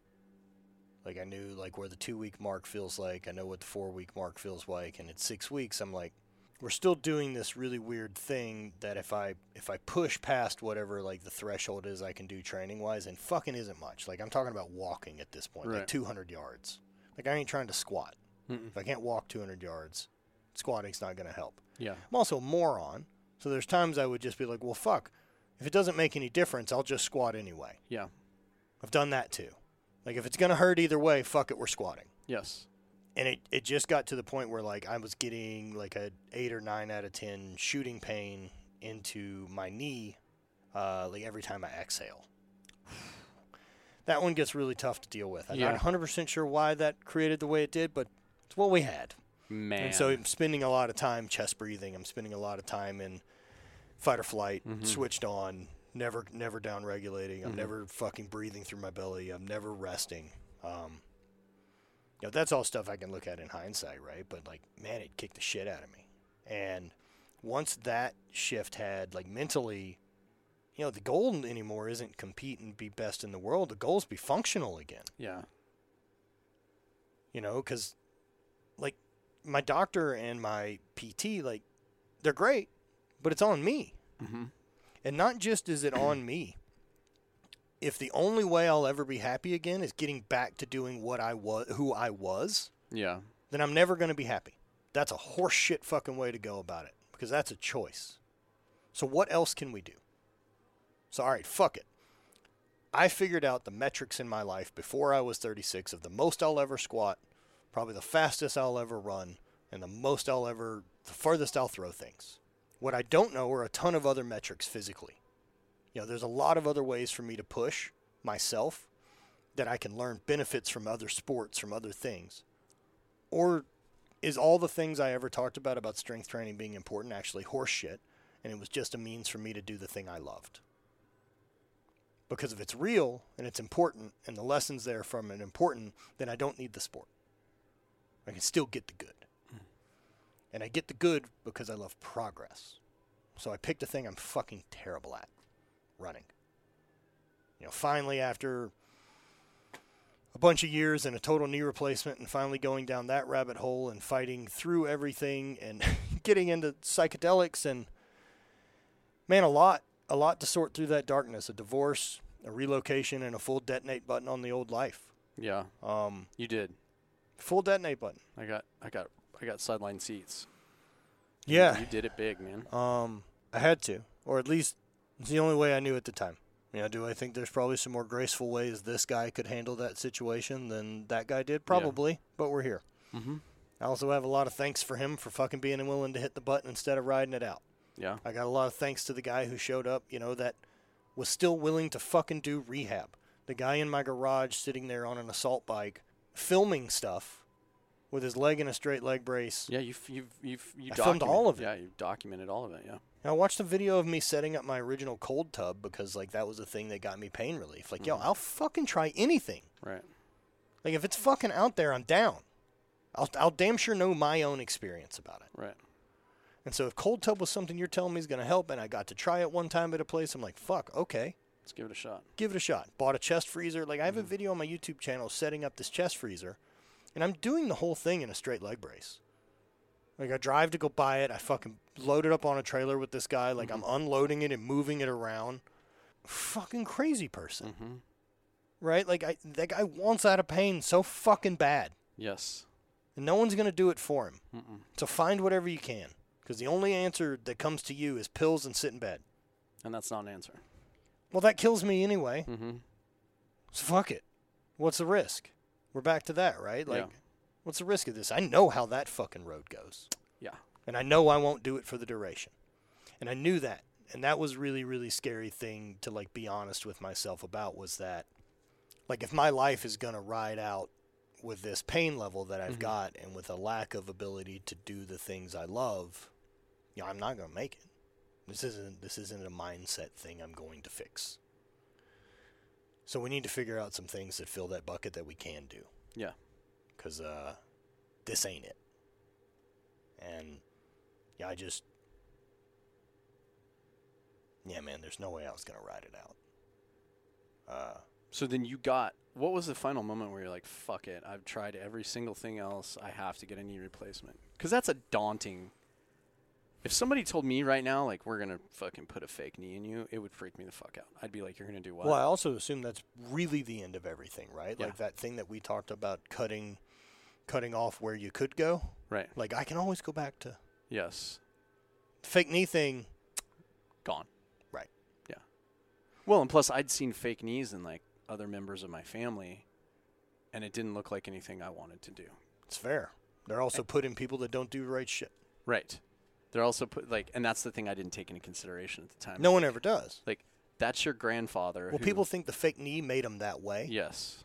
Like I knew like where the two week mark feels like. I know what the four week mark feels like, and at six weeks, I'm like, we're still doing this really weird thing that if I if I push past whatever like the threshold is I can do training wise, and fucking isn't much. Like I'm talking about walking at this point, like 200 yards. Like I ain't trying to squat. Mm-mm. If I can't walk 200 yards, squatting's not going to help. yeah I'm also a moron, so there's times I would just be like, well, fuck. If it doesn't make any difference, I'll just squat anyway. yeah I've done that too. Like if it's going to hurt either way, fuck it, we're squatting. yes And it, it just got to the point where like I was getting like a 8 or 9 out of 10 shooting pain into my knee uh, like every time I exhale. That one gets really tough to deal with. I'm Yeah. not 100% sure why that created the way it did, but it's what we had. Man And so I'm spending a lot of time chest breathing. I'm spending a lot of time in fight or flight, switched on, never never down regulating. I'm never fucking breathing through my belly. I'm never resting. Um, you know, that's all stuff I can look at in hindsight, right? But like, man, it kicked the shit out of me. And once that shift had like mentally, you know, the goal anymore isn't compete and be best in the world. The goal is be functional again yeah You know, because like my doctor and my PT, like they're great, but it's on me. Mm-hmm. And not just is it on me. If the only way I'll ever be happy again is getting back to doing what I was, who I was, Yeah. then I'm never going to be happy. That's a horseshit fucking way to go about it because that's a choice. So what else can we do? So all right, fuck it. I figured out the metrics in my life before I was 36 of the most I'll ever squat, probably the fastest I'll ever run, and the most I'll ever, the furthest I'll throw things. What I don't know are a ton of other metrics physically. You know, there's a lot of other ways for me to push myself that I can learn benefits from other sports, from other things. Or is all the things I ever talked about about strength training being important actually horseshit, and it was just a means for me to do the thing I loved? Because if it's real and it's important, and the lessons there from it important, then I don't need the sport. I can still get the good. And I get the good because I love progress. So I picked a thing I'm fucking terrible at running. You know, finally, after a bunch of years and a total knee replacement, and finally going down that rabbit hole and fighting through everything and getting into psychedelics and man, a lot, a lot to sort through that darkness. A divorce, a relocation, and a full detonate button on the old life. Yeah. Um, You did. Full detonate button. I got. I got. I got sideline seats. Yeah. You did it big, man. Um, I had to, or at least it's the only way I knew at the time. You know, do I think there's probably some more graceful ways this guy could handle that situation than that guy did? Probably, but we're here. Mm-hmm. I also have a lot of thanks for him for fucking being willing to hit the button instead of riding it out. Yeah. I got a lot of thanks to the guy who showed up, you know, that was still willing to fucking do rehab. The guy in my garage sitting there on an assault bike filming stuff with his leg in a straight leg brace. Yeah. You've. You've. You've. You I filmed all of it. Yeah. You documented all of it. Yeah. And I watched a video of me setting up my original cold tub because like that was the thing that got me pain relief. Like, yo, mm-hmm. I'll fucking try anything. Right. Like if it's fucking out there, I'm down. I'll I'll damn sure know my own experience about it. Right. And so if cold tub was something you're telling me is going to help and I got to try it one time at a place, I'm like, fuck, okay. Let's give it a shot. give it a shot. Bought a chest freezer. Like I have a video on my YouTube channel setting up this chest freezer, and I'm doing the whole thing in a straight leg brace. Like I drive to go buy it. I fucking load it up on a trailer with this guy. Like I'm unloading it and moving it around. Fucking crazy person, Mm-hmm. right? Like I, that guy wants out of pain so fucking bad, Yes. and no one's gonna do it for him. Mm-mm. So find whatever you can, because the only answer that comes to you is pills and sit in bed. And that's not an answer. Well, that kills me anyway. Mm-hmm. So fuck it. What's the risk? We're back to that, right? Like, Yeah. what's the risk of this? I know how that fucking road goes. Yeah. And I know I won't do it for the duration. And I knew that. And that was really, really scary thing to like be honest with myself about was that like if my life is gonna ride out with this pain level that I've Mhm. got and with a lack of ability to do the things I love, you know, I'm not gonna make it. This isn't this isn't a mindset thing I'm going to fix. So we need to figure out some things that fill that bucket that we can do. Yeah. Cause uh, this ain't it. And yeah, I just yeah, man. There's no way I was gonna ride it out. Uh, So then you got. What was the final moment where you're like, "Fuck it! I've tried every single thing else. I have to get a knee replacement." Because that's a daunting. If somebody told me right now, like, we're gonna fucking put a fake knee in you, it would freak me the fuck out. I'd be like, "You're gonna do what?" well, I also assume that's really the end of everything, right? Yeah. Like that thing that we talked about cutting, cutting off where you could go. Right. Like I can always go back to Yes. fake knee thing. Gone. Right. Yeah. Well, and plus, I'd seen fake knees in like other members of my family, and it didn't look like anything I wanted to do. It's fair. They're also putting people that don't do right shit. Right. They're also put like, and that's the thing I didn't take into consideration at the time. No one ever does. Like, that's your grandfather. Well, who- people think the fake knee made them that way. Yes.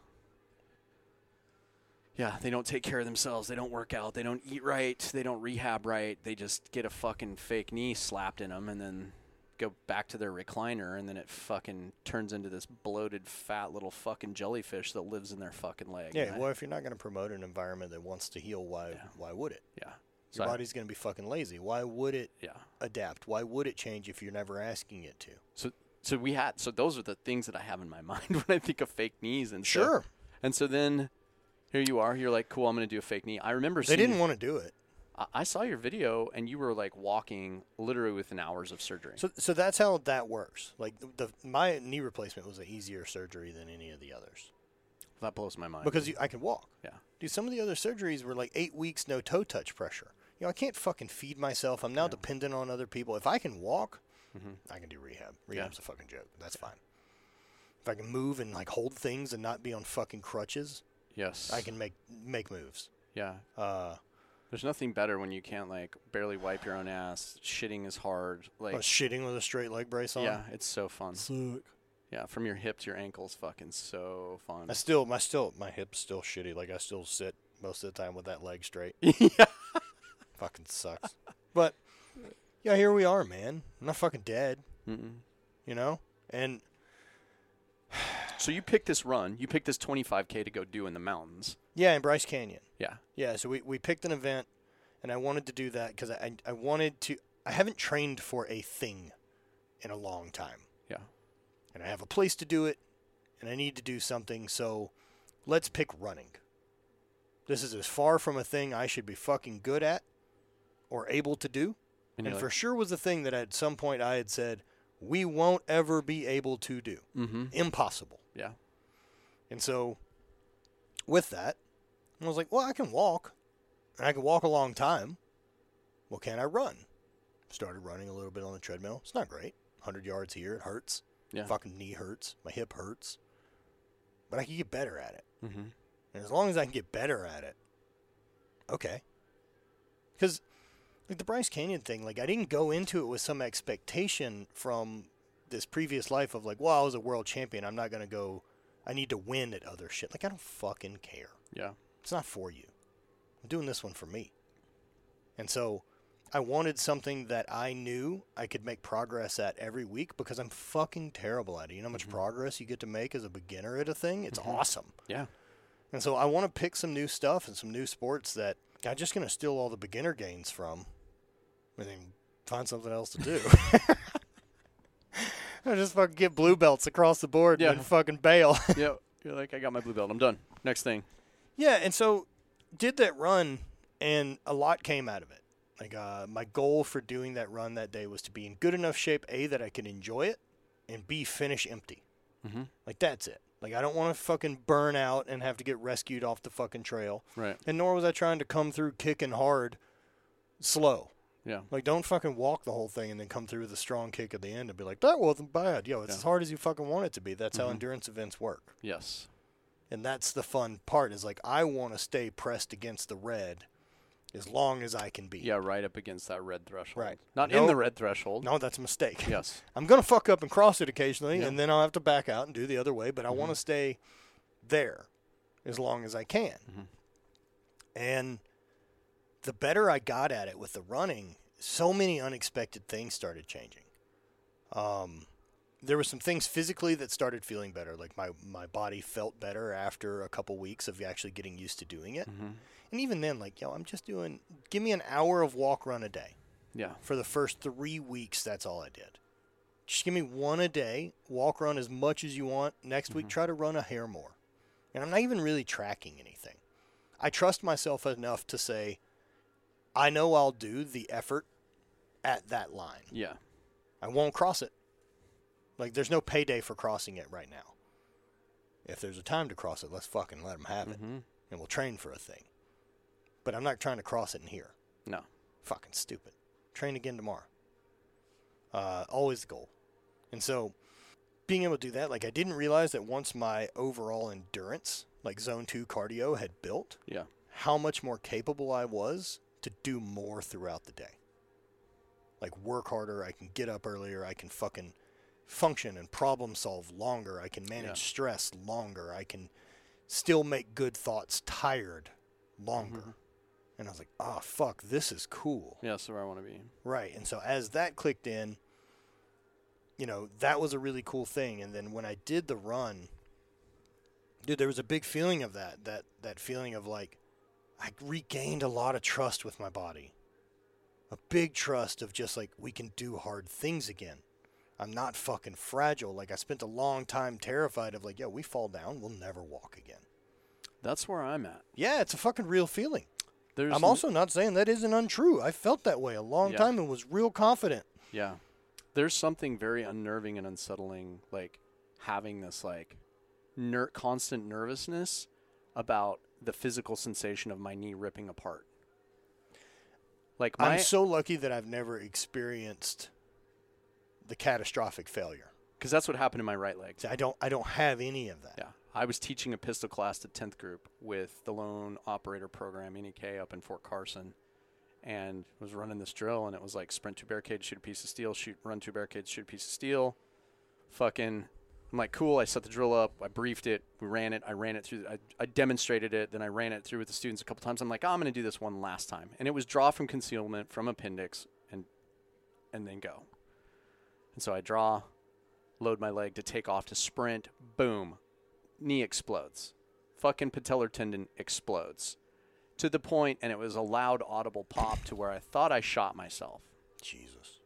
Yeah, they don't take care of themselves. They don't work out. They don't eat right. They don't rehab right. They just get a fucking fake knee slapped in them and then go back to their recliner and then it fucking turns into this bloated, fat little fucking jellyfish that lives in their fucking leg. Yeah. I- Well, if you're not going to promote an environment that wants to heal, why Yeah. why would it? yeah. Your So body's going to be fucking lazy. Why would it yeah. adapt? Why would it change if you're never asking it to? So so we had so those are the things that I have in my mind when I think of fake knees and. Sure. And so then Here you are. You're like, cool. I'm gonna do a fake knee. I remember. They didn't want to do it. I, I saw your video, and you were like walking literally within hours of surgery. So, so that's how that works. Like the, the my knee replacement was an easier surgery than any of the others that blows my mind. because you, I can walk. yeah, Dude, some of the other surgeries were like eight weeks, no toe touch pressure. You know, I can't fucking feed myself. I'm now dependent on other people. If I can walk, I can do rehab. Rehab's a fucking joke. That's fine. If I can move and like hold things and not be on fucking crutches, yes, I can make make moves. Yeah, Uh, there's nothing better when you can't like barely wipe your own ass. Shitting is hard. Like, I shitting with a straight leg brace on. yeah, it's so fun. Suck. Yeah, from your hip to your ankles, fucking so fun. I still, my still, my hip's still shitty. Like I still sit most of the time with that leg straight. yeah. Fucking sucks. But yeah, here we are, man. I'm not fucking dead. Mm-mm. You know, and So you picked this run. You picked this 25k to go do in the mountains. yeah, in Bryce Canyon. Yeah. Yeah, so we, we picked an event, and I wanted to do that because I, I wanted to. I haven't trained for a thing in a long time, Yeah. and I have a place to do it, and I need to do something. So let's pick running. This is as far from a thing I should be fucking good at or able to do, And, and for like, sure was the thing that at some point I had said we won't ever be able to do. mm-hmm. Impossible. Yeah. And so, with that, I was like, well, I can walk, and I can walk a long time. Well, can I run? Started running a little bit on the treadmill. It's not great. 100 yards here, it hurts. Yeah. Fucking knee hurts. My hip hurts. But I can get better at it. Mm-hmm. And as long as I can get better at it, okay. Because, like the Bryce Canyon thing, like I didn't go into it with some expectation from this previous life of like, well, I was a world champion. I'm not going to go, I need to win at other shit. Like, I don't fucking care. Yeah. It's not for you. I'm doing this one for me. And so I wanted something that I knew I could make progress at every week because I'm fucking terrible at it. You know how much mm-hmm. progress you get to make as a beginner at a thing? It's mm-hmm. awesome. Yeah. And so I want to pick some new stuff and some new sports that I'm just going to steal all the beginner gains from and then find something else to do. I just fucking get blue belts across the board Yeah. and fucking bail. yeah. You're like, I got my blue belt. I'm done. Next thing. yeah, and so did that run and a lot came out of it. Like uh, my goal for doing that run that day was to be in good enough shape, A, that I could enjoy it, and B, finish empty. Mhm. Like that's it. Like I don't want to fucking burn out and have to get rescued off the fucking trail. Right. And nor was I trying to come through kicking hard slow. Yeah. Like don't fucking walk the whole thing and then come through with a strong kick at the end and be like, that wasn't bad. Yo, it's Yeah. as hard as you fucking want it to be. That's how Mhm. endurance events work. Yes. And that's the fun part is like I want to stay pressed against the red as long as I can be. Yeah. Right up against that red threshold. Right. Not in the red threshold. No, that's a mistake. Yes. I'm gonna fuck up and cross it occasionally, Yeah. and then I'll have to back out and do the other way. But I want Mm-hmm. to stay there as long as I can. Mhm. And the better I got at it with the running, so many unexpected things started changing. Um, there were some things physically that started feeling better. Like my my body felt better after a couple weeks of actually getting used to doing it. Mhm. And even then, like yo, I'm just doing. Give me an hour of walk run a day Yeah. for the first three weeks, that's all I did. Just give me one a day, walk run as much as you want. Next week, try to run a hair more. And I'm not even really tracking anything. I trust myself enough to say, I know I'll do the effort at that line. Yeah. I won't cross it. Like, there's no payday for crossing it right now. If there's a time to cross it, let's fucking let them have it. Mm-hmm. And we'll train for a thing. But I'm not trying to cross it in here. No. Fucking stupid. Train again tomorrow. Uh, always the goal. And so, being able to do that, like I didn't realize that once my overall endurance, like zone two cardio, had built, Yeah. how much more capable I was to do more throughout the day. Like work harder, I can get up earlier, I can fucking function and problem solve longer, I can manage Yeah. stress longer, I can still make good thoughts tired longer. Mm-hmm. And I was like, oh, fuck, this is cool. Yeah. That's where I want to be. Right. And so as that clicked in, you know, that was a really cool thing. And then when I did the run, dude, there was a big feeling of that, that, that feeling of like, I regained a lot of trust with my body. A big trust of just like, we can do hard things again. I'm not fucking fragile. Like, I spent a long time terrified of like, yeah, we fall down, we'll never walk again. That's where I'm at. Yeah, it's a fucking real feeling. There's I'm also not saying that isn't untrue. I felt that way a long Yeah. time and was real confident. Yeah. There's something very unnerving and unsettling, like having this like ner- constant nervousness about the physical sensation of my knee ripping apart. Like my I'm so lucky that I've never experienced the catastrophic failure. because that's what happened to my right leg. See, I don't I don't have any of that. Yeah. I was teaching a pistol class to 10th group with the Lone Operator Program, NEK, up in Fort Carson. And was running this drill, and it was like sprint two barricades, shoot a piece of steel, shoot, run two barricades, shoot a piece of steel. Fucking, I'm like, cool. I set the drill up, I briefed it, we ran it, I ran it through, I, I demonstrated it, then I ran it through with the students a couple times. I'm like, oh, I'm going to do this one last time. And it was draw from concealment from appendix and and then go. And so I draw, load my leg to take off to sprint, boom, knee explodes. Fucking patellar tendon explodes. To the point, and it was a loud, audible pop to where I thought I shot myself Jesus.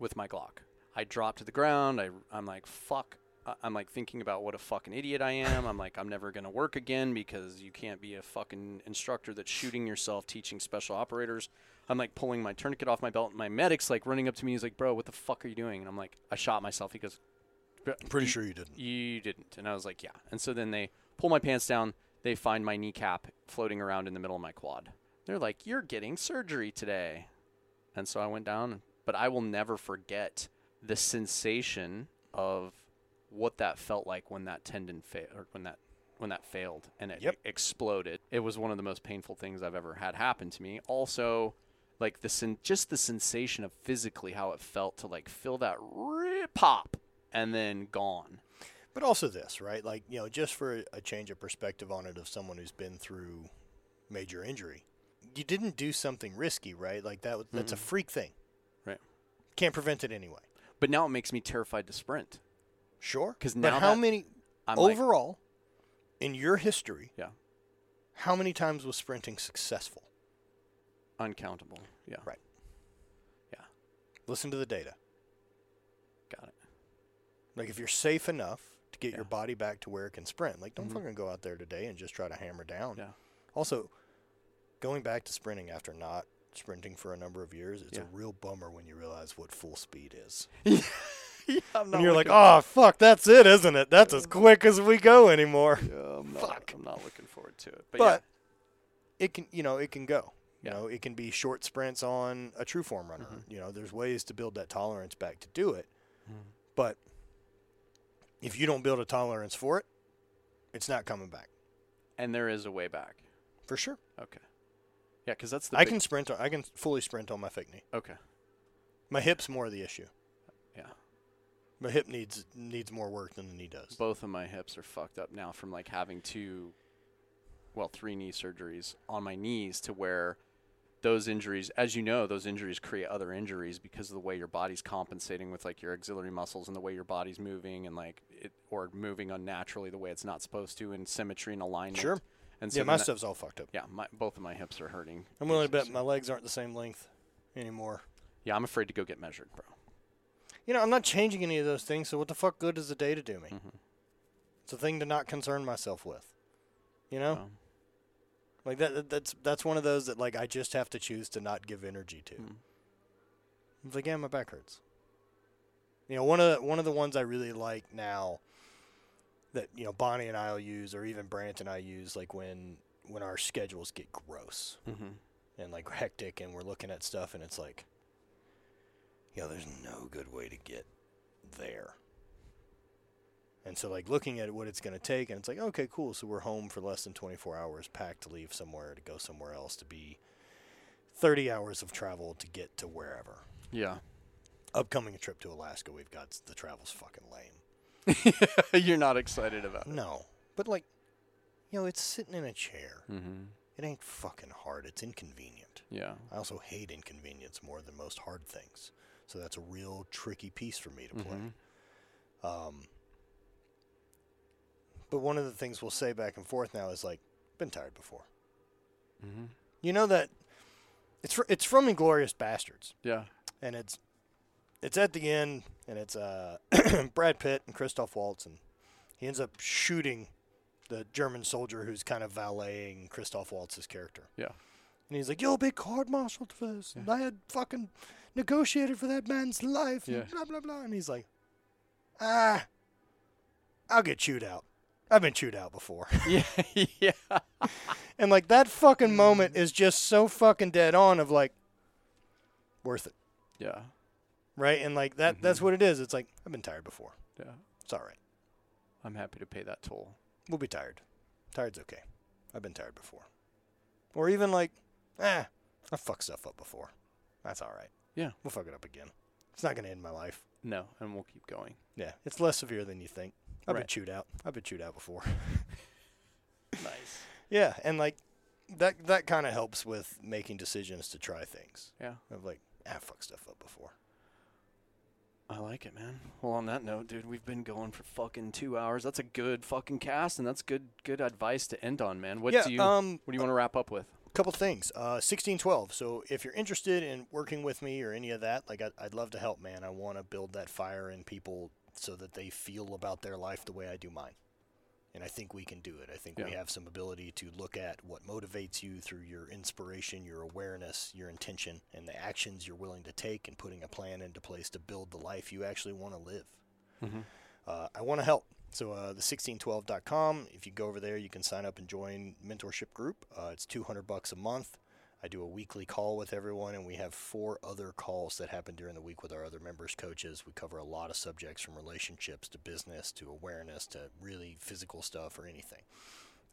with my Glock. I dropped to the ground. I, I'm like, fuck. I'm like thinking about what a fucking idiot I am. I'm like, I'm never going to work again because you can't be a fucking instructor that's shooting yourself teaching special operators. I'm like pulling my tourniquet off my belt. And my medic's like running up to me. He's like, bro, what the fuck are you doing? And I'm like, I shot myself. He goes, "Bro, Pretty sure you didn't. you didn't. And I was like, yeah. And so then they pull my pants down. They find my kneecap floating around in the middle of my quad. They're like, you're getting surgery today. And so I went down, but I will never forget the sensation of what that felt like when that tendon failed or when that when that failed and it Yep. exploded. It was one of the most painful things I've ever had happen to me. Also, like the sen- just the sensation of physically how it felt to like feel that rip pop and then gone. But also this, right? Like, you know, just for a, change of perspective on it of someone who's been through major injury. You didn't do something risky, right? Like that that's a freak thing. Right. Can't prevent it anyway. But now it makes me terrified to sprint. Sure. 'Cause but now how that- many I'm like- overall in your history, Yeah. how many times was sprinting successful? Uncountable. Yeah. Right. Yeah. Listen to the data. Got it. Like if you're safe enough to get Yeah. your body back to where it can sprint, like don't mm-hmm. fucking go out there today and just try to hammer down. Yeah. Also, going back to sprinting after not sprinting for a number of years, it's Yeah. a real bummer when you realize what full speed is. yeah, And you're like, oh fuck, that's it, isn't it? That's as quick as we go anymore. yeah, I'm not, fuck. I'm not looking forward to it. But, But it can, you know, it can go. You Yeah. know, it can be short sprints on a true form runner. Mm-hmm. You know, there's ways to build that tolerance back to do it. Mm-hmm. But if you don't build a tolerance for it, it's not coming back and there is a way back. for sure. Okay. Yeah, because that's the. I big- can sprint. On, I can fully sprint on my fake knee. Okay. My hip's more of the issue. Yeah. My hip needs needs more work than the knee does. Both of my hips are fucked up now from like having two, well, three knee surgeries on my knees to where those injuries, as you know, those injuries create other injuries because of the way your body's compensating with like your auxiliary muscles and the way your body's moving and like it or moving unnaturally the way it's not supposed to in symmetry and alignment. Sure. And yeah, then my that- stuff's all fucked up. Yeah, my, both of my hips are hurting. I'm willing to bet my legs aren't the same length anymore. Yeah, I'm afraid to go get measured, bro. You know, I'm not changing any of those things, so what the fuck good does the data do me? Mm-hmm. It's a thing to not concern myself with. You know? Um, Like that that- that's that's one of those that like I just have to choose to not give energy to. Mm. It's like, yeah, my back hurts. You know, one of the, one of the ones I really like now that, you know, Bonnie and I'll use or even Brant and I use like when when our schedules get gross mhm. and like hectic and we're looking at stuff and it's like know, there's no good way to get there. And so like looking at what it's going to take and it's like, okay, cool. So we're home for less than 24 hours, packed to leave somewhere to go somewhere else to be 30 hours of travel to get to wherever. Yeah. Upcoming trip to Alaska, we've got the travel's fucking lame. You're not excited about it. No. But like, you know, it's sitting in a chair. Mm-hmm. It ain't fucking hard. It's inconvenient. Yeah. I also hate inconvenience more than most hard things. So that's a real tricky piece for me to play. Mhm. Um, but one of the things we'll say back and forth now is like, been tired before. Mm-hmm. You know that it's fr- it's from Inglourious Basterds, Yeah. and it's it's at the end, and it's uh, Brad Pitt and Christoph Waltz, and he ends up shooting the German soldier who's kind of valeting Christoph Waltz's character. Yeah. And he's like, "You'll be court-martialed for this. And I had fucking negotiated for that man's life." Yeah. Blah blah blah. And he's like, "Ah, I'll get chewed out. I've been chewed out before." Yeah, yeah. and like that fucking moment is just so fucking dead on. Of like, worth it, Yeah. right? And like that. That's what it is. It's like I've been tired before. Yeah. It's all right. I'm happy to pay that toll. We'll be tired. Tired's okay. I've been tired before. Or even like, eh, I fucked stuff up before. That's all right. Yeah. We'll fuck it up again. It's not going to end my life. No, and we'll keep going. Yeah. It's less severe than you think. I've been chewed out. I've been chewed out before. Nice. yeah. And like, that, that kind of helps with making decisions to try things. Yeah. Of like, ah, fuck stuff up before. I like it, man. Well, on that note, dude, we've been going for fucking two hours. That's a good fucking cast, and that's good good advice to end on, man. What yeah. do you um, What do you want to wrap up with? Couple things. Uh, 1612. So if you're interested in working with me or any of that, like I'd, I'd love to help, man. I want to build that fire in people so that they feel about their life the way I do mine. And I think we can do it. I think we have some ability to look at what motivates you through your inspiration, your awareness, your intention, and the actions you're willing to take and putting a plan into place to build the life you actually want to live. Mhm. Uh, I want to help. So uh, the 1612.com. If you go over there, you can sign up and join mentorship group. Uh, it's 200 bucks a month. I do a weekly call with everyone, and we have four other calls that happen during the week with our other members, coaches. We cover a lot of subjects from relationships to business to awareness to really physical stuff or anything.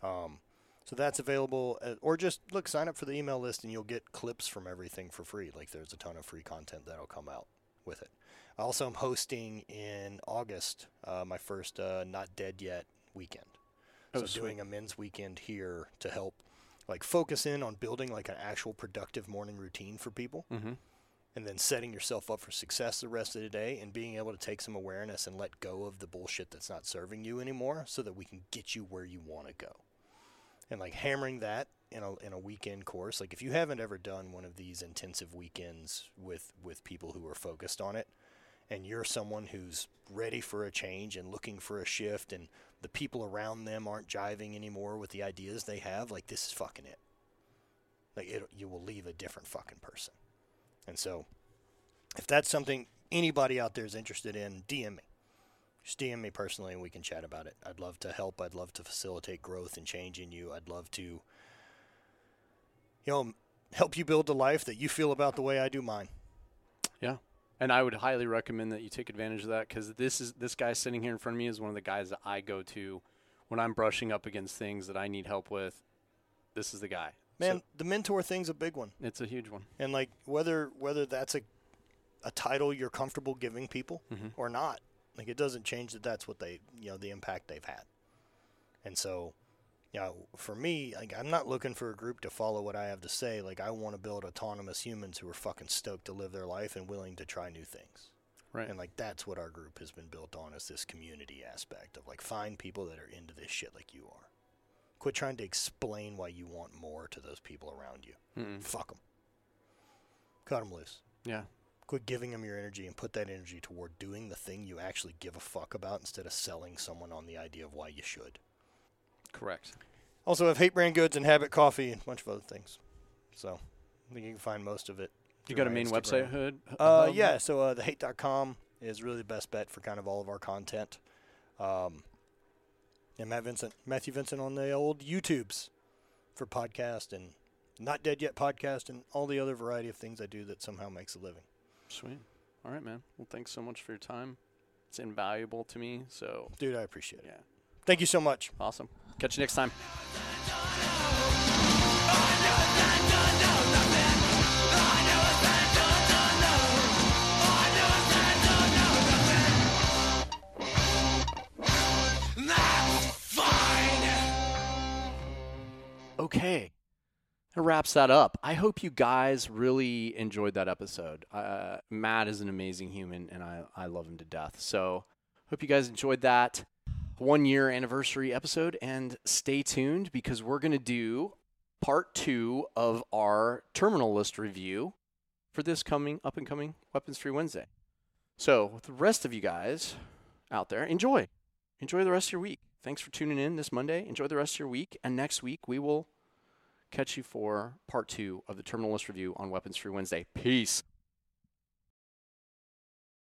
Um, so that's available, uh, or just look, sign up for the email list, and you'll get clips from everything for free. Like there's a ton of free content that'll come out with it. Also, I'm hosting in August uh, my first uh, Not Dead Yet weekend. Oh, so sweet. doing a men's weekend here to help, like focus in on building like an actual productive morning routine for people, Mm-hmm. and then setting yourself up for success the rest of the day, and being able to take some awareness and let go of the bullshit that's not serving you anymore, so that we can get you where you want to go. And like hammering that in a in a weekend course, like if you haven't ever done one of these intensive weekends with with people who are focused on it, and you're someone who's ready for a change and looking for a shift and the people around them aren't jiving anymore with the ideas they have like this is fucking it. Like it, you will leave a different fucking person. And so if that's something anybody out there is interested in dm me. Just dm me personally and we can chat about it. I'd love to help. I'd love to facilitate growth and change in you. I'd love to you know help you build the life that you feel about the way i do mine. Yeah. And I would highly recommend that you take advantage of that because this is this guy sitting here in front of me is one of the guys that I go to when I'm brushing up against things that I need help with. This is the guy. man So the mentor thing's a big one it's a huge one. and like whether whether that's a a title you're comfortable giving people Mhm. or not like it doesn't change that that's what they you know the impact they've had and so you know for me like i'm not looking for a group to follow what i have to say like i want to build autonomous humans who are fucking stoked to live their life and willing to try new things Right. and like that's what our group has been built on is this community aspect of like find people that are into this shit like you are quit trying to explain why you want more to those people around you Mm-mm. fuck them cut them loose Yeah. quit giving them your energy and put that energy toward doing the thing you actually give a fuck about instead of selling someone on the idea of why you should. Correct. Also have Hate Brand Goods and Habit Coffee and a bunch of other things. So I think you can find most of it. You got a main Instagram. website hood? Uh, yeah, so uh, thehate.com is really the best bet for kind of all of our content. Um, and Matt Vincent, Matthew Vincent on the old YouTubes for podcast and Not Dead Yet podcast and all the other variety of things I do that somehow makes a living. Sweet. All right, man. Well, thanks so much for your time. It's invaluable to me. So Dude, I appreciate it. yeah, Thank you so much. awesome. Catch you next time. Okay. That wraps that up. I hope you guys really enjoyed that episode. Uh, Matt is an amazing human, and I, I love him to death. So, hope you guys enjoyed that one year anniversary episode. And stay tuned because we're going to do part two of our terminal list review for this coming up and coming Weapons Free Wednesday. So, the rest of you guys out there, enjoy. Enjoy the rest of your week. thanks for tuning in this Monday. Enjoy the rest of your week. And next week, we will catch you for part two of the Terminal List review on Weapons Free Wednesday. Peace.